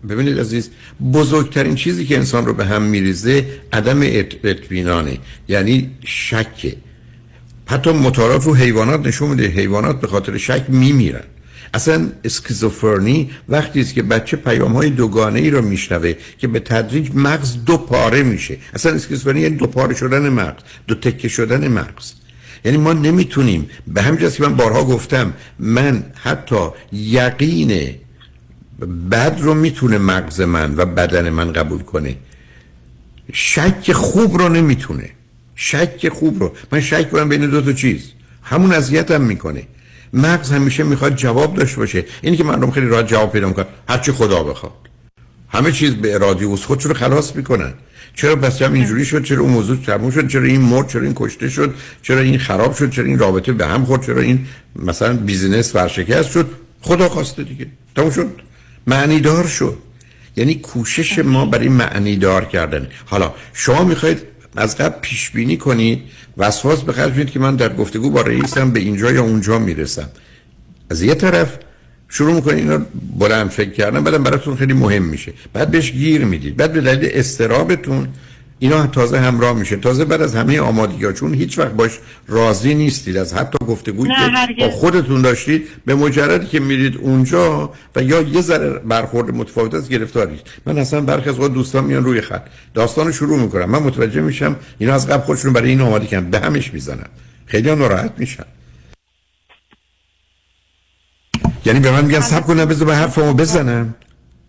ببینید عزیز بزرگترین چیزی که انسان رو به هم میریزه عدم اط- اطمینانه. یعنی شکه. حتی مطالعات رو حیوانات نشون میده. حیوانات به خاطر شک میمیرن. اصلا اسکیزوفرنی وقتی است که بچه پیام های دوگانه ای رو میشنوه که به تدریج مغز دو پاره میشه. اصلا اسکیزوفرنی یعنی دو پاره شدن مغز دو تکه شدن مغز. یعنی ما نمی‌تونیم به همین که من بارها گفتم من حتی یقین بد رو می‌تونه مغز من و بدن من قبول کنه. شک خوب رو نمی‌تونه. شک خوب رو. من شک کنم بین دو تا چیز. همون اذیتم می‌کنه. مغز همیشه می‌خواد جواب داشته باشه. اینی که مردم خیلی راحت جواب پیدا می‌کنن. هرچی خدا بخواد. همه چیز به اراده اوست. خودشون رو خلاص می‌کنن. چرا پس هم اینجوری شد؟ چرا اون موضوع تموم شد؟ چرا این مرد چرا این کشته شد؟ چرا این خراب شد؟ چرا این رابطه به هم خورد؟ چرا این مثلا بیزینس ورشکست شد؟ خدا خواسته دیگه. تموم شد. معنی دار شد. یعنی کوشش ما برای معنی دار کردن. حالا شما می‌خواید از قبل پیش بینی کنید. وسواس به خرج که من در گفتگو با رئیسم به اینجا یا اونجا می‌رسم. از یه طرف شروع می‌کنید اینا بلند فکر کردن بعدم براتون خیلی مهم میشه. بعد بهش گیر می‌دید. بعد به دلیل استرابتون اینا تازه همراه میشه. تازه بعد از همه آمادگی ها چون هیچ وقت باش راضی نیستید از حتی گفتگویی که. با خودتون داشتید به مجردی که میرید اونجا و یا یه ذره برخورد متفاوت از گرفتارید من اصلا برخی از دوستان میان روی خط. داستان رو شروع می‌کنم. من متوجه میشم اینا از قبل خودشون برای این آماده کردن به همش می‌زنن. خیلی ناراحت میشن. یعنی به من میگن سب کنم بذار به حرفمو بزنم.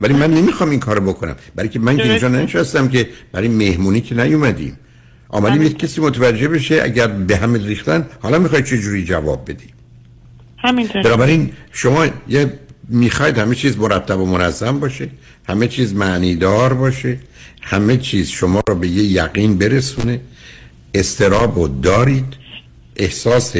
ولی من نمی‌خوام این کارو بکنم. برای که من که اینجا ننشستم که برای مهمونی که نیومدیم. آمدیم یه کسی متوجه بشه اگر به هم ریختن حالا می‌خوای چه جوری جواب بدی؟ همینطور. بنابراین شما یه می‌خواید همه چیز مرتب و منظم باشه همه چیز معنیدار باشه همه چیز شما رو به یه یقین برسونه. استراب رو دارید احساس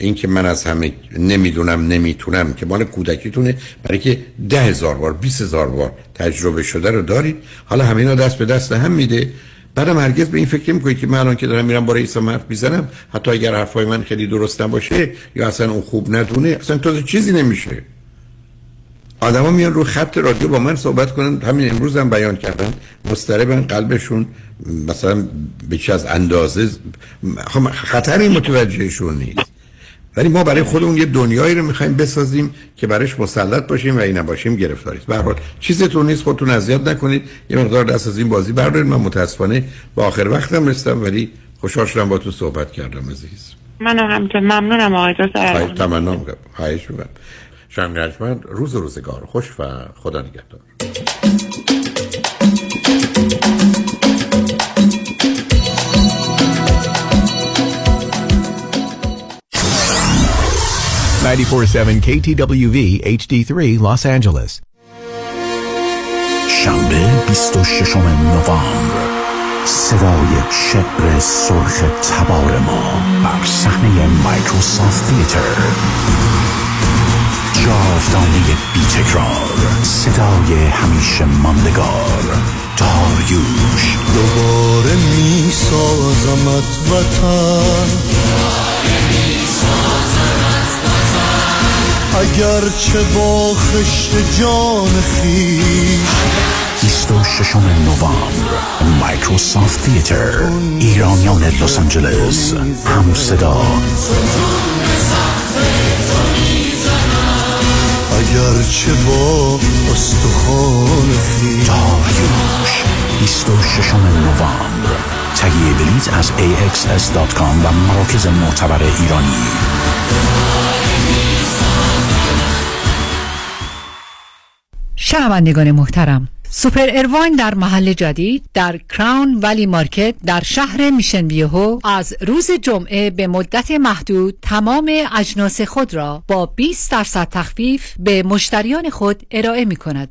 اینکه من از همه نمی‌دونم نمی‌تونم که مال کودکیتونه. برای که ده هزار بار بیس هزار بار تجربه شده رو دارید. حالا همه اینا دست به دست هم میده. بعدم هرگز به این فکر می‌کنید که من الان که دارم میرم با رئیس حرف می‌زنم حتی اگر حرفای من خیلی درست نباشه یا اصلا اون خوب ندونه اصلا تازه چیزی نمیشه. آدما میان رو خط رادیو با من صحبت کنن همین امروز هم بیان کردن مضطربن قلبشون مثلا به چه از اندازه خب خطری متوجهشون نیست. ولی ما برای خودمون یه دنیایی رو می‌خوایم بسازیم که برایش مسلط باشیم و این نباشیم گرفتاری است. به حال چیزتون نیست خودتون اذیت نکنید. یه مقدار دست از این بازی بردارید. من متاسفانه با آخر وقتم رسیدم ولی خوشحال شدم با تو صحبت کردم عزیز. منم همینطور ممنونم آقای دکتر. تمنا خواهش می‌کنم. شنگ روز روزگار خوش و خدا نگهدار. 947 KTWV HD3 Los Angeles. شنبه 26 نوامبر. صدای شعر سرخ تبار ما بر صحنه مایکروسافت تیتر. جاودانه بی تکرار صدای همیشه ماندگار. داریوش. دوباره می سازمت وطن. اگر چه با خشت جان خیش. 26 نوامبر مایکروسافت تیتر ایرانیان لس آنجلس هم صدا. اگر چه با استخوان خیش. داریوش 26 نوامبر. تهیه بلیت از axs.com و مراکز معتبر ایرانی. شنوندگان محترم سوپر ارواین در محل جدید در کراون ولی مارکت در شهر میشن بیهو از روز جمعه به مدت محدود تمام اجناس خود را با 20 درصد تخفیف به مشتریان خود ارائه می کند.